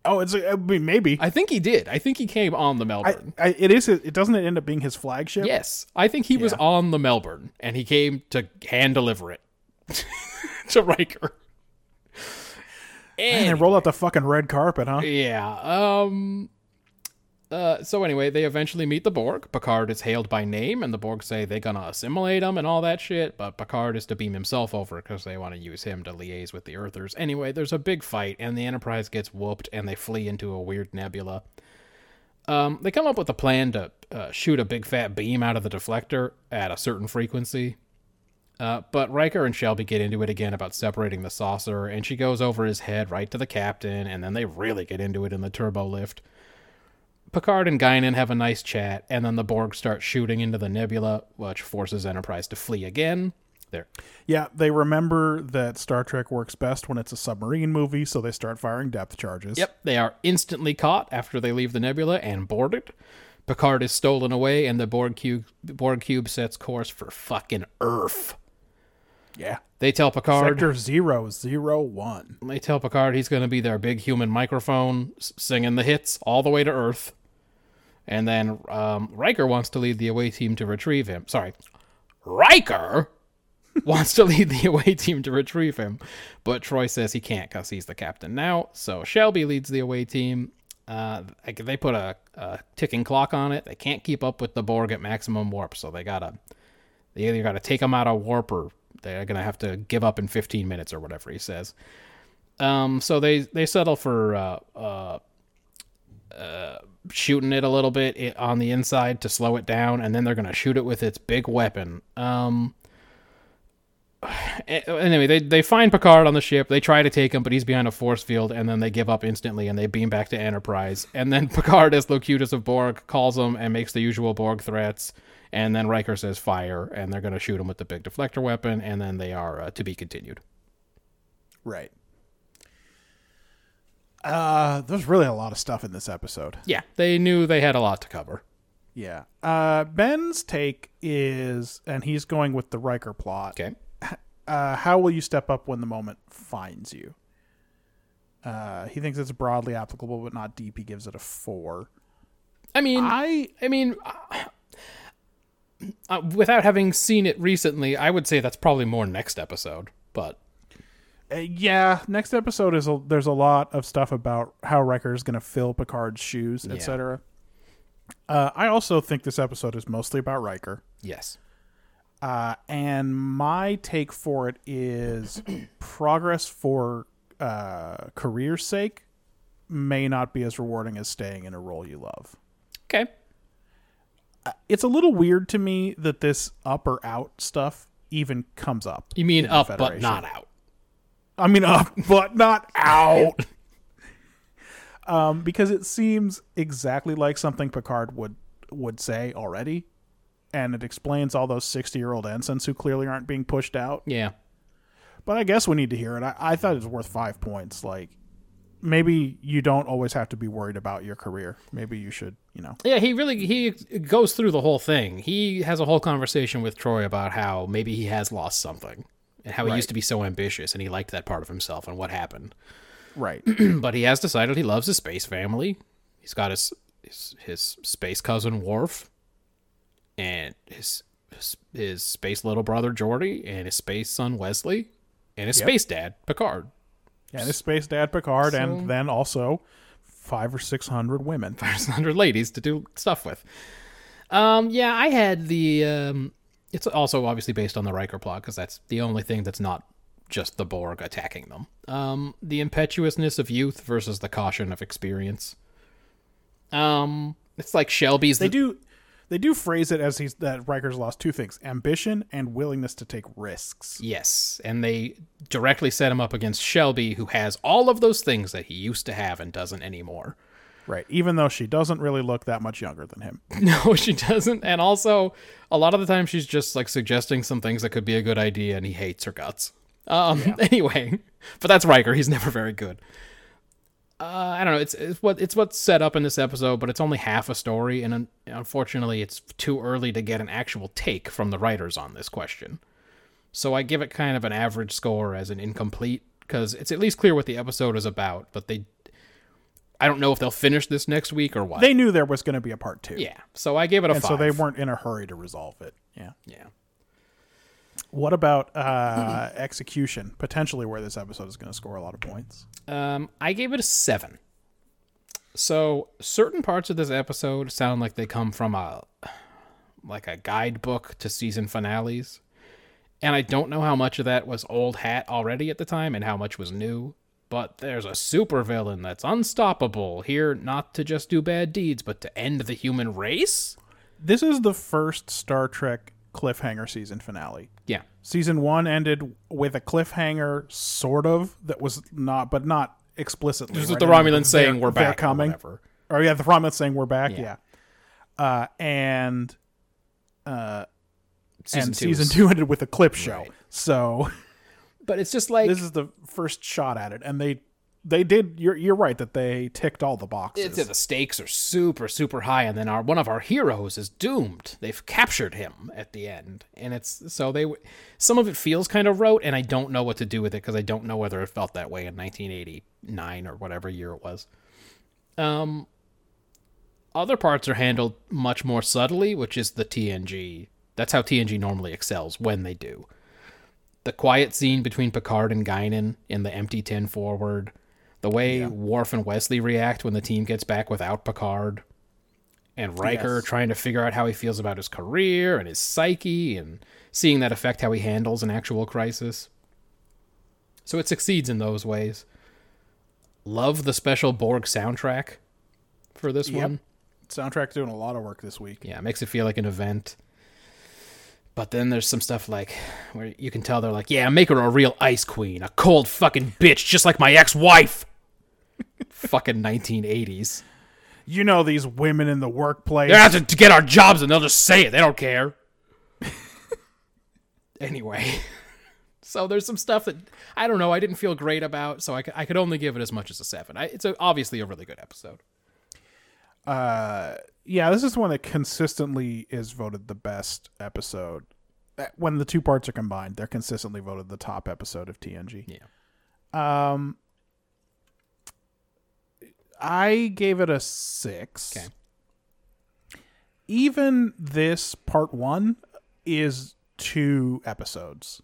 oh, it's I mean, maybe. I think he did. I think he came on the Melbourne. I, it is. It doesn't it end up being his flagship? yes, I think he was on the Melbourne, and he came to hand deliver it *laughs* to Riker. And they roll out the fucking red carpet, huh? Yeah. Um. Uh, so anyway, they eventually meet the Borg. Picard is hailed by name, and the Borg say they're gonna assimilate him and all that shit. But Picard is to beam himself over because they want to use him to liaise with the Earthers. Anyway, there's a big fight, and the Enterprise gets whooped, and they flee into a weird nebula. Um, they come up with a plan to uh, shoot a big fat beam out of the deflector at a certain frequency. Uh, but Riker and Shelby get into it again about separating the saucer, and she goes over his head right to the captain, and then they really get into it in the turbo lift. Picard and Guinan have a nice chat, and then the Borg start shooting into the nebula, which forces Enterprise to flee again. There. Yeah, they remember that Star Trek works best when it's a submarine movie, so they start firing depth charges. Yep, they are instantly caught after they leave the nebula and boarded. Picard is stolen away, and the Borg cube Borg cube sets course for fucking Earth. Yeah. They tell Picard. Sector zero zero one. They tell Picard he's going to be their big human microphone, singing the hits all the way to Earth. And then um, Riker wants to lead the away team to retrieve him. Sorry, Riker *laughs* wants to lead the away team to retrieve him, but Troi says he can't because he's the captain now. So Shelby leads the away team. Uh, they put a, a ticking clock on it. They can't keep up with the Borg at maximum warp, so they gotta they either gotta take them out of warp or they're gonna have to give up in 15 minutes or whatever he says. Um, so they they settle for uh, uh, uh, shooting it a little bit on the inside to slow it down, and then they're gonna shoot it with its big weapon. Um, *sighs* anyway, they they find Picard on the ship. They try to take him, but he's behind a force field, and then they give up instantly, and they beam back to Enterprise. And then *laughs* Picard, as Locutus of Borg, calls them and makes the usual Borg threats. And then Riker says fire, and they're gonna shoot him with the big deflector weapon, and then they are uh, to be continued. Right. Uh, there's really a lot of stuff in this episode. Yeah, they knew they had a lot to cover. Yeah. Uh, Ben's take is, and he's going with the Riker plot. Okay. Uh, how will you step up when the moment finds you? Uh, he thinks it's broadly applicable, but not deep. He gives it a four. I mean, I I mean, uh, without having seen it recently, I would say that's probably more next episode. But Uh, yeah, next episode is a, there's a lot of stuff about how Riker is going to fill Picard's shoes, Yeah. etc. Uh, I also think this episode is mostly about Riker, yes, uh, and my take for it is *clears throat* progress for uh, career's sake may not be as rewarding as staying in a role you love. okay, It's a little weird to me that this up or out stuff even comes up. you mean up but not out? I mean up, *laughs* but not out. *laughs* um, because it seems exactly like something Picard would would say already, and it explains all those sixty year old ensigns who clearly aren't being pushed out. Yeah, But I guess we need to hear it. I, I thought it was worth five points. Like maybe you don't always have to be worried about your career. Maybe you should, you know. yeah. He really he goes through the whole thing. He has a whole conversation with Troi about how maybe he has lost something and how he Right. used to be so ambitious and he liked that part of himself and what happened. Right. *clears throat* but he has decided he loves his space family. He's got his his, his space cousin Worf, and his, his his space little brother Geordi, and his space son Wesley, and his Yep. space dad Picard. And his space dad Picard, So- and then also five or six hundred women. There's a hundred ladies to do stuff with. Um, yeah, I had the. Um, it's also obviously based on the Riker plot because that's the only thing that's not just the Borg attacking them. Um, the impetuousness of youth versus the caution of experience. Um, it's like Shelby's. They the, do they do phrase it as he's that Riker's lost two things: ambition and willingness to take risks. Yes, and they directly set him up against Shelby, who has all of those things that he used to have and doesn't anymore. Right. Even though she doesn't really look that much younger than him. *laughs* No, she doesn't. And also, a lot of the time, she's just like suggesting some things that could be a good idea, and he hates her guts. Um. *laughs* Anyway, but that's Riker. He's never very good. Uh, I don't know. It's it's what it's what's set up in this episode, but it's only half a story, and un- unfortunately, it's too early to get an actual take from the writers on this question. So I give it kind of an average score as an incomplete because it's at least clear what the episode is about, but they. I don't know if they'll finish this next week or what. They knew there was going to be a part two. Yeah, so I gave it a And five. so they weren't in a hurry to resolve it. Yeah. Yeah. What about uh, *laughs* execution? Potentially where this episode is going to score a lot of points. Um, I gave it a seven. So certain parts of this episode sound like they come from a like a guidebook to season finales. And I don't know how much of that was old hat already at the time and how much was new. But there's a supervillain that's unstoppable here, not to just do bad deeds, but to end the human race? This is the first Star Trek cliffhanger season finale. Yeah. Season one ended with a cliffhanger, sort of, that was not, but not explicitly. Just right? the Romulans saying they're- we're they're back or coming. whatever. Or yeah, the Romulans saying we're back. Yeah. Yeah. Uh, and uh, Season and two season is- two ended with a clip show. Right. So But it's just like this is the first shot at it, and they they did. You're you're right that they ticked all the boxes. It's, the stakes are super super high, and then our one of our heroes is doomed. They've captured him at the end, and it's so they. Some of it feels kind of rote, and I don't know what to do with it because I don't know whether it felt that way in 1989 or whatever year it was. Um, other parts are handled much more subtly, which is the TNG. That's how TNG normally excels when they do. The quiet scene between Picard and Guinan in the empty Ten Forward, the way Worf and Wesley react when the team gets back without Picard, and Riker Yes. trying to figure out how he feels about his career and his psyche, and seeing that affect how he handles an actual crisis. So it succeeds in those ways. Love the special Borg soundtrack for this Yep. one. Soundtrack's doing a lot of work this week. Yeah, it makes it feel like an event. But then there's some stuff like where you can tell they're like, yeah, make her a real ice queen, a cold fucking bitch, just like my ex-wife. Fucking 1980s. You know these women in the workplace. They have to, get our jobs, and they'll just say it. They don't care. anyway, *laughs* so there's some stuff that I don't know. I didn't feel great about, so I could only give it as much as a seven. I, it's a, obviously a really good episode. uh yeah this is one that consistently is voted the best episode Uh, when the two parts are combined they're consistently voted the top episode of tng Yeah. um i gave it a six Okay. even this part one is two episodes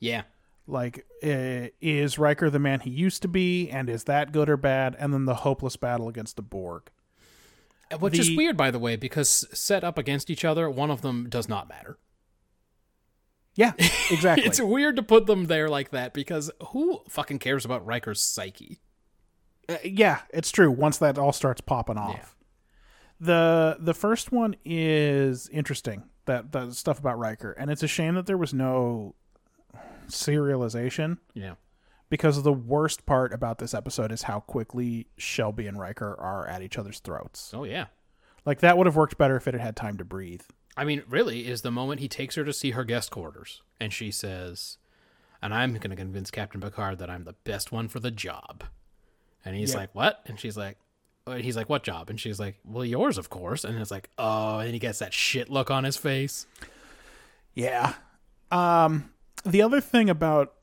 Yeah. like uh, is Riker the man he used to be and is that good or bad and then the hopeless battle against the Borg Which is weird, by the way, because set up against each other, one of them does not matter. yeah *laughs* exactly It's weird to put them there like that because who fucking cares about Riker's psyche? Uh, yeah, it's true. Once that all starts popping off, the the first one is interesting. That the stuff about Riker, and it's a shame that there was no serialization Yeah. because the worst part about this episode is how quickly Shelby and Riker are at each other's throats. Oh yeah. Like that would have worked better if it had had time to breathe. I mean, really, is the moment he takes her to see her guest quarters, and she says, "And I'm going to convince Captain Picard that I'm the best one for the job." And he's Yeah. like, "What?" And she's like, he's like, "What job?" And she's like, "Well, yours, of course." And it's like, "Oh," and he gets that shit look on his face. Yeah. Um, the other thing about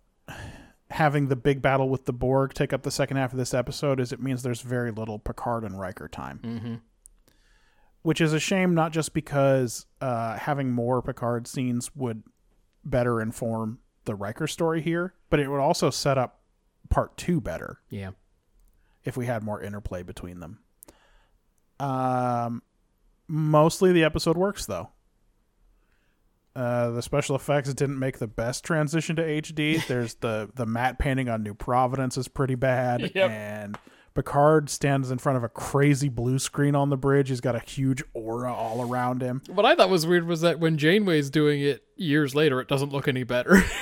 having the big battle with the Borg take up the second half of this episode is it means there's very little Picard and Riker time. Mm-hmm. Which is a shame, not just because uh, having more Picard scenes would better inform the Riker story here, but it would also set up part two better Yeah. If we had more interplay between them. Um, mostly the episode works though. Uh, the special effects didn't make the best transition to HD. *laughs* There's the the matte painting on New Providence is pretty bad, *laughs* Yep. and Picard stands in front of a crazy blue screen on the bridge. He's got a huge aura all around him. What I thought was weird was that when Janeway's doing it years later, it doesn't look any better. *laughs*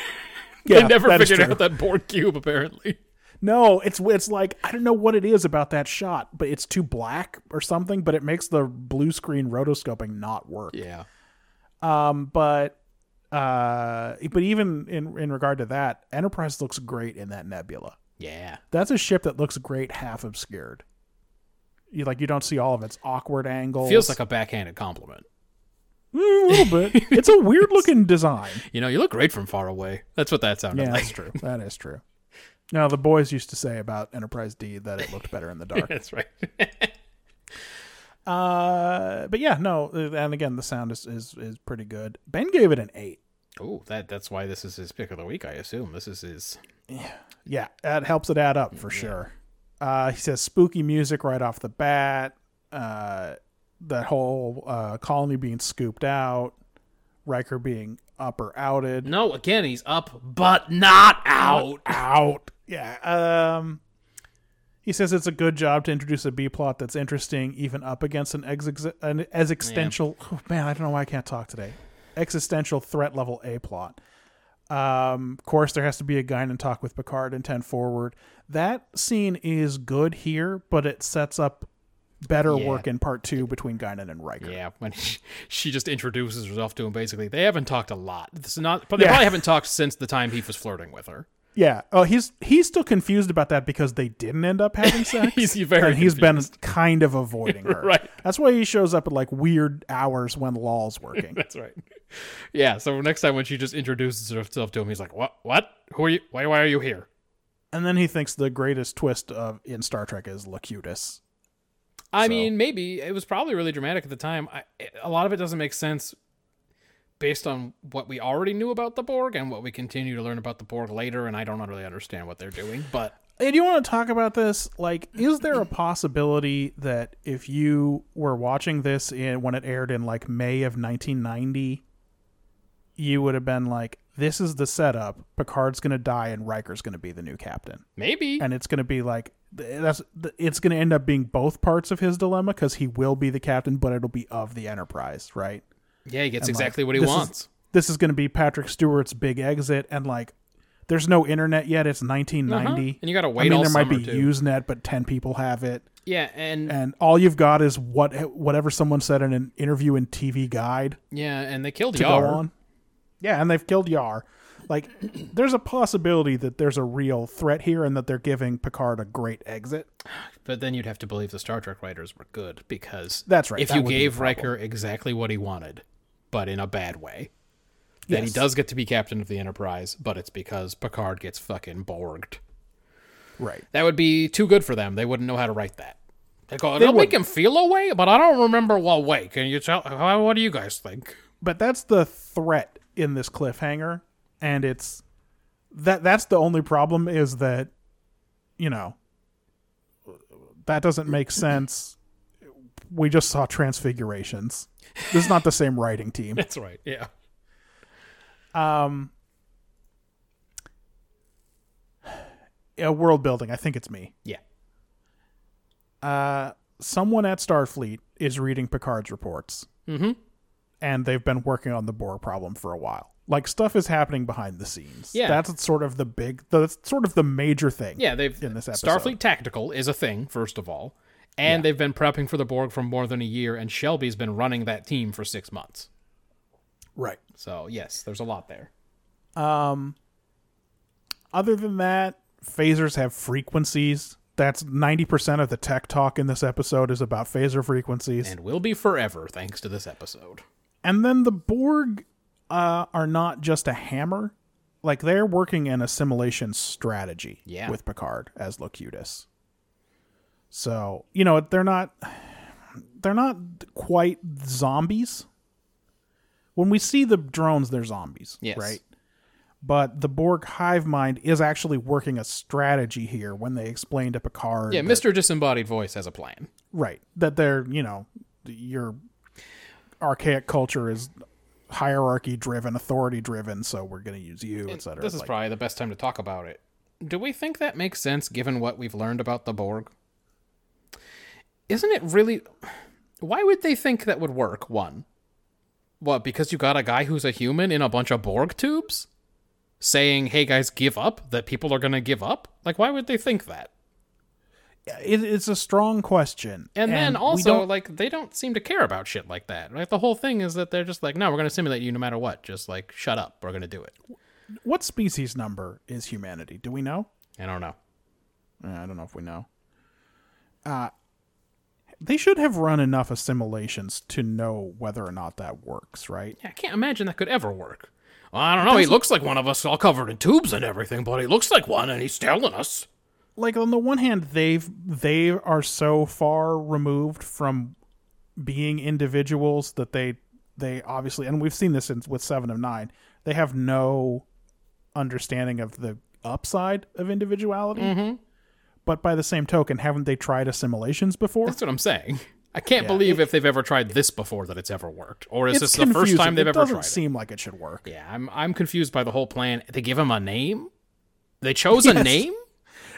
Yeah, they never figured out that Borg cube, apparently. No, it's it's like I don't know what it is about that shot, but it's too black or something. But it makes the blue screen rotoscoping not work. Yeah. Um, but uh, but even in in regard to that, Enterprise looks great in that nebula. Yeah. That's a ship that looks great half obscured. You like you don't see all of its awkward angles. Feels like a backhanded compliment. Mm, a little bit. it's a weird looking *laughs* design. You know, you look great from far away. That's what that sounded Yeah, like. that's true. That is true. Now the boys used to say about Enterprise D that it looked better in the dark. *laughs* That's right. uh, but yeah, no, and again the sound is, is is pretty good. Ben gave it an eight. oh, that that's why this is his pick of the week. I assume this is his. Yeah, that helps it add up for sure. Uh, he says spooky music right off the bat. Uh, that whole uh, colony being scooped out, Riker being up or outed. No, again, he's up but not out. out. Yeah. Um, he says it's a good job to introduce a B plot that's interesting, even up against an, ex- an as existential. Oh, man, I don't know why I can't talk today. Existential threat level A plot. Um, of course, there has to be a guy Guinan talk with Picard and Ten Forward. That scene is good here, but it sets up better Yeah. work in part two between Guinan and Riker. Yeah, when she, *laughs* she just introduces herself to him, basically, they haven't talked a lot. This is not, but they Yeah. probably haven't talked since the time he was flirting with her. Yeah. Oh, he's he's still confused about that because they didn't end up having *laughs* sex. He's very and he's been kind of avoiding *laughs* her. Right. That's why he shows up at like weird hours when Law's working. That's right. Yeah. So next time when she just introduces herself to him, he's like, "What? What? Who are you? Why? Why are you here?" and then he thinks the greatest twist of in Star Trek is Locutus. I So- mean, maybe it was probably really dramatic at the time. I, a lot of it doesn't make sense based on what we already knew about the Borg and what we continue to learn about the Borg later. And I don't really understand what they're doing. But do you want to talk about this? Like, is there a possibility that if you were watching this in when it aired in like May of 1990, you would have been like, "This is the setup. Picard's going to die, and Riker's going to be the new captain." maybe and it's going to be like that's it's going to end up being both parts of his dilemma because he will be the captain, but it'll be of the Enterprise, right? yeah, he gets And, like, exactly what he this is- wants. this is going to be Patrick Stewart's big exit, and like, there's no internet yet. It's 1990, Uh-huh. And you gotta wait I mean, all there might be too. Usenet, but ten people have it, yeah, and and all you've got is what whatever someone said in an interview in TV Guide yeah, and they killed to Yar. Yeah, and they've killed Yar. Like, *clears throat* there's a possibility that there's a real threat here, and that they're giving Picard a great exit. But then you'd have to believe the Star Trek writers were good because That's right, If that you gave. Riker exactly what he wanted, but in a bad way, then he does get to be captain of the Enterprise. But it's because Picard gets fucking borged. Right. That would be too good for them. They wouldn't know how to write that. They go, They they'll make him feel a way, but I don't remember what way. Can you tell? How, what do you guys think? but that's the threat in this cliffhanger and it's that that's the only problem is that you know that doesn't make sense we just saw transfigurations this is not the same writing team That's right. Yeah. um yeah, world building i think it's me Yeah. uh someone at starfleet is reading picard's reports Mm-hmm. And they've been working on the Borg problem for a while. Like stuff is happening behind the scenes. Yeah. that's sort of the big, that's sort of the major thing. Yeah, they've in this episode. Starfleet Tactical is a thing, first of all. And they've been prepping for the Borg for more than a year, and Shelby's been running that team for six months. right. So yes, there's a lot there. Um, other than that, phasers have frequencies. That's ninety percent of the tech talk in this episode is about phaser frequencies. And will be forever thanks to this episode. And then the Borg uh, are not just a hammer; like they're working an assimilation strategy Yeah. with Picard as Locutus. So you know they're not they're not quite zombies. When we see the drones, they're zombies, Yes. right? But the Borg hive mind is actually working a strategy here when they explain to Picard. Yeah, that- Mr. Disembodied Voice has a plan. right that they're you know your archaic culture is hierarchy driven authority driven so we're going to use you etc This is Like, probably the best time to talk about it. Do we think that makes sense given what we've learned about the Borg? Isn't it really. Why would they think that would work? One. What, because you got a guy who's a human in a bunch of Borg tubes? Saying, hey guys, give up? That people are going to give up? Like, why would they think that? It, it's a strong question And, then also, like, they don't seem to care about shit like that. Right? The whole thing is that they're just like, no, we're going to simulate you no matter what. Just like, shut up. We're going to do it. what species number is humanity do we know I don't know. I don't know if we know uh they should have run enough assimilations to know whether or not that works right Yeah, I can't imagine that could ever work. Well, I don't know. He looks like one of us, all covered in tubes and everything, but he looks like one, and he's telling us. Like on the one hand they've they are so far removed from being individuals that they they obviously and we've seen this in, with 7 of 9 they have no understanding of the upside of individuality Mm-hmm. but by the same token haven't they tried assimilations before That's what I'm saying. I can't believe if they've ever tried this before that it's ever worked, or is it's this the first time they've ever tried? it ever doesn't tried it? seem like it should work Yeah, I'm I'm confused by the whole plan. They give him a name. They chose a Yes. name.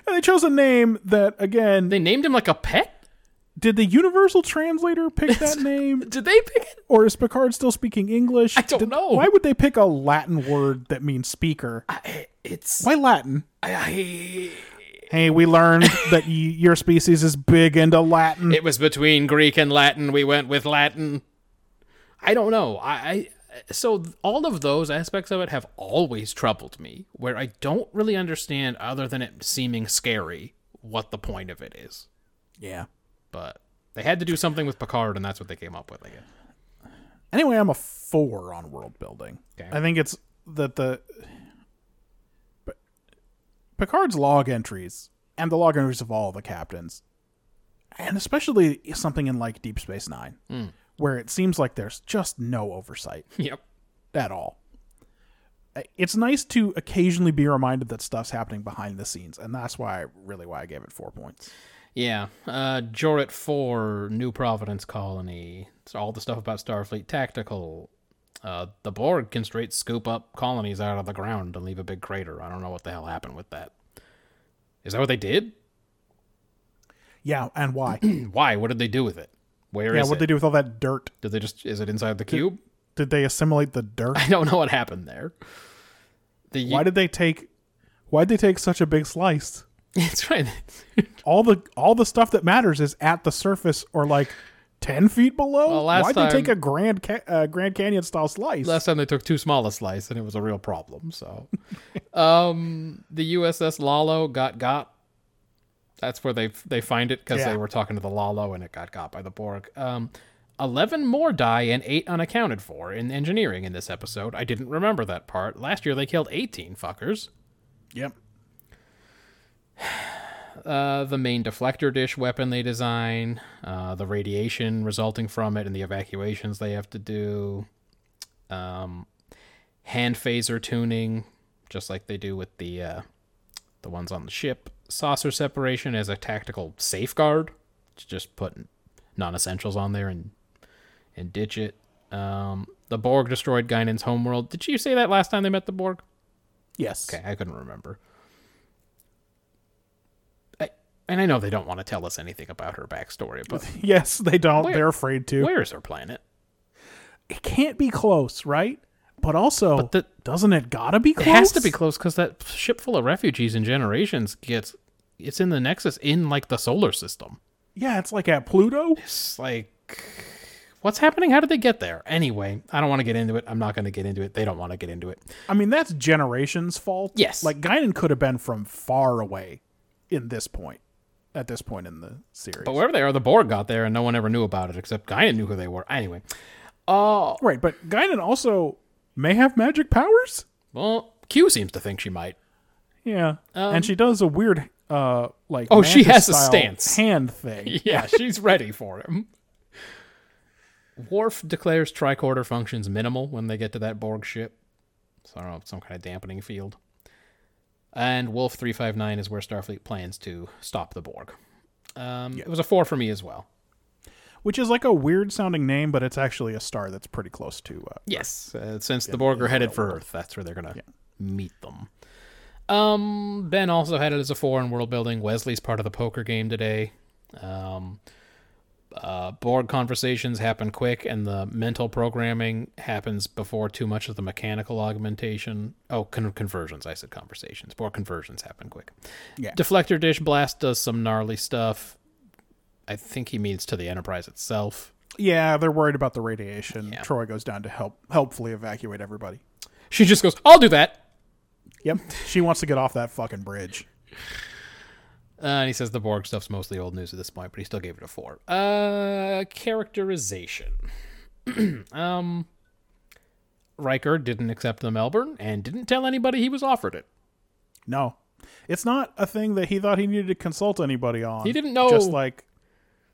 And they chose a name that again They named him like a pet. did the universal translator pick *laughs* that name Did they pick it? or is Picard still speaking English? I don't know. Why would they pick a Latin word that means speaker? I, it's Why Latin? I, I, Hey, we learned that y- *laughs* your species is big into Latin. it was between Greek and Latin. We went with Latin. I don't know. I so all of those aspects of it have always troubled me, where I don't really understand, other than it seeming scary, what the point of it is. Yeah. But they had to do something with Picard, and that's what they came up with, I guess. Anyway, I'm a four on world building. Okay. I think it's that the Picard's log entries and the log entries of all the captains, and especially something in like Deep Space Nine, hmm. Where it seems like there's just no oversight *laughs* Yep. at all. It's nice to occasionally be reminded that stuff's happening behind the scenes, and that's why really why I gave it four points. Yeah. Uh, Jouret 4, New Providence Colony. It's all the stuff about Starfleet Tactical. Uh, the Borg can straight scoop up colonies out of the ground and leave a big crater. I don't know what the hell happened with that. Is that what they did? Yeah, and why? *clears throat* Why? What did they do with it? Where yeah, is what they do with all that dirt? Did they just? Is it inside the cube? Did they assimilate the dirt? *laughs* I don't know what happened there. The Why did they take? Why did they take such a big slice? *laughs* it's right. *laughs* all the all the stuff that matters is at the surface or like ten feet below. Well, Why'd they take a Grand Ca- uh, Grand Canyon style slice? Last time they took too small a slice, and it was a real problem. So, um, the USS Lalo got got. That's where they they find it because Yeah. they were talking to the Lalo, and it got got by the Borg. Um, eleven more die and eight unaccounted for in engineering in this episode. I didn't remember that part. Last year they killed eighteen fuckers. yep. *sighs* uh, the main deflector dish weapon they design, uh, the radiation resulting from it, and the evacuations they have to do, um, hand phaser tuning, just like they do with the uh, the ones on the ship. Saucer separation as a tactical safeguard, to just put non-essentials on there and and ditch it. Um, the Borg destroyed Guinan's homeworld. Did you say that last time they met the Borg? Yes. Okay, I couldn't remember. I, and I know they don't want to tell us anything about her backstory, but *laughs* Yes, they don't. Where- They're afraid to. where is her planet? It can't be close, right? But also, But the- doesn't it gotta be close? It has to be close because that ship full of refugees and generations gets it's in the Nexus in like the solar system. Yeah, it's like at Pluto. It's like what's happening? How did they get there? Anyway, I don't want to get into it. I'm not going to get into it. They don't want to get into it. I mean, that's generations' fault. Yes. Like Guinan could have been from far away in this point. At this point in the series. But wherever they are, the Borg got there, and no one ever knew about it except Guinan knew who they were. Anyway, uh, right, but Guinan also may have magic powers. well, Q seems to think she might. Yeah, and she does a weird, uh, like Um, Oh, she has a stance. hand thing. *laughs* Yeah, she's ready for him. Worf declares tricorder functions minimal when they get to that Borg ship. So I don't know, some kind of dampening field. And Wolf 359 is where Starfleet plans to stop the Borg. Um, It was a four for me as well. Which is like a weird sounding name, but it's actually a star that's pretty close to. Uh, Yes, uh, since the Borg are headed for Earth, that's where they're gonna meet them. Um, Ben also had it as a four in world building. Wesley's part of the poker game today. Um, uh, Borg conversations happen quick, and the mental programming happens before too much of the mechanical augmentation. Oh, con- conversions. I said conversations. Borg conversions happen quick. Yeah. Deflector dish blast does some gnarly stuff. I think he means to the Enterprise itself. yeah, they're worried about the radiation. Yeah. Troi goes down to help helpfully evacuate everybody. She just goes, "I'll do that." Yep, she wants to get off that fucking bridge. Uh, and he says the Borg stuff's mostly old news at this point, but he still gave it a four. Uh, characterization. *clears throat* um, Riker didn't accept the Melbourne and didn't tell anybody he was offered it. No, it's not a thing that he thought he needed to consult anybody on. He didn't know- Just like,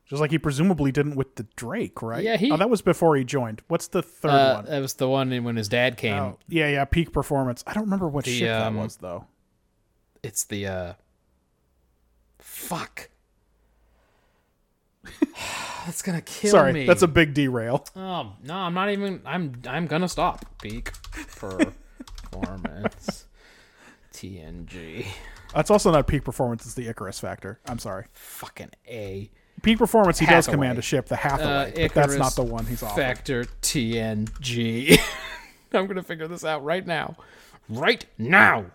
just like he presumably didn't with the Drake, right? Yeah, he- Oh, that was before he joined. What's the third Uh, one? that was the one when his dad came. Oh, yeah, yeah, peak performance. I don't remember what The, ship um, that was though. It's the uh, fuck. *sighs* That's gonna kill Sorry, me. that's a big derail. *laughs* Oh no, I'm not even. I'm I'm gonna stop. Peak performance. *laughs* TNG. That's also not peak performance. It's the Icarus factor. I'm sorry. Fucking a. Peak performance. He does command a ship, the Hathaway, Uh, but that's not the one he's offered. Factor TNG. *laughs* I'm gonna figure this out right now. Right now.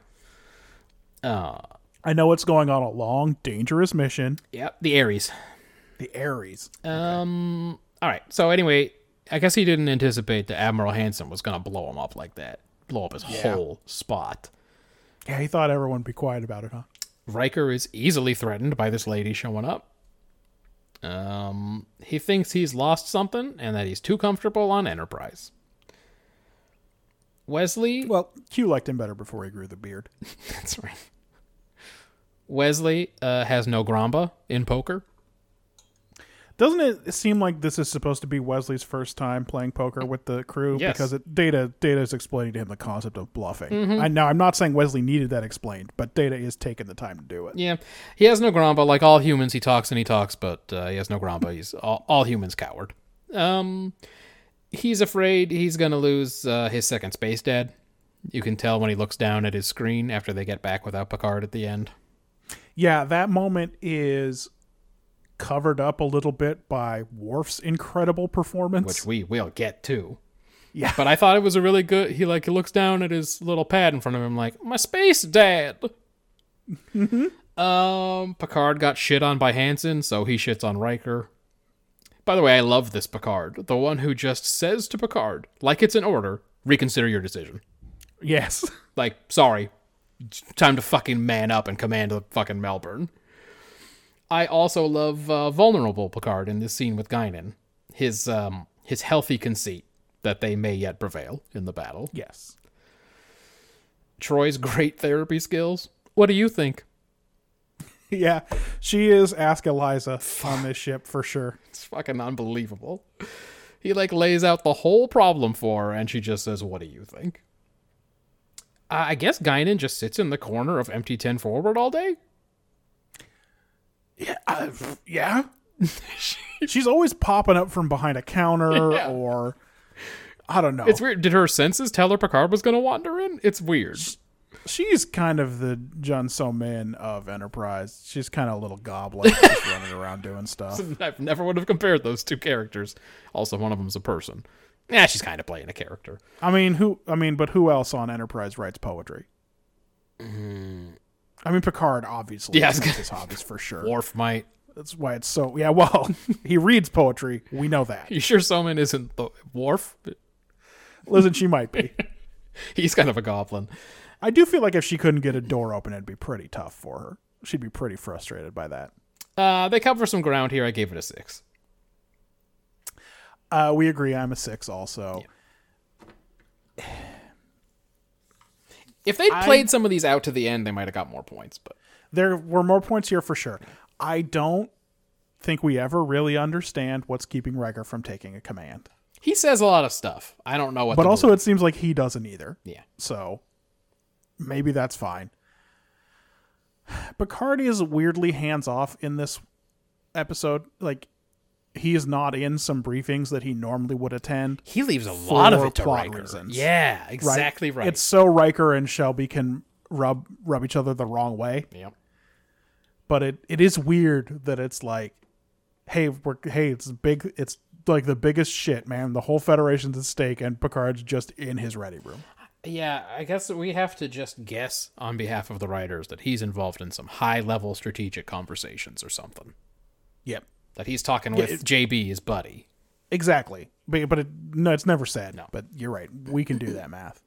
Uh, I know what's going on a long, dangerous mission. yep. The Ares. The Ares. Um. All right. So anyway, I guess he didn't anticipate that Admiral Hanson was going to blow him up like that, blow up his Yeah. whole spot. Yeah, he thought everyone would be quiet about it, huh? Riker is easily threatened by this lady showing up. Um, he thinks he's lost something and that he's too comfortable on Enterprise. Wesley, Well, Q liked him better before he grew the beard. *laughs* that's right. Wesley uh, has no Gramba in poker. Doesn't it seem like this is supposed to be Wesley's first time playing poker with the crew? Yes. Because it, Data Data is explaining to him the concept of bluffing. Mm-hmm. I know I'm not saying Wesley needed that explained, but Data is taking the time to do it. Yeah, he has no Gramba. Like all humans, he talks and he talks, but uh, he has no Gramba. He's all, all humans coward. Um, he's afraid he's gonna lose uh, his second space dad. You can tell when he looks down at his screen after they get back without Picard at the end. Yeah, that moment is covered up a little bit by Worf's incredible performance. which we will get to. Yeah. But I thought it was a really good. He like he looks down at his little pad in front of him, like my space dad. Um, Picard got shit on by Hanson, so he shits on Riker. By the way, I love this Picard, the one who just says to Picard, like it's an order, reconsider your decision. yes. *laughs* Like, sorry, it's time to fucking man up and command the fucking Melbourne. I also love uh, vulnerable Picard in this scene with Guinan. His um his healthy conceit that they may yet prevail in the battle. yes. Troi's great therapy skills. What do you think? *laughs* Yeah. She is Ask Eliza on this ship for sure. It's fucking unbelievable. He like lays out the whole problem for her, and she just says, "What do you think?" I guess Guinan just sits in the corner of empty ten forward all day. Yeah. Uh, yeah. *laughs* She's always popping up from behind a counter *laughs* Yeah. or I don't know. It's weird. Did her senses tell her Picard was going to wander in? It's weird. She's kind of the Jun So Min of Enterprise. She's kind of a little goblin *laughs* just running around doing stuff. I never would have compared those two characters. Also, one of them's a person. Yeah, she's kind of playing a character. I mean, who? I mean, but who else on Enterprise writes poetry? I mean, Picard obviously. Yeah, I was That's gonna- his hobbies for *laughs* sure. Worf might. That's why it's so. Yeah, well, *laughs* he reads poetry. We know that. You sure Soman isn't the Worf? Listen, she might be. *laughs* He's kind of a goblin. I do feel like if she couldn't get a door open, it'd be pretty tough for her. She'd be pretty frustrated by that. Uh, they cover some ground here. I gave it a six. Uh, we agree. I'm a six, also. *sighs* *sighs* *sighs* If they'd I- played some of these out to the end, they might have got more points. But There were more points here for sure. I don't think we ever really understand what's keeping Riker from taking a command. he says a lot of stuff. I don't know what. But also, it seems like he doesn't either. yeah, So maybe that's fine. *sighs* Picard is weirdly hands off in this episode. Like he is not in some briefings that he normally would attend. he leaves a lot of it to plot Riker. reasons. Yeah, right? exactly right. It's so Riker and Shelby can rub rub each other the wrong way. yep. But it, it is weird that it's like, hey, we're hey, it's big. It's like the biggest shit, man. The whole Federation's at stake, and Picard's just in his ready room. Yeah, I guess we have to just guess on behalf of the writers that he's involved in some high level strategic conversations or something. Yep. That he's talking with it- JP, his buddy. Exactly, but but it, no, it's never said. No. But you're right. We can do that math.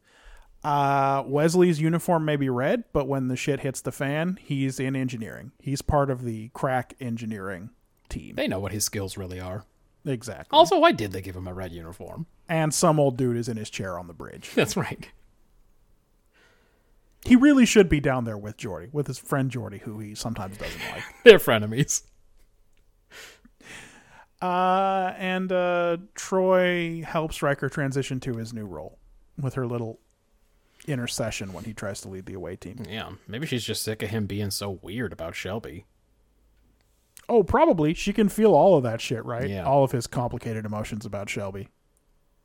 Uh, Wesley's uniform may be red, but when the shit hits the fan, he's in engineering. He's part of the crack engineering team. They know what his skills really are. Exactly. Also, why did they give him a red uniform? and some old dude is in his chair on the bridge. *laughs* That's right. He really should be down there with Geordi, with his friend Geordi, who he sometimes doesn't like. *laughs* They're frenemies. Uh, and uh, Troi helps Riker transition to his new role with her little intercession when he tries to lead the away team. Yeah, maybe she's just sick of him being so weird about Shelby. Oh, probably. She can feel all of that shit, right? Yeah. All of his complicated emotions about Shelby.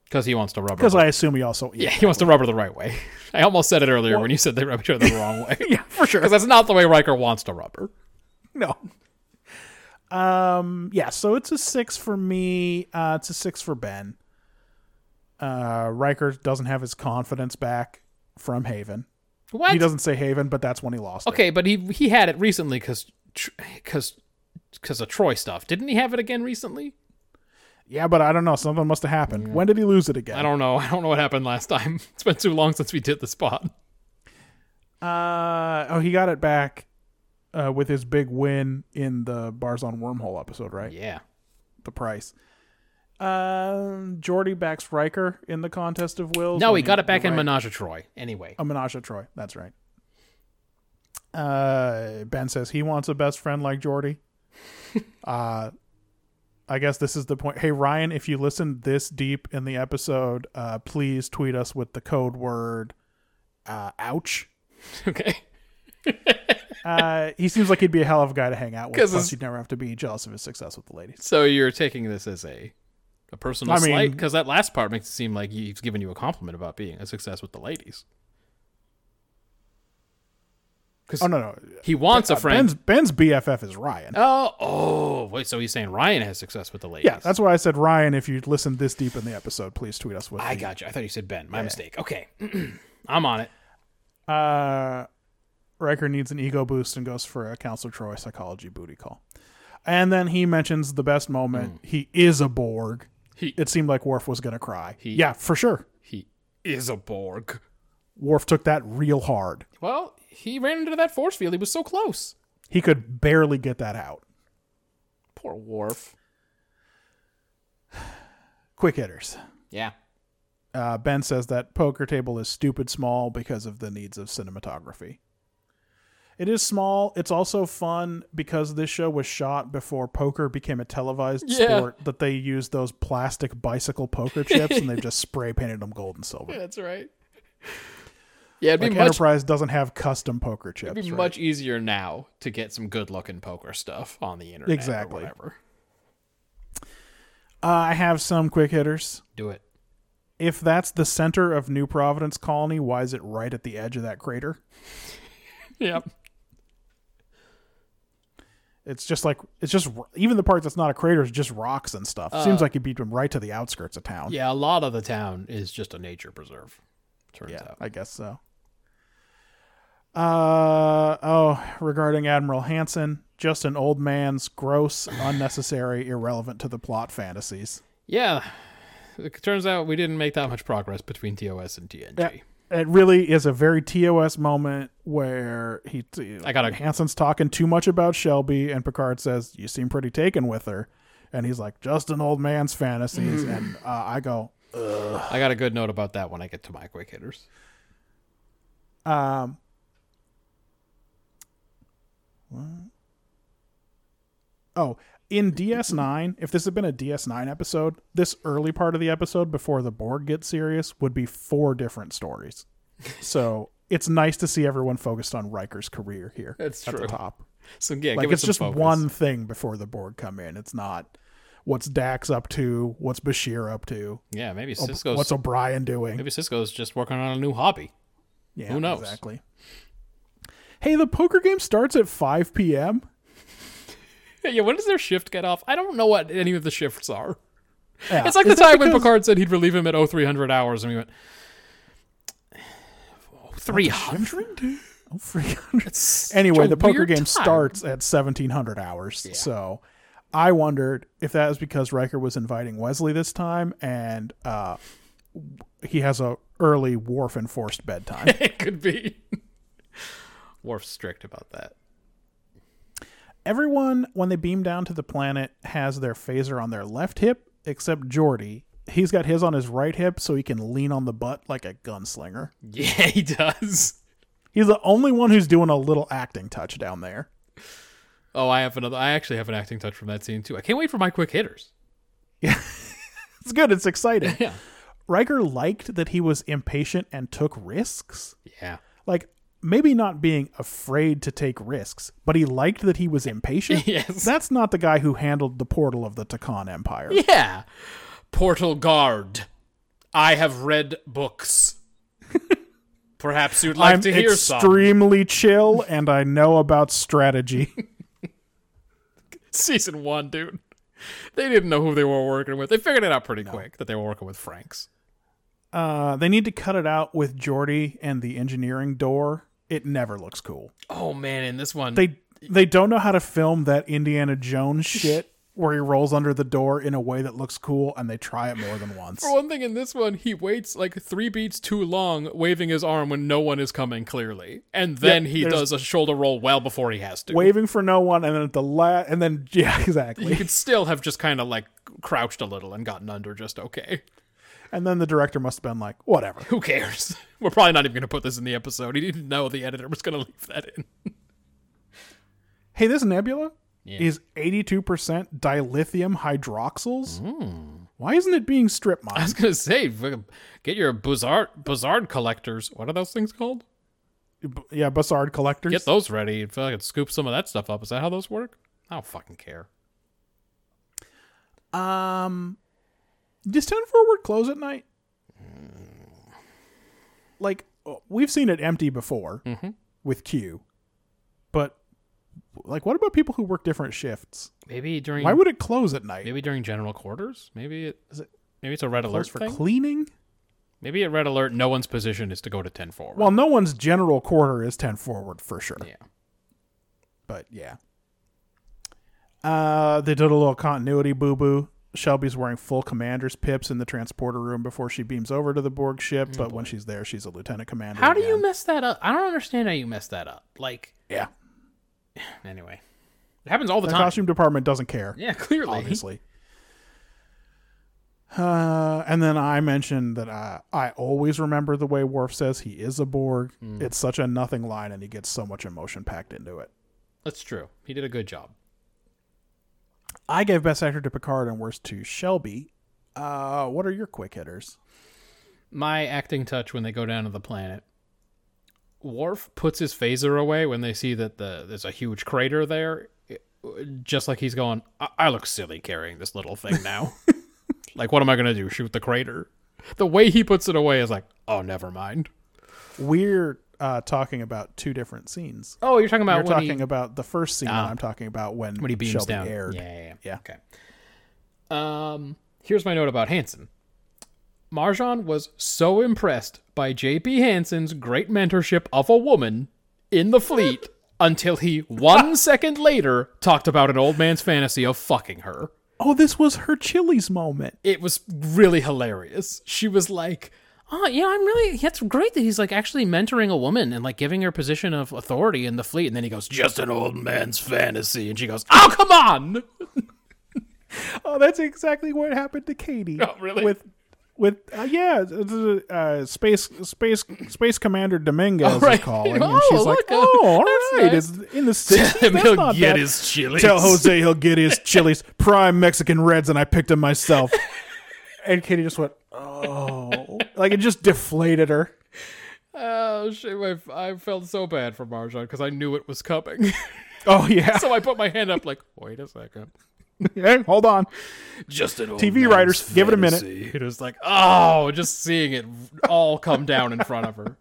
Because he wants to rub her. Because I assume he also. yeah, he wants to rub her the right way. *laughs* I almost said it earlier when you said they rub each other the wrong way. *laughs* yeah, for sure. *laughs* Because that's not the way Riker wants to rub her. No. Um. Yeah. So it's a six for me. Uh, it's a six for Ben. Uh, Riker doesn't have his confidence back from Haven. What? He doesn't say Haven, but that's when he lost it. Okay, but he he had it recently because because because of Troi stuff. Didn't he have it again recently? Yeah, but I don't know. Something must have happened. When did he lose it again? I don't know. *laughs* I don't know what happened last time. It's been too long since we did the spot. Uh oh, he got it back uh, with his big win in the Barzan Wormhole episode, right? Yeah. The price. Um, Geordi backs Riker in the contest of wills. No, he got it back in right. Menage a Troi. Anyway. A Menage a Troi. That's right. Uh, Ben says he wants a best friend like Geordi. *laughs* uh, I guess this is the point. Hey Ryan, if you listened this deep in the episode, uh, please tweet us with the code word uh, "ouch." *laughs* Okay. *laughs* Uh, he seems like he'd be a hell of a guy to hang out with. Plus, you'd never have to be jealous of his success with the ladies. So you're taking this as a a personal I mean- slight because that last part makes it seem like he's giving you a compliment about being a success with the ladies. Because Oh no, no. he wants a Uh, friend. Ben's Ben's BFF is Ryan. oh, oh, wait. So he's saying Ryan has success with the ladies. yeah, that's why I said Ryan. If you listened this deep in the episode, please tweet us with. I the- got you. I thought you said Ben. My mistake. Okay, *clears throat* I'm on it. Uh, Riker needs an ego boost and goes for a Counselor Troi psychology booty call. And then he mentions the best moment. He is a Borg. He It seemed like Worf was going to cry. He- yeah, for sure. he is a Borg. Worf took that real hard. Well, he ran into that force field. He was so close. He could barely get that out. Poor Worf. Quick hitters. Yeah. Uh, ben says that poker table is stupid small because of the needs of cinematography. It is small. It's also fun because this show was shot before poker became a televised Yeah. sport. That they used those plastic bicycle poker chips and they've *laughs* just spray painted them gold and silver. That's right. Yeah, it'd Like be much Enterprise doesn't have custom poker chips. It'd be right? much easier now to get some good looking poker stuff on the internet. Exactly. Or whatever. Uh, I have some quick hitters. Do it. If that's the center of New Providence Colony, why is it right at the edge of that crater? *laughs* Yep. It's just like it's just even the part that's not a crater is just rocks and stuff. Seems like you beat them right to the outskirts of town. Yeah, a lot of the town is just a nature preserve. Turns Yeah, out. I guess so. Uh oh, regarding Admiral Hanson, just an old man's gross, unnecessary, irrelevant to the plot fantasies. Yeah. It turns out we didn't make that much progress between TOS and TNG. Yeah. It really is a very TOS moment where he I gotta- Hanson's talking too much about Shelby, and Picard says, "You seem pretty taken with her," and he's like, "Just an old man's fantasies," and *laughs* uh, I go, I got a good note about that when I get to my quick hitters. Um. What? Oh, in DS9, if this had been a DS9 episode, this early part of the episode before the Borg gets serious would be four different stories. So it's nice to see everyone focused on Riker's career here That's at true. the top. So yeah, Like it's just focus. one thing before the Borg come in. It's not what's Dax up to, what's Bashir up to, Yeah, maybe Sisko's what's O'Brien doing. maybe Sisko's just working on a new hobby. Yeah, Who knows? Exactly. Hey, the poker game starts at 5 p.m. *laughs* Yeah, when does their shift get off? I don't know what any of the shifts are. Yeah. It's like Is the it time when Picard said he'd relieve him at 0300 hours, and we went, 300? Oh, 300. Anyway, the poker game time. starts at 1700 hours. So I wondered if that was because Riker was inviting Wesley this time and uh, he has a early Worf enforced bedtime. *laughs* it could be. Worf's strict about that. Everyone, when they beam down to the planet, has their phaser on their left hip, except Geordi. He's got his on his right hip so he can lean on the butt like a gunslinger. *laughs* Yeah, he does. He's the only one who's doing a little acting touch down there. Oh, I have another. I actually have an acting touch from that scene too. I can't wait for my quick hitters. Yeah, *laughs* it's good. It's exciting. *laughs* Yeah. Riker liked that he was impatient and took risks. Yeah. Like, maybe not being afraid to take risks, but he liked that he was impatient. *laughs* Yes. That's not the guy who handled the portal of the Tkon Empire. Yeah. Portal guard. I have read books. *laughs* Perhaps you'd like I'm to hear some. extremely chill and I know about strategy. *laughs* Season one, dude. They didn't know who they were working with. They figured it out pretty quick that they were working with Frakes. Uh, they need to cut it out with Geordi and the engineering door. It never looks cool. Oh man, in this one, They they don't know how to film that Indiana Jones shit where he rolls under the door in a way that looks cool, and they try it more than once. For one thing, in this one, he waits like three beats too long, waving his arm when no one is coming clearly, and then he does a shoulder roll well before he has to. Waving for no one, and then at the la- and then *laughs* yeah, exactly. He could still have just kind of like crouched a little and gotten under just okay. And then the director must have been like, whatever. Who cares? *laughs* We're probably not even going to put this in the episode. He didn't know the editor was going to leave that in. *laughs* Hey, this nebula Yeah. is 82% dilithium hydroxyls. Why isn't it being strip I was going to say, get your Bussard, Bussard collectors. What are those things called? yeah, Bussard collectors. Get those ready and fucking scoop some of that stuff up. Is that how those work? I don't fucking care. Um, does 10 forward close at night? Like, we've seen it empty before with Q, but like, what about people who work different shifts? Maybe during Why would it close at night? maybe during general quarters? Maybe it, Is it maybe it's a red alert for thing. cleaning? maybe at red alert, no one's position is to go to ten forward. Well, no one's general quarter is 10 forward for sure. yeah. but yeah. Uh, they did a little continuity boo boo. Shelby's wearing full commander's pips in the transporter room before she beams over to the Borg ship, but when she's there, she's a lieutenant commander. Mm, How do you mess that up? I don't understand how you mess that up. Like, Yeah, *sighs* anyway, it happens all the the time. costume department doesn't care. Yeah, clearly. obviously. Uh, and then I mentioned that uh, I always remember the way Worf says he is a Borg. Mm. It's such a nothing line, and he gets so much emotion packed into it. That's true. He did a good job. I gave best actor to Picard and worst to Shelby. Uh, what are your quick hitters? My acting touch when they go down to the planet. Worf puts his phaser away when they see that the there's a huge crater there, it- just like he's going. I, I look silly carrying this little thing now. *laughs* like, what am I gonna do? Shoot the crater? The way he puts it away is like, oh, never mind. We're uh, talking about two different scenes. Oh, you're talking about You're talking he, about the first scene, Ah. I'm talking about when when he beams Shelby down. aired. Yeah, yeah, yeah. Yeah. Okay. Um, here's my note about Hanson. Marjan was so impressed by J.P. Hanson's great mentorship of a woman in the fleet *laughs* until he one *laughs* second later talked about an old man's fantasy of fucking her. Oh, this was her Chili's moment. It was really hilarious. She was like, "Oh, yeah, I'm really. That's great that he's like actually mentoring a woman and like giving her position of authority in the fleet." And then he goes, "Just an old man's fantasy," and she goes, "Oh, come on!" *laughs* Oh, that's exactly what happened to Katie. Oh, really? With with uh, yeah, uh, space space space commander Dominguez Oh, right. is calling, *laughs* and Oh, she's like, uh, "Oh, all right nice." it's in the him he'll not get bad. his chilies. Tell Jose he'll get his *laughs* chilies, prime Mexican reds, and I picked them myself." and Katie just went, "Oh," like it just deflated her. Oh shit! My, I felt so bad for Marjan because I knew it was coming. *laughs* Oh yeah, so I put my hand up, like, wait a second. *laughs* Hey, hold on. Just an old TV man's writers, give it a minute. It was like, oh, just seeing it all come down in front of her.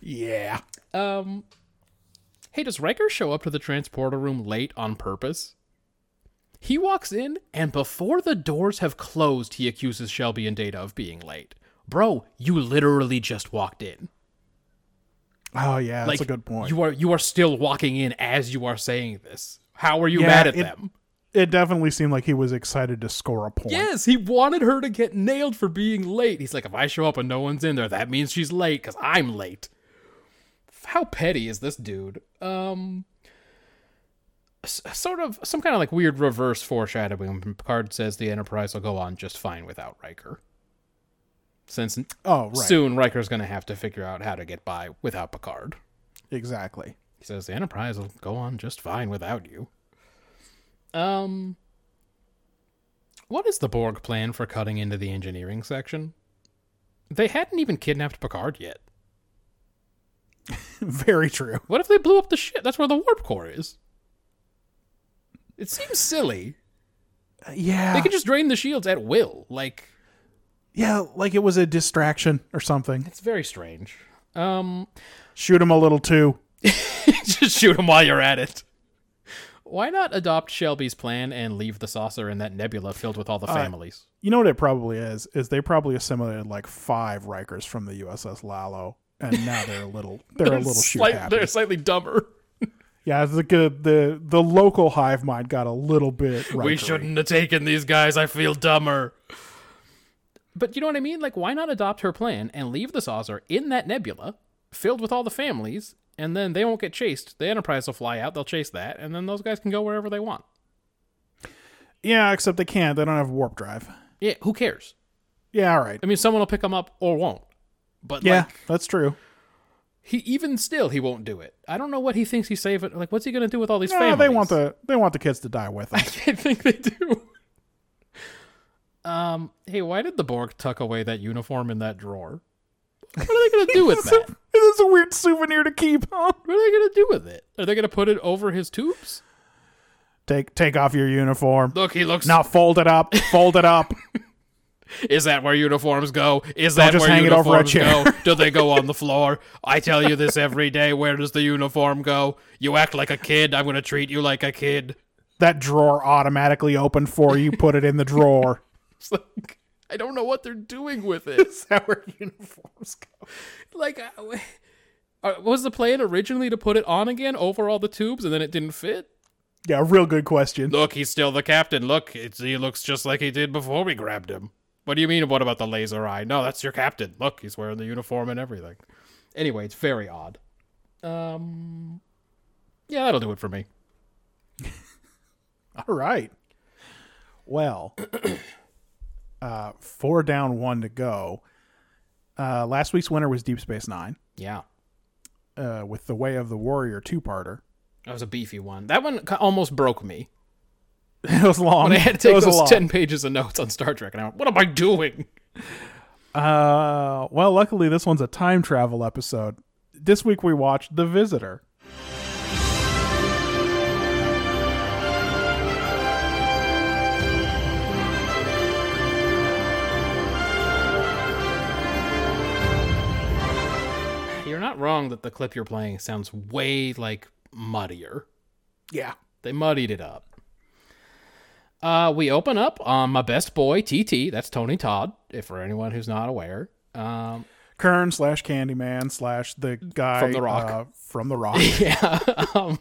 Yeah. Um, hey, does Riker show up to the transporter room late on purpose? He walks in, and before the doors have closed, he accuses Shelby and Data of being late. Bro, you literally just walked in. Oh yeah, that's like a good point. You are you are still walking in as you are saying this. How are you Yeah, mad at it- them? it definitely seemed like he was excited to score a point. Yes, he wanted her to get nailed for being late. He's like, if I show up and no one's in there, that means she's late because I'm late. How petty is this dude? Um, sort of some kind of like weird reverse foreshadowing. when Picard says the Enterprise will go on just fine without Riker. Since Oh right. soon Riker's going to have to figure out how to get by without Picard. Exactly. He says the Enterprise will go on just fine without you. Um, what is the Borg plan for cutting into the engineering section? They hadn't even kidnapped Picard yet. *laughs* Very true. What if they blew up the ship? That's where the warp core is. It seems silly. Yeah. They could just drain the shields at will. Like yeah, like it was a distraction or something. it's very strange. Um, Shoot him a little too. *laughs* just shoot them while you're at it. Why not adopt Shelby's plan and leave the saucer in that nebula filled with all the families? You know what it probably is? Is they probably assimilated like five Rikers from the USS Lalo, and now they're a little *laughs* they're, a little shoot Slight- happy. They're slightly dumber. *laughs* Yeah, the the the local hive mind got a little bit. We shouldn't have taken these guys. I feel dumber. But you know what I mean? Like, why not adopt her plan and leave the saucer in that nebula, filled with all the families, and then they won't get chased. The Enterprise will fly out, they'll chase that, and then those guys can go wherever they want. Yeah, except they can't. They don't have warp drive. Yeah, who cares? Yeah, all right. I mean, someone will pick them up or won't. But Yeah, like, that's true. he even still he won't do it. I don't know what he thinks he's saving. Like, what's he gonna do with all these No, families? they want the they want the kids to die with them. *laughs* I think they do. Um, hey, why did the Borg tuck away that uniform in that drawer? What are they gonna do *laughs* with that? it is a weird souvenir to keep. Huh? What are they gonna do with it? Are they gonna put it over his tubes? Take take off your uniform. Look, he looks. Now fold it up. Fold it up. *laughs* Is that where uniforms go? Is that where hang it over a uniforms go? Do they go on the floor? I tell you this every day. Where does the uniform go? You act like a kid. I'm gonna treat you like a kid. That drawer automatically opened for you. Put it in the drawer. *laughs* It's like I don't know what they're doing with it. Is that where uniforms go? like uh, uh, was the plan originally to put it on again over all the tubes and then it didn't fit Yeah, real good question. look he's still the captain look it's, he looks just like he did before we grabbed him what do you mean what about the laser eye no that's your captain look he's wearing the uniform and everything anyway it's very odd um yeah that'll do it for me *laughs* All right. Well, uh, four down, one to go. Uh, last week's winner was Deep Space Nine yeah uh, with the Way of the Warrior two parter. that was a beefy one that one almost broke me *laughs* It was long. when i had to take those lot. 10 pages of notes on star trek and i went what am i doing Uh, well, luckily this one's a time travel episode. This week we watched The Visitor. Wrong that the clip you're playing sounds way like muddier Yeah. They muddied it up. Uh, we open up on my best boy TT. That's Tony Todd. If for anyone who's not aware, um, Kurn slash Candyman slash the guy From The Rock. uh, from The *laughs* Rock. yeah, um,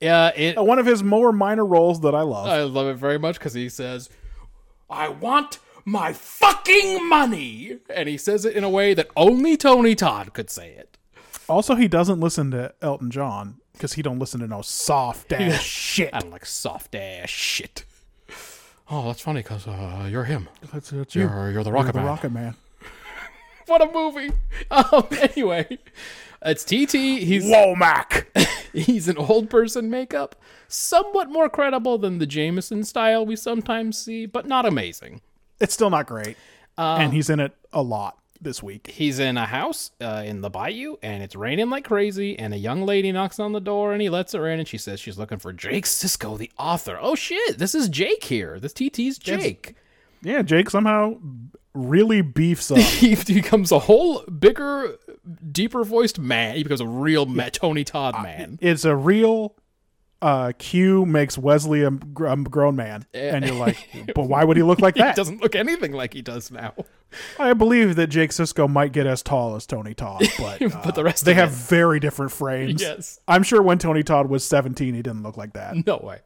yeah. It, Uh, One of his more minor roles that I love. I love it very much because he says, "I want my fucking money," and he says it in a way that only Tony Todd could say it. Also, he doesn't listen to Elton John because he don't listen to no soft ass shit. I don't like soft ass shit. Oh, that's funny because uh, you're him. That's, that's you. You're you're the You're Rocket the Man. Rocket Man. *laughs* What a movie! *laughs* Um, anyway, it's TT. He's Whoa, Mac. *laughs* He's an old person makeup, somewhat more credible than the Jameson style we sometimes see, but not amazing. it's still not great, Um, and he's in it a lot this week. He's in a house uh, in the bayou, and it's raining like crazy. And a young lady knocks on the door, and he lets her in, and she says she's looking for Jake Sisko, the author. Oh shit, this is Jake here. This TT's Jake. Yeah, Jake somehow really beefs up. *laughs* He becomes a whole bigger, deeper voiced man. He becomes a real Tony Todd man. it's a real uh, Q makes Wesley a, a grown man, and you're like, *laughs* but why would he look like *laughs* that? He doesn't look anything like he does now. I believe that Jake Sisko might get as tall as Tony Todd, *laughs* but, uh, But the rest they have it- very different frames. Yes. I'm sure when Tony Todd was 17, he didn't look like that. No way.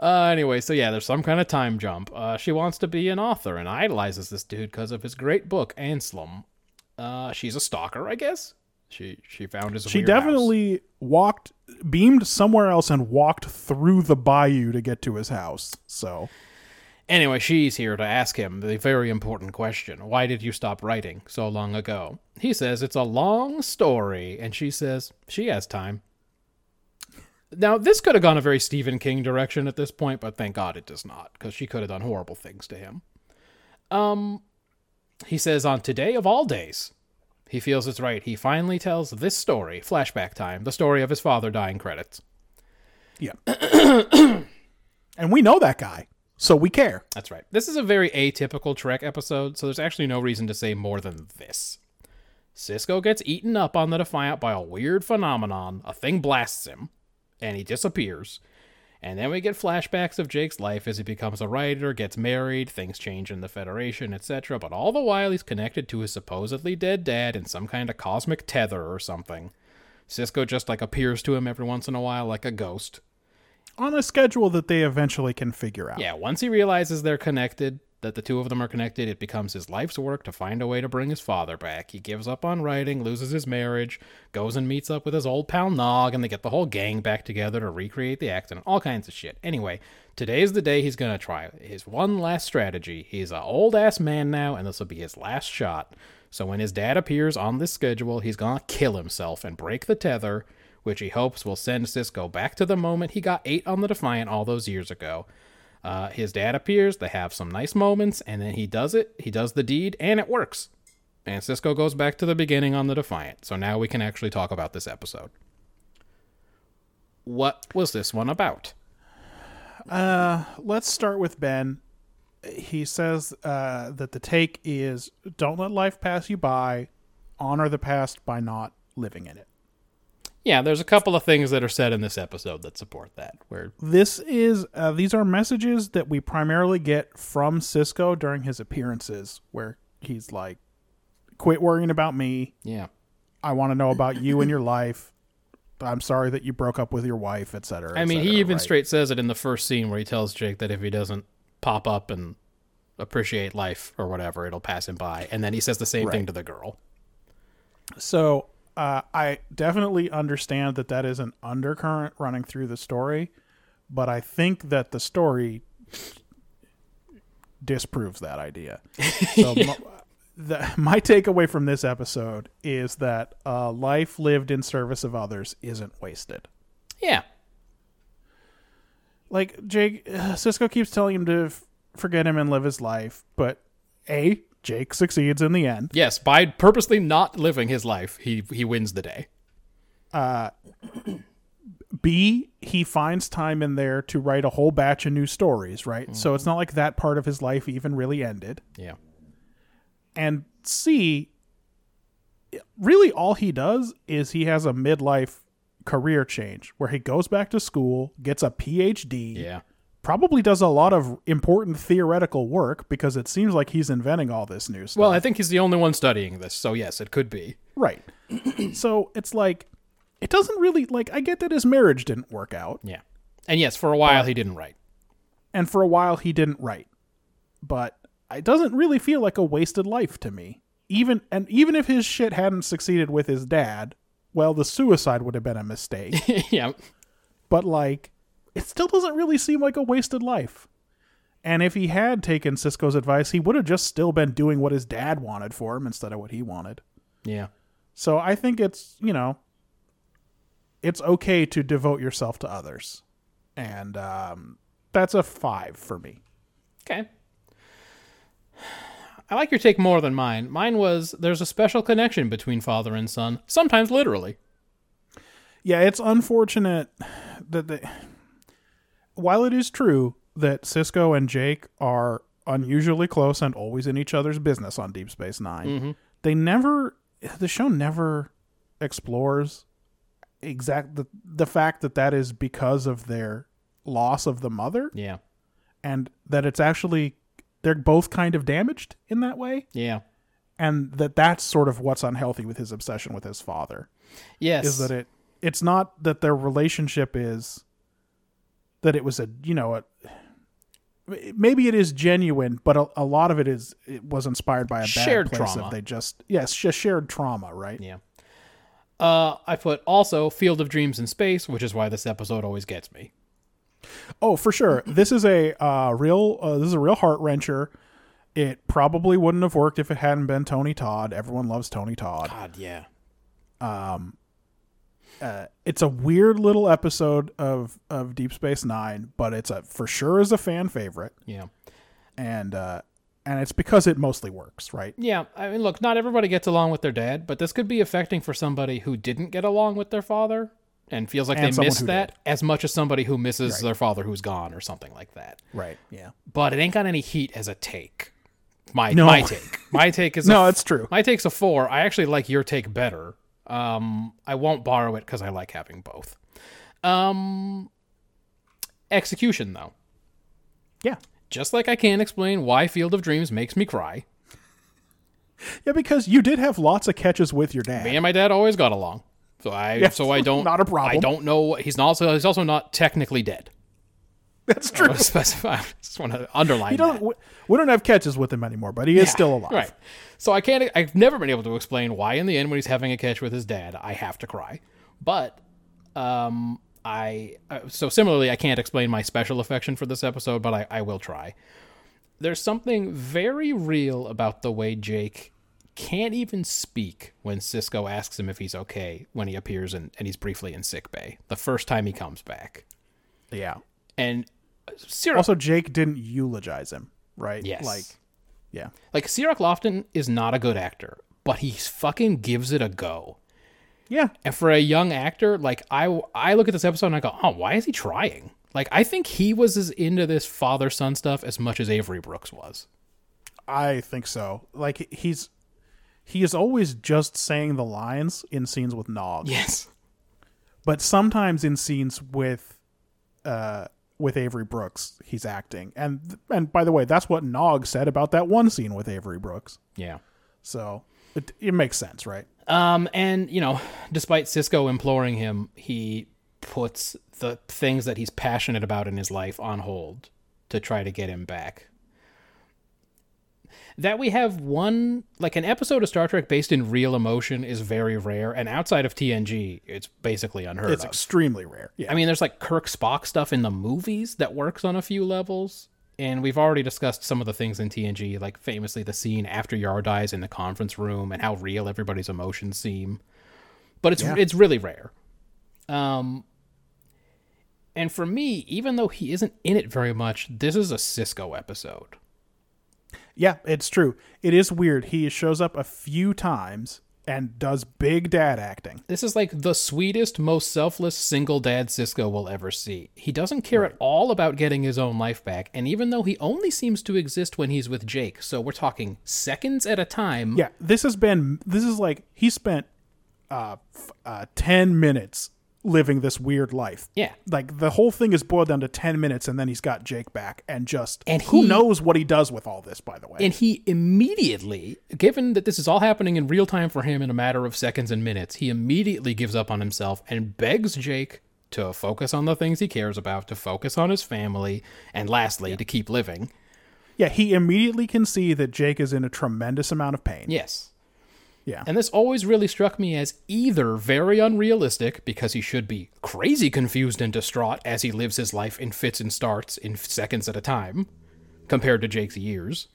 Uh, anyway, so yeah, there's some kind of time jump. Uh, she wants to be an author and idolizes this dude because of his great book, Anslem. Uh, she's a stalker, I guess. She she found his. She weird house. definitely walked, beamed somewhere else, and walked through the bayou to get to his house. So Anyway, she's here to ask him the very important question: Why did you stop writing so long ago? He says it's a long story, and she says she has time. Now, this could have gone a very Stephen King direction at this point, but thank God it does not, because she could have done horrible things to him. Um, he says on today of all days, he feels it's right. He finally tells this story, flashback time, the story of his father dying credits. yeah, *clears throat* and we know that guy, so we care. That's right. This is a very atypical Trek episode, so there's actually no reason to say more than this. Sisko gets eaten up on the Defiant by a weird phenomenon. A thing blasts him, and he disappears. And then we get flashbacks of Jake's life as he becomes a writer, gets married, things change in the Federation, etc. But all the while, he's connected to his supposedly dead dad in some kind of cosmic tether or something. Sisko just like appears to him every once in a while like a ghost. On a schedule that they eventually can figure out. Yeah, once he realizes they're connected, that the two of them are connected, it becomes his life's work to find a way to bring his father back. He gives up on writing, loses his marriage, goes and meets up with his old pal Nog, and they get the whole gang back together to recreate the accident. All kinds of shit. Anyway, today's the day he's gonna try his one last strategy. He's an old ass man now, and this will be his last shot. So when his dad appears on this schedule, he's gonna kill himself and break the tether, which he hopes will send Sisko back to the moment he got eight on the Defiant all those years ago. Uh, his dad appears, they have some nice moments, and then he does it, he does the deed, and it works. And Sisko goes back to the beginning on the Defiant. So now we can actually talk about this episode. What was this one about? Uh, let's start with Ben. He says uh, that the take is don't let life pass you by, honor the past by not living in it. Yeah, there's a couple of things that are said in this episode that support that. Where This is uh, these are messages that we primarily get from Sisko during his appearances, where he's like, "Quit worrying about me. yeah, I want to know about you and your life. I'm sorry that you broke up with your wife, etc." I mean, he even right? straight says it in the first scene where he tells Jake that if he doesn't pop up and appreciate life or whatever, it'll pass him by. And then he says the same thing to the girl. So uh, I definitely understand that that is an undercurrent running through the story, but I think that the story disproves that idea. *laughs* So my, the, my takeaway from this episode is that uh, life lived in service of others isn't wasted. Yeah, Like Jake, uh, Sisko keeps telling him to f- forget him and live his life, but a Jake succeeds in the end. yes. By purposely not living his life, he he wins the day. Uh, *clears throat* B, he finds time in there to write a whole batch of new stories, right? So it's not like that part of his life even really ended. Yeah, And C, really all he does is he has a midlife career change where he goes back to school, gets a PhD, yeah. Probably does a lot of important theoretical work because it seems like he's inventing all this new stuff. Well, I think he's the only one studying this, so yes, it could be. right. *clears throat* so it's like, it doesn't really, like, I get that his marriage didn't work out. Yeah, and yes, for a while he didn't write. and for a while he didn't write. But it doesn't really feel like a wasted life to me. Even and even if his shit hadn't succeeded with his dad, well, the suicide would have been a mistake. *laughs* yeah, but like, it still doesn't really seem like a wasted life. And if he had taken Sisko's advice, he would have just still been doing what his dad wanted for him instead of what he wanted. yeah. So I think it's, you know, it's okay to devote yourself to others. And um, that's a five for me. Okay. I like your take more than mine. Mine was there's a special connection between father and son, sometimes literally. Yeah, it's unfortunate that they, while it is true that Sisko and Jake are unusually close and always in each other's business on Deep Space 9 mm-hmm. they never, the show never explores exact the, the fact that that is because of their loss of the mother Yeah. and that it's actually they're both kind of damaged in that way Yeah. and that that's sort of what's unhealthy with his obsession with his father Yes. is that it it's not that their relationship is that it was a you know a maybe it is genuine but a, a lot of it is it was inspired by a bad Shared place trauma. they just yes just shared trauma right Yeah. Uh, I put also Field of Dreams in space, which is why this episode always gets me. oh for sure *clears throat* this is a uh real uh, this is a real heart wrencher it probably wouldn't have worked if it hadn't been tony todd everyone loves tony todd God, yeah. It's a weird little episode of of deep space nine but it's a for sure is a fan favorite Yeah. and uh and it's because it mostly works right Yeah. I mean, look, not everybody gets along with their dad, but this could be affecting for somebody who didn't get along with their father and feels like And they missed that did. as much as somebody who misses their father who's gone or something like that. right yeah But it ain't got any heat as a take. My No. my take. My take is *laughs* No, a, it's true. My take's a four. I actually like your take better. Um, I won't borrow it because I like having both. Um, execution though. yeah Just like I can't explain why Field of Dreams makes me cry. yeah because you did have lots of catches with your dad Me and my dad always got along. So I Yeah, so I *laughs* don't not a problem. I don't know. He's also he's also not technically dead. That's true. specify. I just want to underline that. don't. We, we don't have catches with him anymore, but he is Yeah, still alive. Right. So I can't. I've never been able to explain why in the end, when he's having a catch with his dad, I have to cry. But um, I uh, so similarly, I can't explain my special affection for this episode, but I, I will try. There's something very real about the way Jake can't even speak when Sisko asks him if he's okay when he appears in, and he's briefly in sick bay the first time he comes back. Yeah. And Cirroc, Also, Jake didn't eulogize him, right? Yes. Like, yeah. like Cirroc Lofton is not a good actor, but he fucking gives it a go. Yeah. And for a young actor, like I, I look at this episode and I go, oh, why is he trying? Like I think he was as into this father son stuff as much as Avery Brooks was. I think so. Like he's he is always just saying the lines in scenes with Nog, Yes. but sometimes in scenes with uh with Avery Brooks, he's acting. And and by the way, that's what Nog said about that one scene with Avery Brooks. Yeah. So it it makes sense, right? Um, and you know, despite Sisko imploring him, he puts the things that he's passionate about in his life on hold to try to get him back. That we have one like an episode of Star Trek based in real emotion is very rare, and outside of TNG, it's basically unheard It's of. It's extremely rare. Yeah. I mean, there's like Kirk Spock stuff in the movies that works on a few levels. And we've already discussed some of the things in TNG, like famously the scene after Yar dies in the conference room and how real everybody's emotions seem. But it's Yeah. it's really rare. Um and for me, even though he isn't in it very much, this is a Sisko episode. Yeah, it's true. It is weird. He shows up a few times and does big dad acting. This is like the sweetest, most selfless single dad Sisko will ever see. He doesn't care at all about getting his own life back, and even though he only seems to exist when he's with Jake, so we're talking seconds at a time. Yeah, this has been this is like he spent uh, f- uh 10 minutes living this weird life. Yeah. Like the whole thing is boiled down to 10 minutes and then he's got Jake back and just And who he- knows what he does with all this by the way. And he immediately, given that this is all happening in real time for him in a matter of seconds and minutes, he immediately gives up on himself and begs Jake to focus on the things he cares about, to focus on his family, and lastly, to keep living. yeah, he immediately can see that Jake is in a tremendous amount of pain. Yes. Yeah. And this always really struck me as either very unrealistic, because he should be crazy confused and distraught as he lives his life in fits and starts in seconds at a time, compared to Jake's years,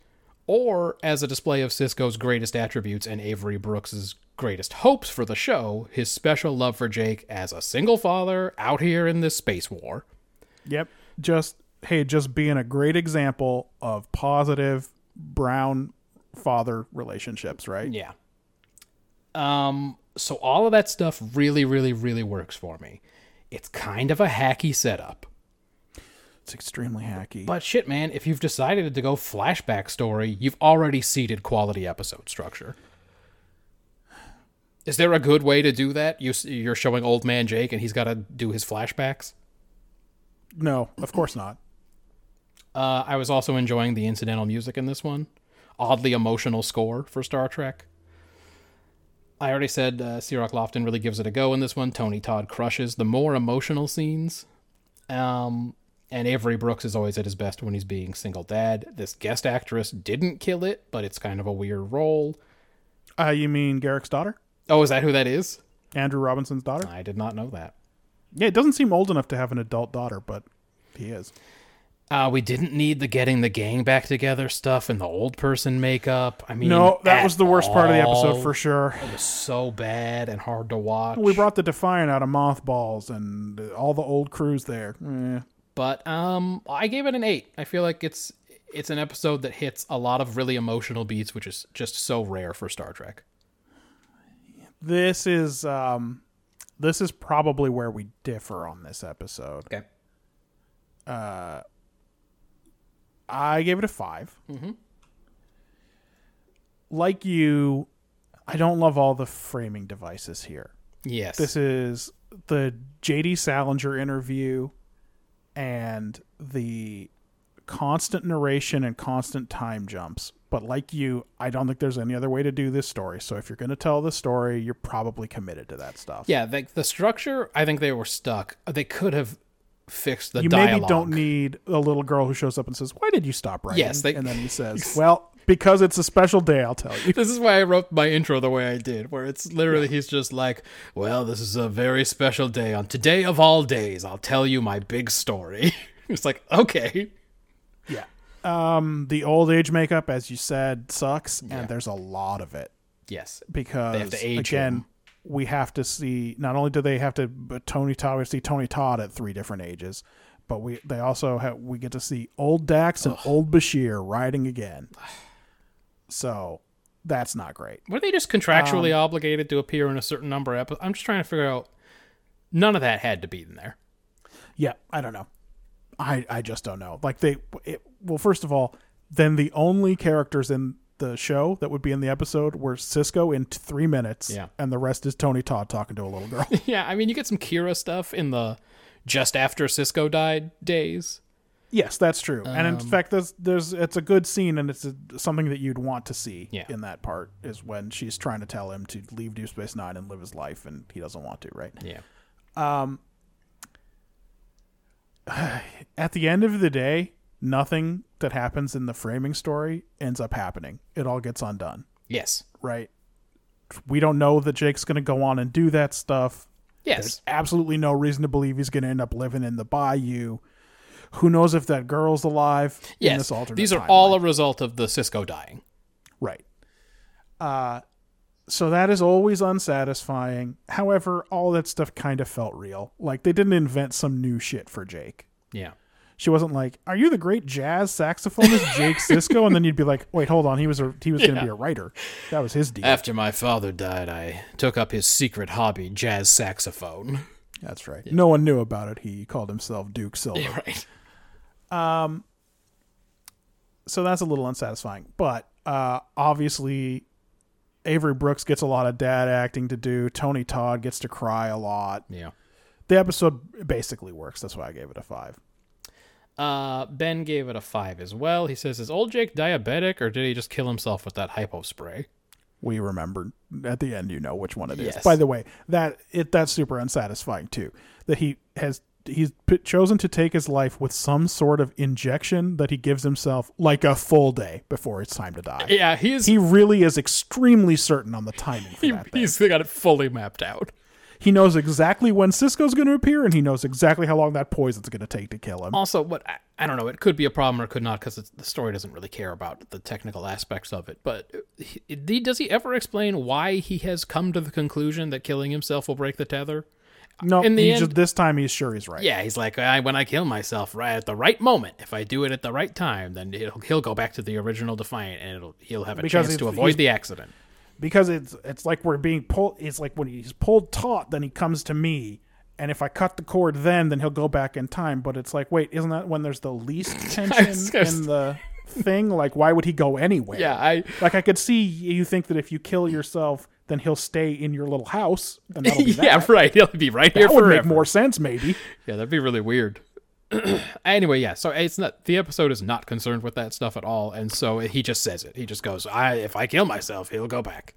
or as a display of Sisko's greatest attributes and Avery Brooks's greatest hopes for the show, his special love for Jake as a single father out here in this space war. Yep. Just hey, just being a great example of positive brown father relationships, right? Yeah. Um so all of that stuff really really really works for me. It's kind of a hacky setup. It's extremely hacky. But shit, man, if you've decided to go flashback story, you've already seeded quality episode structure. Is there a good way to do that? You, you're showing old man Jake and he's got to do his flashbacks? no, of course not. Uh, I was also enjoying the incidental music in this one. Oddly emotional score for Star Trek. I already said uh, Cirroc Lofton really gives it a go in this one. Tony Todd crushes the more emotional scenes. Um, and Avery Brooks is always at his best when he's being single dad. This guest actress didn't kill it, but it's kind of a weird role. Uh you mean Garak's daughter? Oh, is that who that is? Andrew Robinson's daughter? I did not know that. Yeah, it doesn't seem old enough to have an adult daughter, but he is. Uh, we didn't need the getting the gang back together stuff and the old person makeup. I mean, No, that was the worst part of the episode for sure. It was so bad and hard to watch. We brought the Defiant out of mothballs and uh, all the old crews there. Eh. but um, I gave it an eight. I feel like it's it's an episode that hits a lot of really emotional beats, which is just so rare for Star Trek. This is um, this is probably where we differ on this episode. Okay. I gave it a 5 mm-hmm. Like you, I don't love all the framing devices here. Yes. This is the JD Salinger interview and the constant narration and constant time jumps. But like you, I don't think there's any other way to do this story. So if you're going to tell the story, you're probably committed to that stuff. Yeah, the, the structure, I think they were stuck. They could have fixed the you dialogue. maybe don't need a little girl who shows up and says, "Why did you stop writing?" Yes, they- and then he *laughs* says, "Well, because it's a special day, I'll tell you." This is why I wrote my intro the way I did, where it's literally he's just like, "Well, this is a very special day. On today of all days, I'll tell you my big story." *laughs* it's like, okay, Yeah. Um, the old age makeup, as you said, sucks, Yeah. and there's a lot of it yes, because They have to age again, him. We have to see. Not only do they have to, but Tony Todd, we see Tony Todd at three different ages, but we they also have we get to see old Dax and old Bashir riding again. So that's not great. were they just contractually Um, obligated to appear in a certain number of episodes? I'm just trying to figure out. None of that had to be in there. Yeah, I don't know. I I just don't know. Like they, it, well, first of all, then the only characters in the show that would be in the episode were Sisko in three minutes, Yeah. and the rest is Tony Todd talking to a little girl. *laughs* yeah, I mean, you get some Kira stuff in the just after Sisko died days. yes, that's true. and Um, in fact, there's there's it's a good scene, and it's a, something that you'd want to see Yeah. in that part is when she's trying to tell him to leave Deep Space Nine and live his life, and he doesn't want to. Right. Yeah. Um. *sighs* at the end of the day, nothing that happens in the framing story ends up happening. It all gets undone. Yes. right? We don't know that Jake's going to go on and do that stuff. Yes. There's absolutely no reason to believe he's going to end up living in the bayou. Who knows if that girl's alive in yes. this alternate These are timeline. all a result of the Sisko dying. right. Uh, so that is always unsatisfying. However, all that stuff kind of felt real. Like they didn't invent some new shit for Jake. Yeah. She wasn't like, "Are you the great jazz saxophonist Jake Sisko?" And then you'd be like, "Wait, hold on. He was a, he was going to Yeah. be a writer. That was his deal." After my father died, I took up his secret hobby, jazz saxophone. That's right. No one knew about it. He called himself Duke Silver. right. Um. So that's a little unsatisfying. But uh, obviously, Avery Brooks gets a lot of dad acting to do. Tony Todd gets to cry a lot. Yeah. The episode basically works. That's why I gave it a five. Uh, ben gave it a five as well. He says, "Is old Jake diabetic, or did he just kill himself with that hypo spray?" We remembered at the end. You know which one it is. Yes. By the way, that it that's super unsatisfying too. That he has he's p- chosen to take his life with some sort of injection that he gives himself like a full day before it's time to die. Yeah, he is. he really is extremely certain on the timing for he, he's got it fully mapped out. He knows exactly when Sisko's going to appear, and he knows exactly how long that poison's going to take to kill him. Also, what I, I don't know, it could be a problem or it could not because the story doesn't really care about the technical aspects of it. But he, does he ever explain why he has come to the conclusion that killing himself will break the tether? No, in the end- just, this time he's sure he's right. Yeah, he's like, I, when I kill myself right at the right moment, if I do it at the right time, then it'll, he'll go back to the original Defiant and it'll he'll have a Because chance to avoid the accident. Because it's it's like we're being pulled. It's like when he's pulled taut, then he comes to me, and if I cut the cord, then then he'll go back in time. But it's like, wait, isn't that when there's the least *laughs* tension in the thing? Like, why would he go anywhere? Yeah, I like I could see you think that if you kill yourself, then he'll stay in your little house, and be *laughs* yeah, that. right. He'll be right here That would forever. make more sense, maybe. Yeah, that'd be really weird. *clears throat* anyway, yeah. So it's not the episode is not concerned with that stuff at all, and so he just says it. He just goes, "I if I kill myself, he'll go back."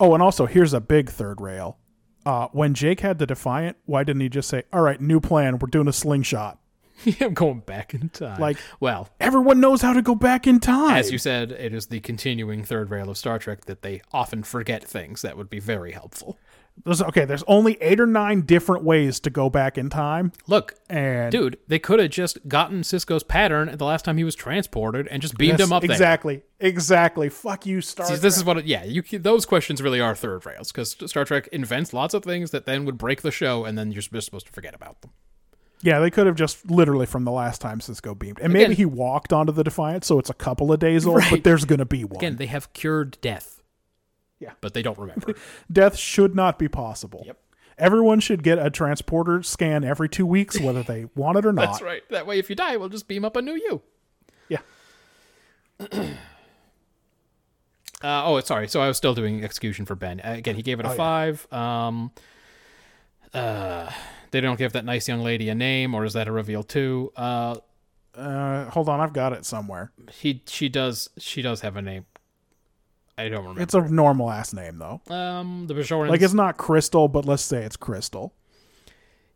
Oh, and also here's a big third rail. Uh, when Jake had the Defiant, why didn't he just say, "All right, new plan. We're doing a slingshot." *laughs* I'm going back in time. Like- well, Everyone knows how to go back in time. as you said, it is the continuing third rail of Star Trek that they often forget things that would be very helpful. There's, okay, there's only eight or nine different ways to go back in time, Look, and dude, they could have just gotten Sisko's pattern the last time he was transported and just beamed Yes, him up there. exactly, exactly. Fuck you, Star. Trek. This is what, it, yeah, you those questions really are third rails because Star Trek invents lots of things that then would break the show, and then you're just supposed to forget about them. yeah, they could have just literally from the last time Sisko beamed, and maybe Again- he walked onto the Defiant, so it's a couple of days old, Right. but there's gonna be one. Again, they have cured death. Yeah. but they don't remember. *laughs* Death should not be possible. Yep. Everyone should get a transporter scan every two weeks, whether they *laughs* want it or not. That's right. That way, if you die, we'll just beam up a new you. Yeah. *clears throat* Uh, oh, sorry. So I was still doing execution for Ben. Again, he gave it a Oh, yeah. five. Um, uh, they don't give that nice young lady a name, or is that a reveal too? Uh, Uh, hold on, I've got it somewhere. He she does she does have a name. I don't remember. It's a normal ass name though. um the Bajorans. Like it's not Crystal, but let's say it's Crystal.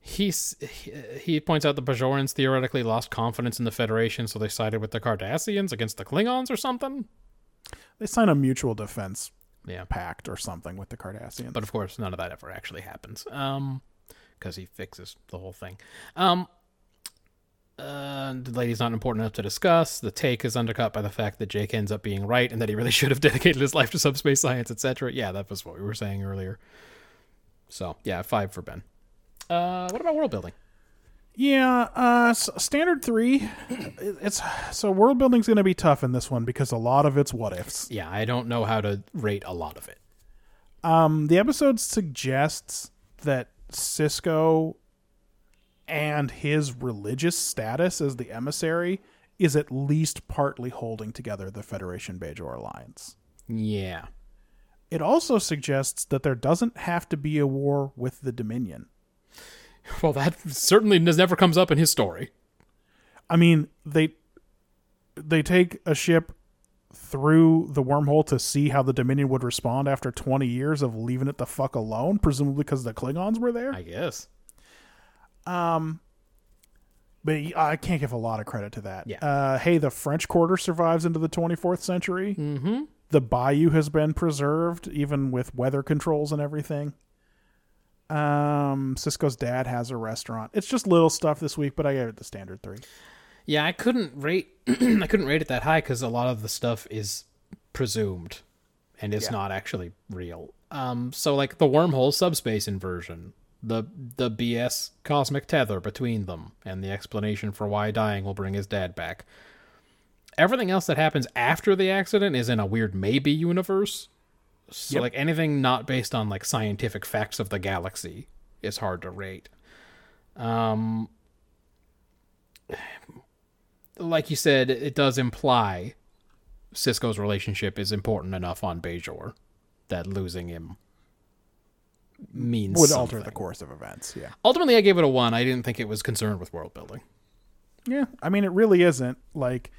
He's, he he points out the Bajorans theoretically lost confidence in the Federation, so they sided with the Cardassians against the Klingons or something. They sign a mutual defense Yeah, pact or something with the Cardassians. but of course none of that ever actually happens. Um, because he fixes the whole thing. Um, uh, the lady's not important enough to discuss. The take is undercut by the fact that Jake ends up being right and that he really *laughs* should have dedicated his life to subspace science, etc. Yeah, that was what we were saying earlier. So yeah, five for Ben. Uh, what about world building? Yeah, uh, standard three. It's so world building's going to be tough in this one because a lot of it's what ifs. Yeah, I don't know how to rate a lot of it. Um, the episode suggests that Sisko and his religious status as the emissary is at least partly holding together the Federation Bajor alliance. Yeah. It also suggests that there doesn't have to be a war with the Dominion. Well, that certainly never comes up in his story. I mean, they they take a ship through the wormhole to see how the Dominion would respond after 20 years of leaving it the fuck alone, presumably because the Klingons were there. I guess. But I can't give a lot of credit to that. Yeah. Uh, hey, the French Quarter survives into the 24th century. Mm-hmm. The Bayou has been preserved, even with weather controls and everything. Um, Sisko's dad has a restaurant. It's just little stuff this week, but I gave it the standard three. Yeah, I couldn't rate. *clears throat* I couldn't rate it that high because a lot of the stuff is presumed, and it's Yeah. not actually real. Um, so like the wormhole subspace inversion, the the BS cosmic tether between them, and the explanation for why dying will bring his dad back. Everything else that happens after the accident is in a weird maybe universe. So Yep. like anything not based on like scientific facts of the galaxy is hard to rate. Um like you said, it does imply Sisko's relationship is important enough on Bajor that losing him means Would alter the course of events. Yeah. Ultimately, I gave it a one. I didn't think it was concerned with world building. Yeah. I mean, it really isn't. Like,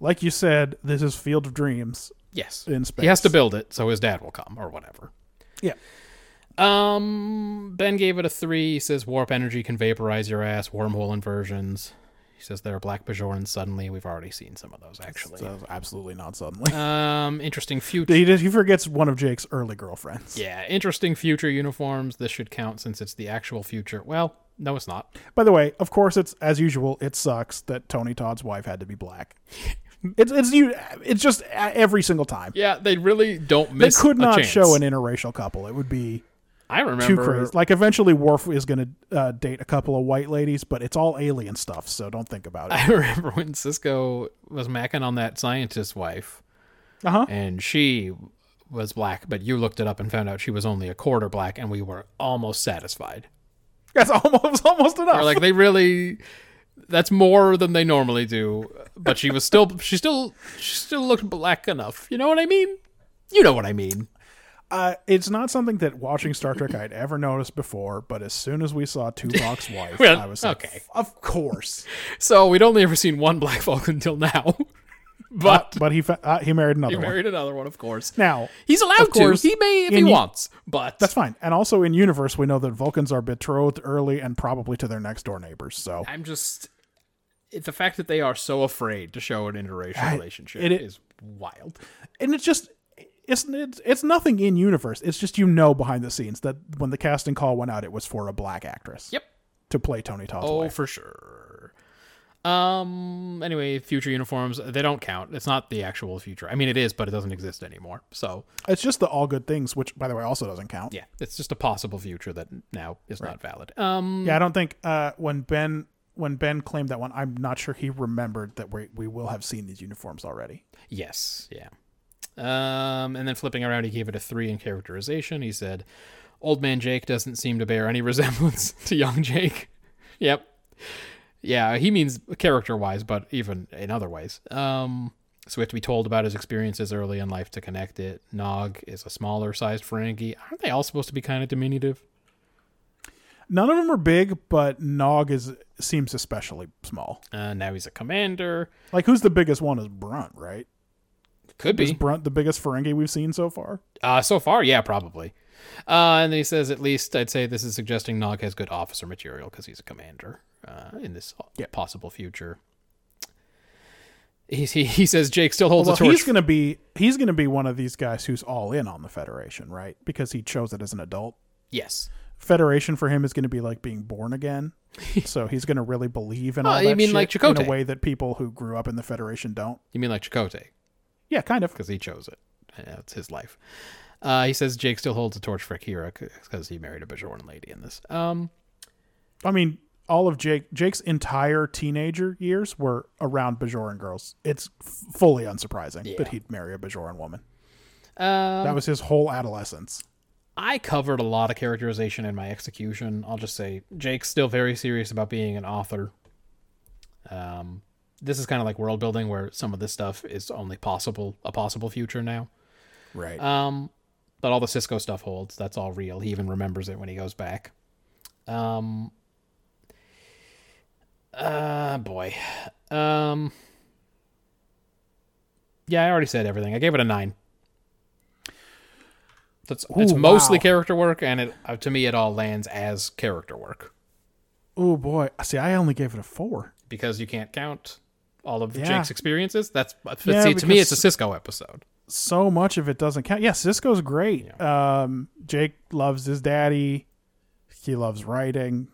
like you said, this is Field of Dreams. Yes, In space, he has to build it, so his dad will come or whatever. Yeah. Um, Ben gave it a three. He says warp energy can vaporize your ass. Wormhole inversions. He says there are black Bajorans. Suddenly, we've already seen some of those actually. So absolutely not suddenly. *laughs* Um, interesting future. he, he forgets one of Jake's early girlfriends. Yeah, interesting future uniforms. This should count since it's the actual future. Well, no, it's not. By the way, of course, it's as usual. It sucks that Tony Todd's wife had to be black. *laughs* It's it's you. It's just every single time. Yeah, they really don't They could not show an interracial couple. It would be I remember. too crazy. Like eventually, Worf is going to uh, date a couple of white ladies, but it's all alien stuff. So don't think about it. *laughs* I remember when Sisko was macking on that scientist's wife, Uh huh. and she was black, but you looked it up and found out she was only a quarter black, and we were almost satisfied. That's *laughs* almost almost enough. Or like they really. That's more than they normally do, but she was still she still she still looked black enough. You know what I mean? You know what I mean. Uh, it's not something that watching Star Trek I'd ever noticed before, but as soon as we saw Tuvok's *laughs* wife, Well, I was like, okay. of course. *laughs* So we'd only ever seen one black Vulcan until now, *laughs* but But he fa- uh, he married another he one. married another one, of course. Now He's allowed course, to. He may if he in- wants, but that's fine. And also in universe, we know that Vulcans are betrothed early and probably to their next door neighbors. So I'm just the fact that they are so afraid to show an interracial I- relationship it- is wild. and it's just it's, it's it's nothing in universe. It's just you know behind the scenes that when the casting call went out, it was for a black actress. Yep. To play Tony Todd's Oh, wife. for sure. Um. Anyway, future uniforms they don't count. It's not the actual future. I mean, it is, but it doesn't exist anymore. So It's just the all good things, which by the way also doesn't count. yeah, it's just a possible future that now is not valid. Um. Yeah, I don't think uh, when Ben when Ben claimed that one, I'm not sure he remembered that we we will have seen these uniforms already. Yes. Yeah. Um. And then flipping around, he gave it a three in characterization. He said, "Old man Jake doesn't seem to bear any *laughs* resemblance to young Jake." *laughs* yep. Yeah, he means character wise, but even in other ways. Um, so we have to be told about his experiences early in life to connect it. Nog is a smaller sized Ferengi. Aren't they all supposed to be kind of diminutive? None of them are big, but Nog is seems especially small. Uh, now he's a commander. Like who's the biggest one is Brunt, right? Could be. Is. Brunt the biggest Ferengi we've seen so far? Uh, so far, yeah, probably. Uh, and then he says, at least I'd say this is suggesting Nog has good officer material because he's a commander uh, in this possible future. He's, he, he says Jake still holds Well, a torch. he's gonna be he's gonna be one of these guys who's all in on the Federation, right? Because he chose it as an adult. yes. Federation for him is going to be like being born again. *laughs* so he's going to really believe in Oh, all you that mean shit like in a way that people who grew up in the Federation don't. You mean like Chakotay? Yeah, kind of. because he chose it. Yeah, it's his life. Uh, he says Jake still holds a torch for Akira because he married a Bajoran lady in this. Um, I mean, all of Jake Jake's entire teenager years were around Bajoran girls. It's fully unsurprising Yeah. that he'd marry a Bajoran woman. um, That was his whole adolescence. I covered a lot of characterization in my execution. I'll just say Jake's still very serious about being an author. Um, this is kind of like world building where some of this stuff is only possible a possible future now. Right. Um, but all the Sisko stuff holds. That's all real. He even remembers it when he goes back. Um. Uh, boy. Um. Yeah, I already said everything. I gave it a nine. That's it's mostly wow. character work, and it uh, to me it all lands as character work oh boy. See, I only gave it a 4. because you can't count all of Yeah. Jake's experiences. That's Yeah, see to me it's a Sisko episode. so much of it doesn't count. Yeah, Sisko's great. Um, Jake loves his daddy. He loves writing,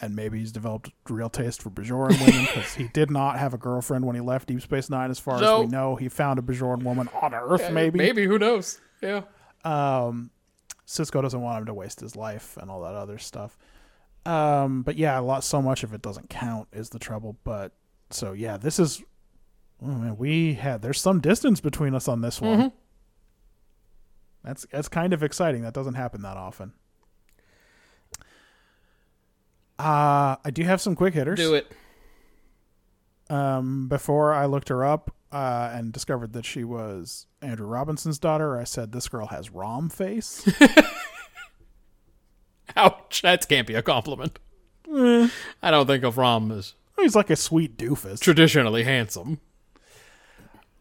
and maybe he's developed a real taste for Bajoran women because he did not have a girlfriend when he left Deep Space Nine. As far as we know, he found a Bajoran woman on Earth. Maybe. maybe who knows? Yeah. Um, Sisko doesn't want him to waste his life and all that other stuff. Um, but yeah, a lot. So much of it doesn't count is the trouble. But so yeah, this is. Oh we had there's some distance between us on this one. That's that's kind of exciting. That doesn't happen that often. Uh, I do have some quick hitters. Do it. Um, before I looked her up uh, and discovered that she was Andrew Robinson's daughter, I said this girl has Rom face. *laughs* Ouch, that can't be a compliment. I don't think of Rom as He's like a sweet doofus. traditionally handsome.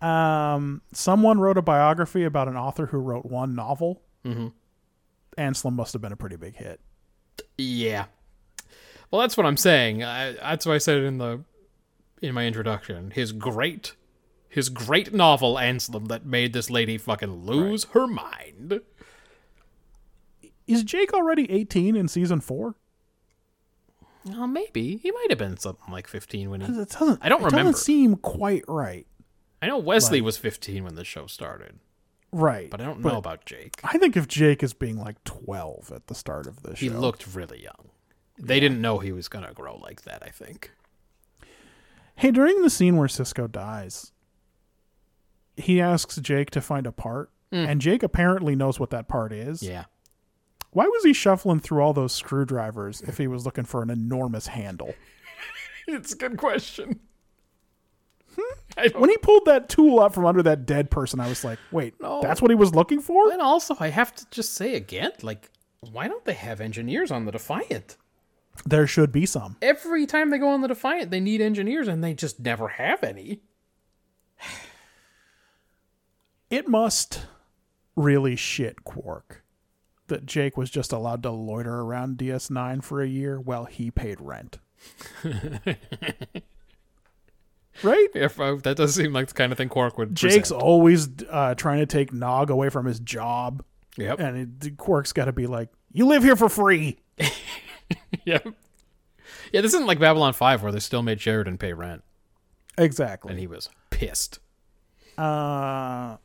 Um, someone wrote a biography about an author who wrote one novel. Mm-hmm. Anslem must have been a pretty big hit. Yeah. Well, that's what I'm saying. I, that's why I said it in the in my introduction. His great, his great novel Anslem that made this lady fucking lose her mind. Is Jake already 18 in season four? Oh, maybe he might have been something like 15 when he. It doesn't. I don't it remember. Doesn't seem quite right. I know Wesley was 15 when the show started, Right. but I don't know about Jake. I think if Jake is being like 12 at the start of the show, He looked really young. They didn't know he was gonna grow like that. I think. Hey, during the scene where Sisko dies, he asks Jake to find a part, hmm. and Jake apparently knows what that part is. Yeah. Why was he shuffling through all those screwdrivers if he was looking for an enormous handle? *laughs* It's a good question. I When he pulled that tool out from under that dead person, I was like, wait, No. that's what he was looking for? And also, I have to just say again, like, why don't they have engineers on the Defiant? There should be some. Every time they go on the Defiant, they need engineers, and they just never have any. *sighs* It must really shit Quark that Jake was just allowed to loiter around DS9 for a year while he paid rent. *laughs* right? If uh, that does seem like the kind of thing Quark would. Jake's present. always uh, trying to take Nog away from his job, Yep. and it, Quark's got to be like, "You live here for free." *laughs* Yep. Yeah, this isn't like Babylon Five where they still made Sheridan pay rent, Exactly. and he was pissed. Uh,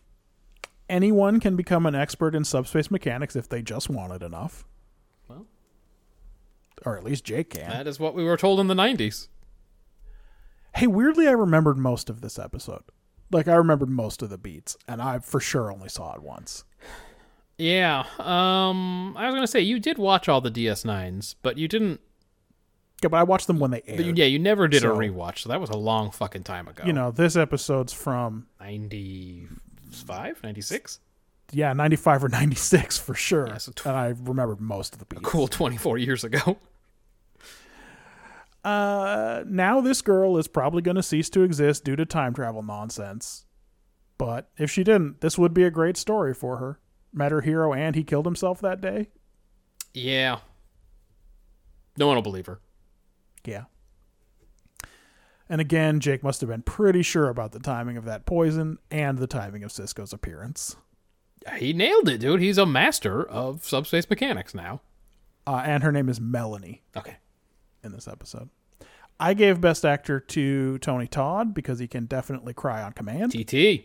anyone can become an expert in subspace mechanics if they just want it enough. Well. or at least Jake can. That is what we were told in the '90s. Hey, weirdly, I remembered most of this episode. Like, I remembered most of the beats, and I for sure only saw it once. Yeah. Um, I was gonna say you did watch all the DS9s, but you didn't. Yeah, but I watched them when they aired. You, yeah, you never did a rewatch, so that was a long fucking time ago. You know, this episode's from 95, 96? yeah, 95 or 96 for sure. Yeah, so tw- and I remember most of the beats. Cool 24 years ago. *laughs* Uh, now this girl is probably going to cease to exist due to time travel nonsense. But if she didn't, this would be a great story for her. Met her hero and he killed himself that day. Yeah. No one will believe her. Yeah. And again, Jake must have been pretty sure about the timing of that poison and the timing of Sisko's appearance. He nailed it, dude. He's a master of subspace mechanics now. Uh, and her name is Melanie. Okay. in this episode. I gave Best Actor to Tony Todd because he can definitely cry on command, TT.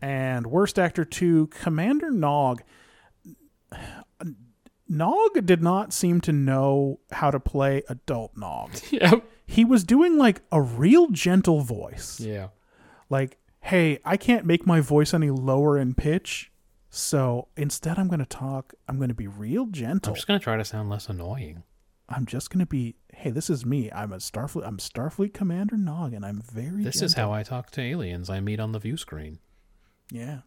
and Worst Actor to Commander Nog. Nog did not seem to know how to play adult Nog. *laughs* Yep. He was doing like a real gentle voice. Yeah. Like, hey, I can't make my voice any lower in pitch, so instead I'm going to talk, I'm going to be real gentle. I'm just gonna try to sound less annoying. I'm just gonna be, hey, this is me. I'm a Starfleet. I'm Starfleet Commander Nog, and I'm very. This is how I talk to aliens I meet on the view screen. Yeah,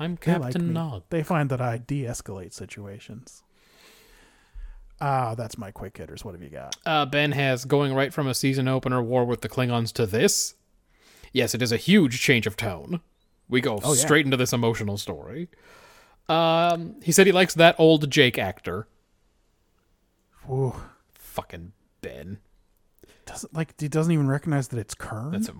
I'm they like Captain. Nog. They find that I de-escalate situations. Ah, that's my quick hitters. What have you got? Uh, ben has going right from a season opener war with the Klingons to this. Yes, it is a huge change of tone. We go Oh, yeah. straight into this emotional story. Um, he said he likes that old Jake actor. Ooh, Fucking Ben. doesn't like he doesn't even recognize that it's Kurn. That's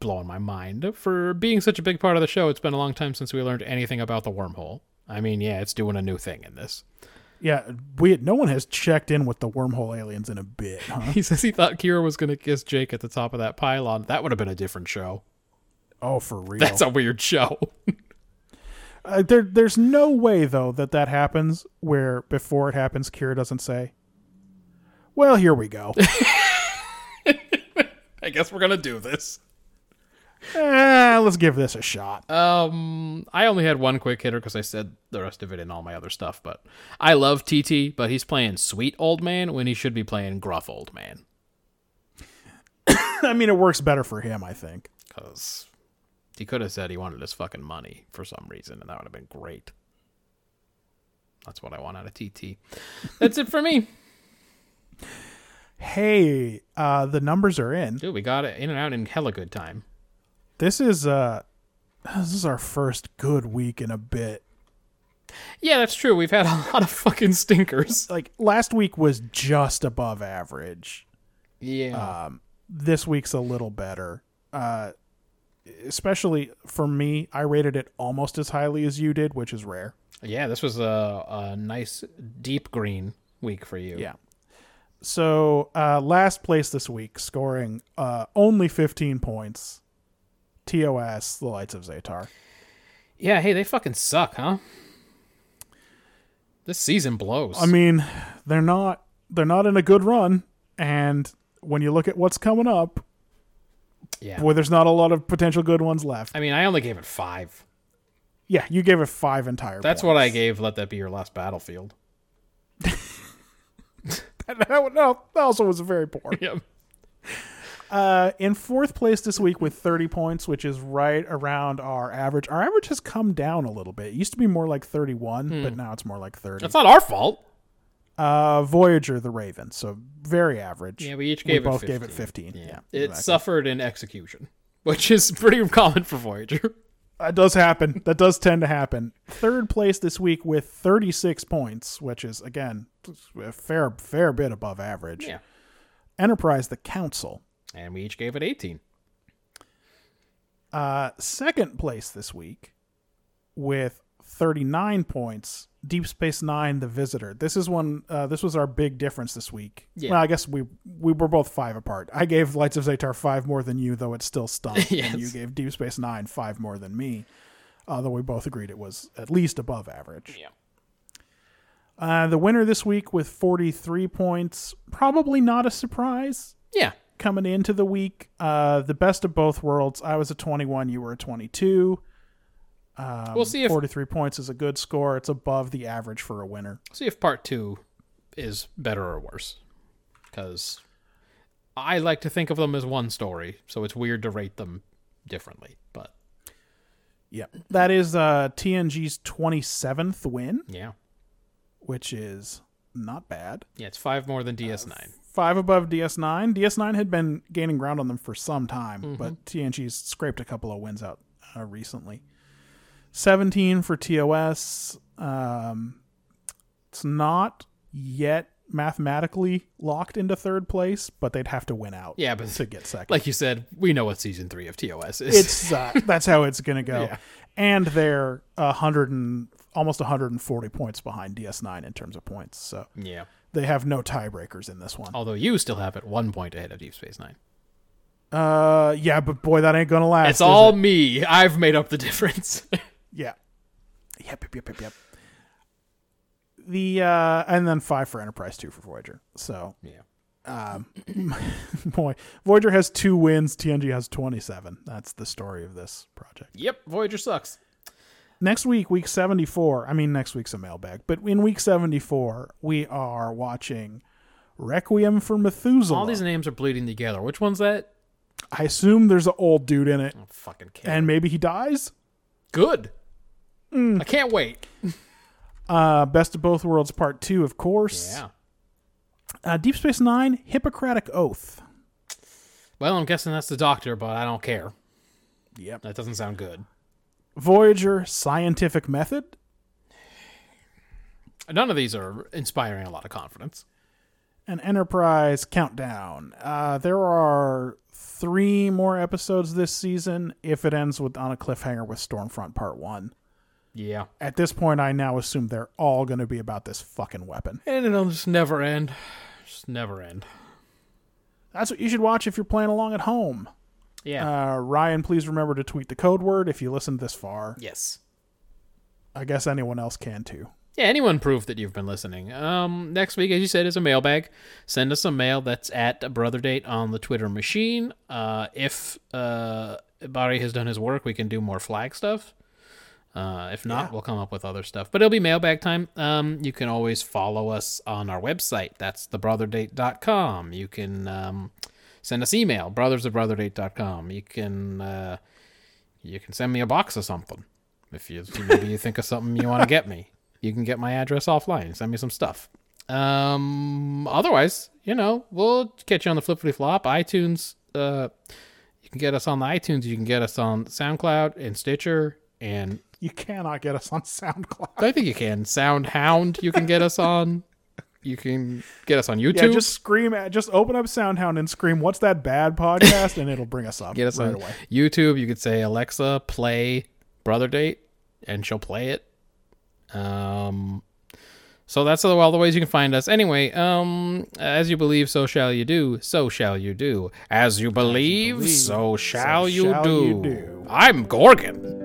blowing my mind. For being such a big part of the show, it's been a long time since we learned anything about the wormhole. I mean, yeah, it's doing a new thing in this. Yeah, we no one has checked in with the wormhole aliens in a bit, huh? *laughs* He says he thought Kira was going to kiss Jake at the top of that pylon. That would have been a different show. oh, for real. That's a weird show. uh, there, there's no way though that that happens where before it happens, Kira doesn't say, "Well, here we go." *laughs* I guess we're going to do this. Eh, let's give this a shot. Um, I only had one quick hitter because I said the rest of it in all my other stuff. But I love TT, but he's playing sweet old man when he should be playing gruff old man. *coughs* I mean, it works better for him, I think. Because he could have said he wanted his fucking money for some reason, and that would have been great. That's what I want out of TT. That's it for me. Hey, uh, the numbers are in. Dude, we got it in and out in hella good time. This is uh, this is our first good week in a bit. Yeah, that's true. We've had a *laughs* lot of fucking stinkers. Like last week was just above average. Yeah. This week's a little better. Uh, especially for me, I rated it almost as highly as you did, which is rare. yeah, this was a, a nice deep green week for you. Yeah. So uh, last place this week, scoring uh, only 15 points. TOS, the Lights of Zetar. Yeah, hey, they fucking suck, huh? This season blows. I mean, they're not they're not in a good run, and when you look at what's coming up, yeah. boy, there's not a lot of potential good ones left. I mean, I only gave it five. Yeah, you gave it five entire. That's what I gave. Let that be your last battlefield. *laughs* that, no, that also was very poor. *laughs* Yep. Uh, in fourth place this week with 30 points, which is right around our average. Our average has come down a little bit. It used to be more like 31, but now it's more like 30. That's not our fault. Uh, Voyager, the Raven, so very average. Yeah, we each gave it both 15. gave it 15. Yeah, It exactly. suffered in execution, *laughs* which is pretty common for Voyager. That does happen. that does tend to happen. Third place this week with 36 points, which is again a fair fair bit above average. Yeah. Enterprise, the Council. And we each gave it 18. Uh, second place this week with 39 points. Deep Space Nine, The Visitor. This is one. Uh, this was our big difference this week. Yeah. Well, I guess we we were both five apart. I gave Lights of Zetar five more than you, though it still stunk. Yes. *laughs* And you gave Deep Space Nine five more than me, although we both agreed it was at least above average. Yeah. Uh, the winner this week with 43 points, probably not a surprise Yeah. Coming into the week. Uh, the best of both worlds. I was a 21, you were a 22. Um, We'll see if 43 points is a good score. It's above the average for a winner. see if part two is better or worse. Because I like to think of them as one story, so it's weird to rate them differently. But yeah, That is uh, TNG's 27th win, Yeah. which is not bad. Yeah, it's five more than DS9. Five above DS9. DS9 had been gaining ground on them for some time, but TNG's scraped a couple of wins out uh, recently. 17 for TOS. Um, it's not yet mathematically locked into third place, but they'd have to win out Yeah, but to get second. like you said, we know what season three of TOS is. it's uh, that's how it's going to go. *laughs* Yeah. And they're a hundred and almost 140 points behind DS9 in terms of points. So yeah. They have no tiebreakers in this one. Although you still have it one point ahead of Deep Space Nine. Uh, yeah, but boy, that ain't gonna last. It's all it? me. I've made up the difference. *laughs* yeah. Yep, yep, yep, yep, yep. The uh, and then five for Enterprise, two for Voyager. So yeah. Um, *laughs* boy, Voyager has two wins. TNG has 27. That's the story of this project. Yep. Voyager sucks. Next week, week 74, I mean, next week's a mailbag, but in week 74, we are watching Requiem for Methuselah. All these names are bleeding together. Which one's that? I assume there's an old dude in it, Oh, fucking care. and maybe he dies. good. I can't wait. *laughs* Uh, Best of Both Worlds Part 2, of course. Yeah. Uh, Deep Space Nine, Hippocratic Oath. Well, I'm guessing that's the doctor, but I don't care. Yep. That doesn't sound good. Voyager, Scientific Method. None of these are inspiring a lot of confidence. and Enterprise Countdown. Uh, there are three more episodes this season if it ends with on a cliffhanger with Stormfront Part 1. Yeah. At this point, I now assume they're all going to be about this fucking weapon. And it'll just never end. Just never end. That's what you should watch if you're playing along at home. Yeah. Uh, Ryan, please remember to tweet the code word if you listened this far. yes. I guess anyone else can too. Yeah, anyone proof that you've been listening. Um, next week, as you said, is a mailbag. Send us a mail that's at Brother Date on the Twitter machine. Uh, if uh, Barry has done his work, we can do more flag stuff. Uh, if not, Yeah. we'll come up with other stuff. But it'll be mailbag time. Um, you can always follow us on our website. That's thebrotherdate.com. You can um, send us email, brothers at brotherdate.com. You can uh, you can send me a box of something. If you maybe you think of something you want to get me, you can get my address offline. Send me some stuff. Um, otherwise, you know, we'll catch you on the flippity flop. iTunes, uh, you can get us on the iTunes. You can get us on SoundCloud and Stitcher, and You cannot get us on *laughs* SoundCloud. I think you can SoundHound. You can get us on. You can get us on YouTube. Yeah, just scream at, just open up SoundHound and scream, "What's that bad podcast?" and it'll bring us up get us right on away. YouTube. You could say Alexa, play Brother Date, and she'll play it. Um, so that's all the ways you can find us. Anyway, um, as you believe, so shall you do. So shall you do. As you believe, believe, so shall, so you, shall do. you do. I'm Gorgan.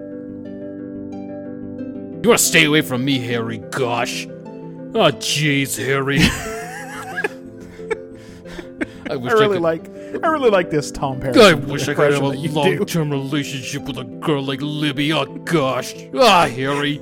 You want to stay away from me, Harry? Gosh. Oh, jeez, Harry. *laughs* I, wish I really could- like I really like this Tom Paris. I wish I could have a impression that you do. long-term relationship with a girl like Libby. Oh gosh. Ah, Harry.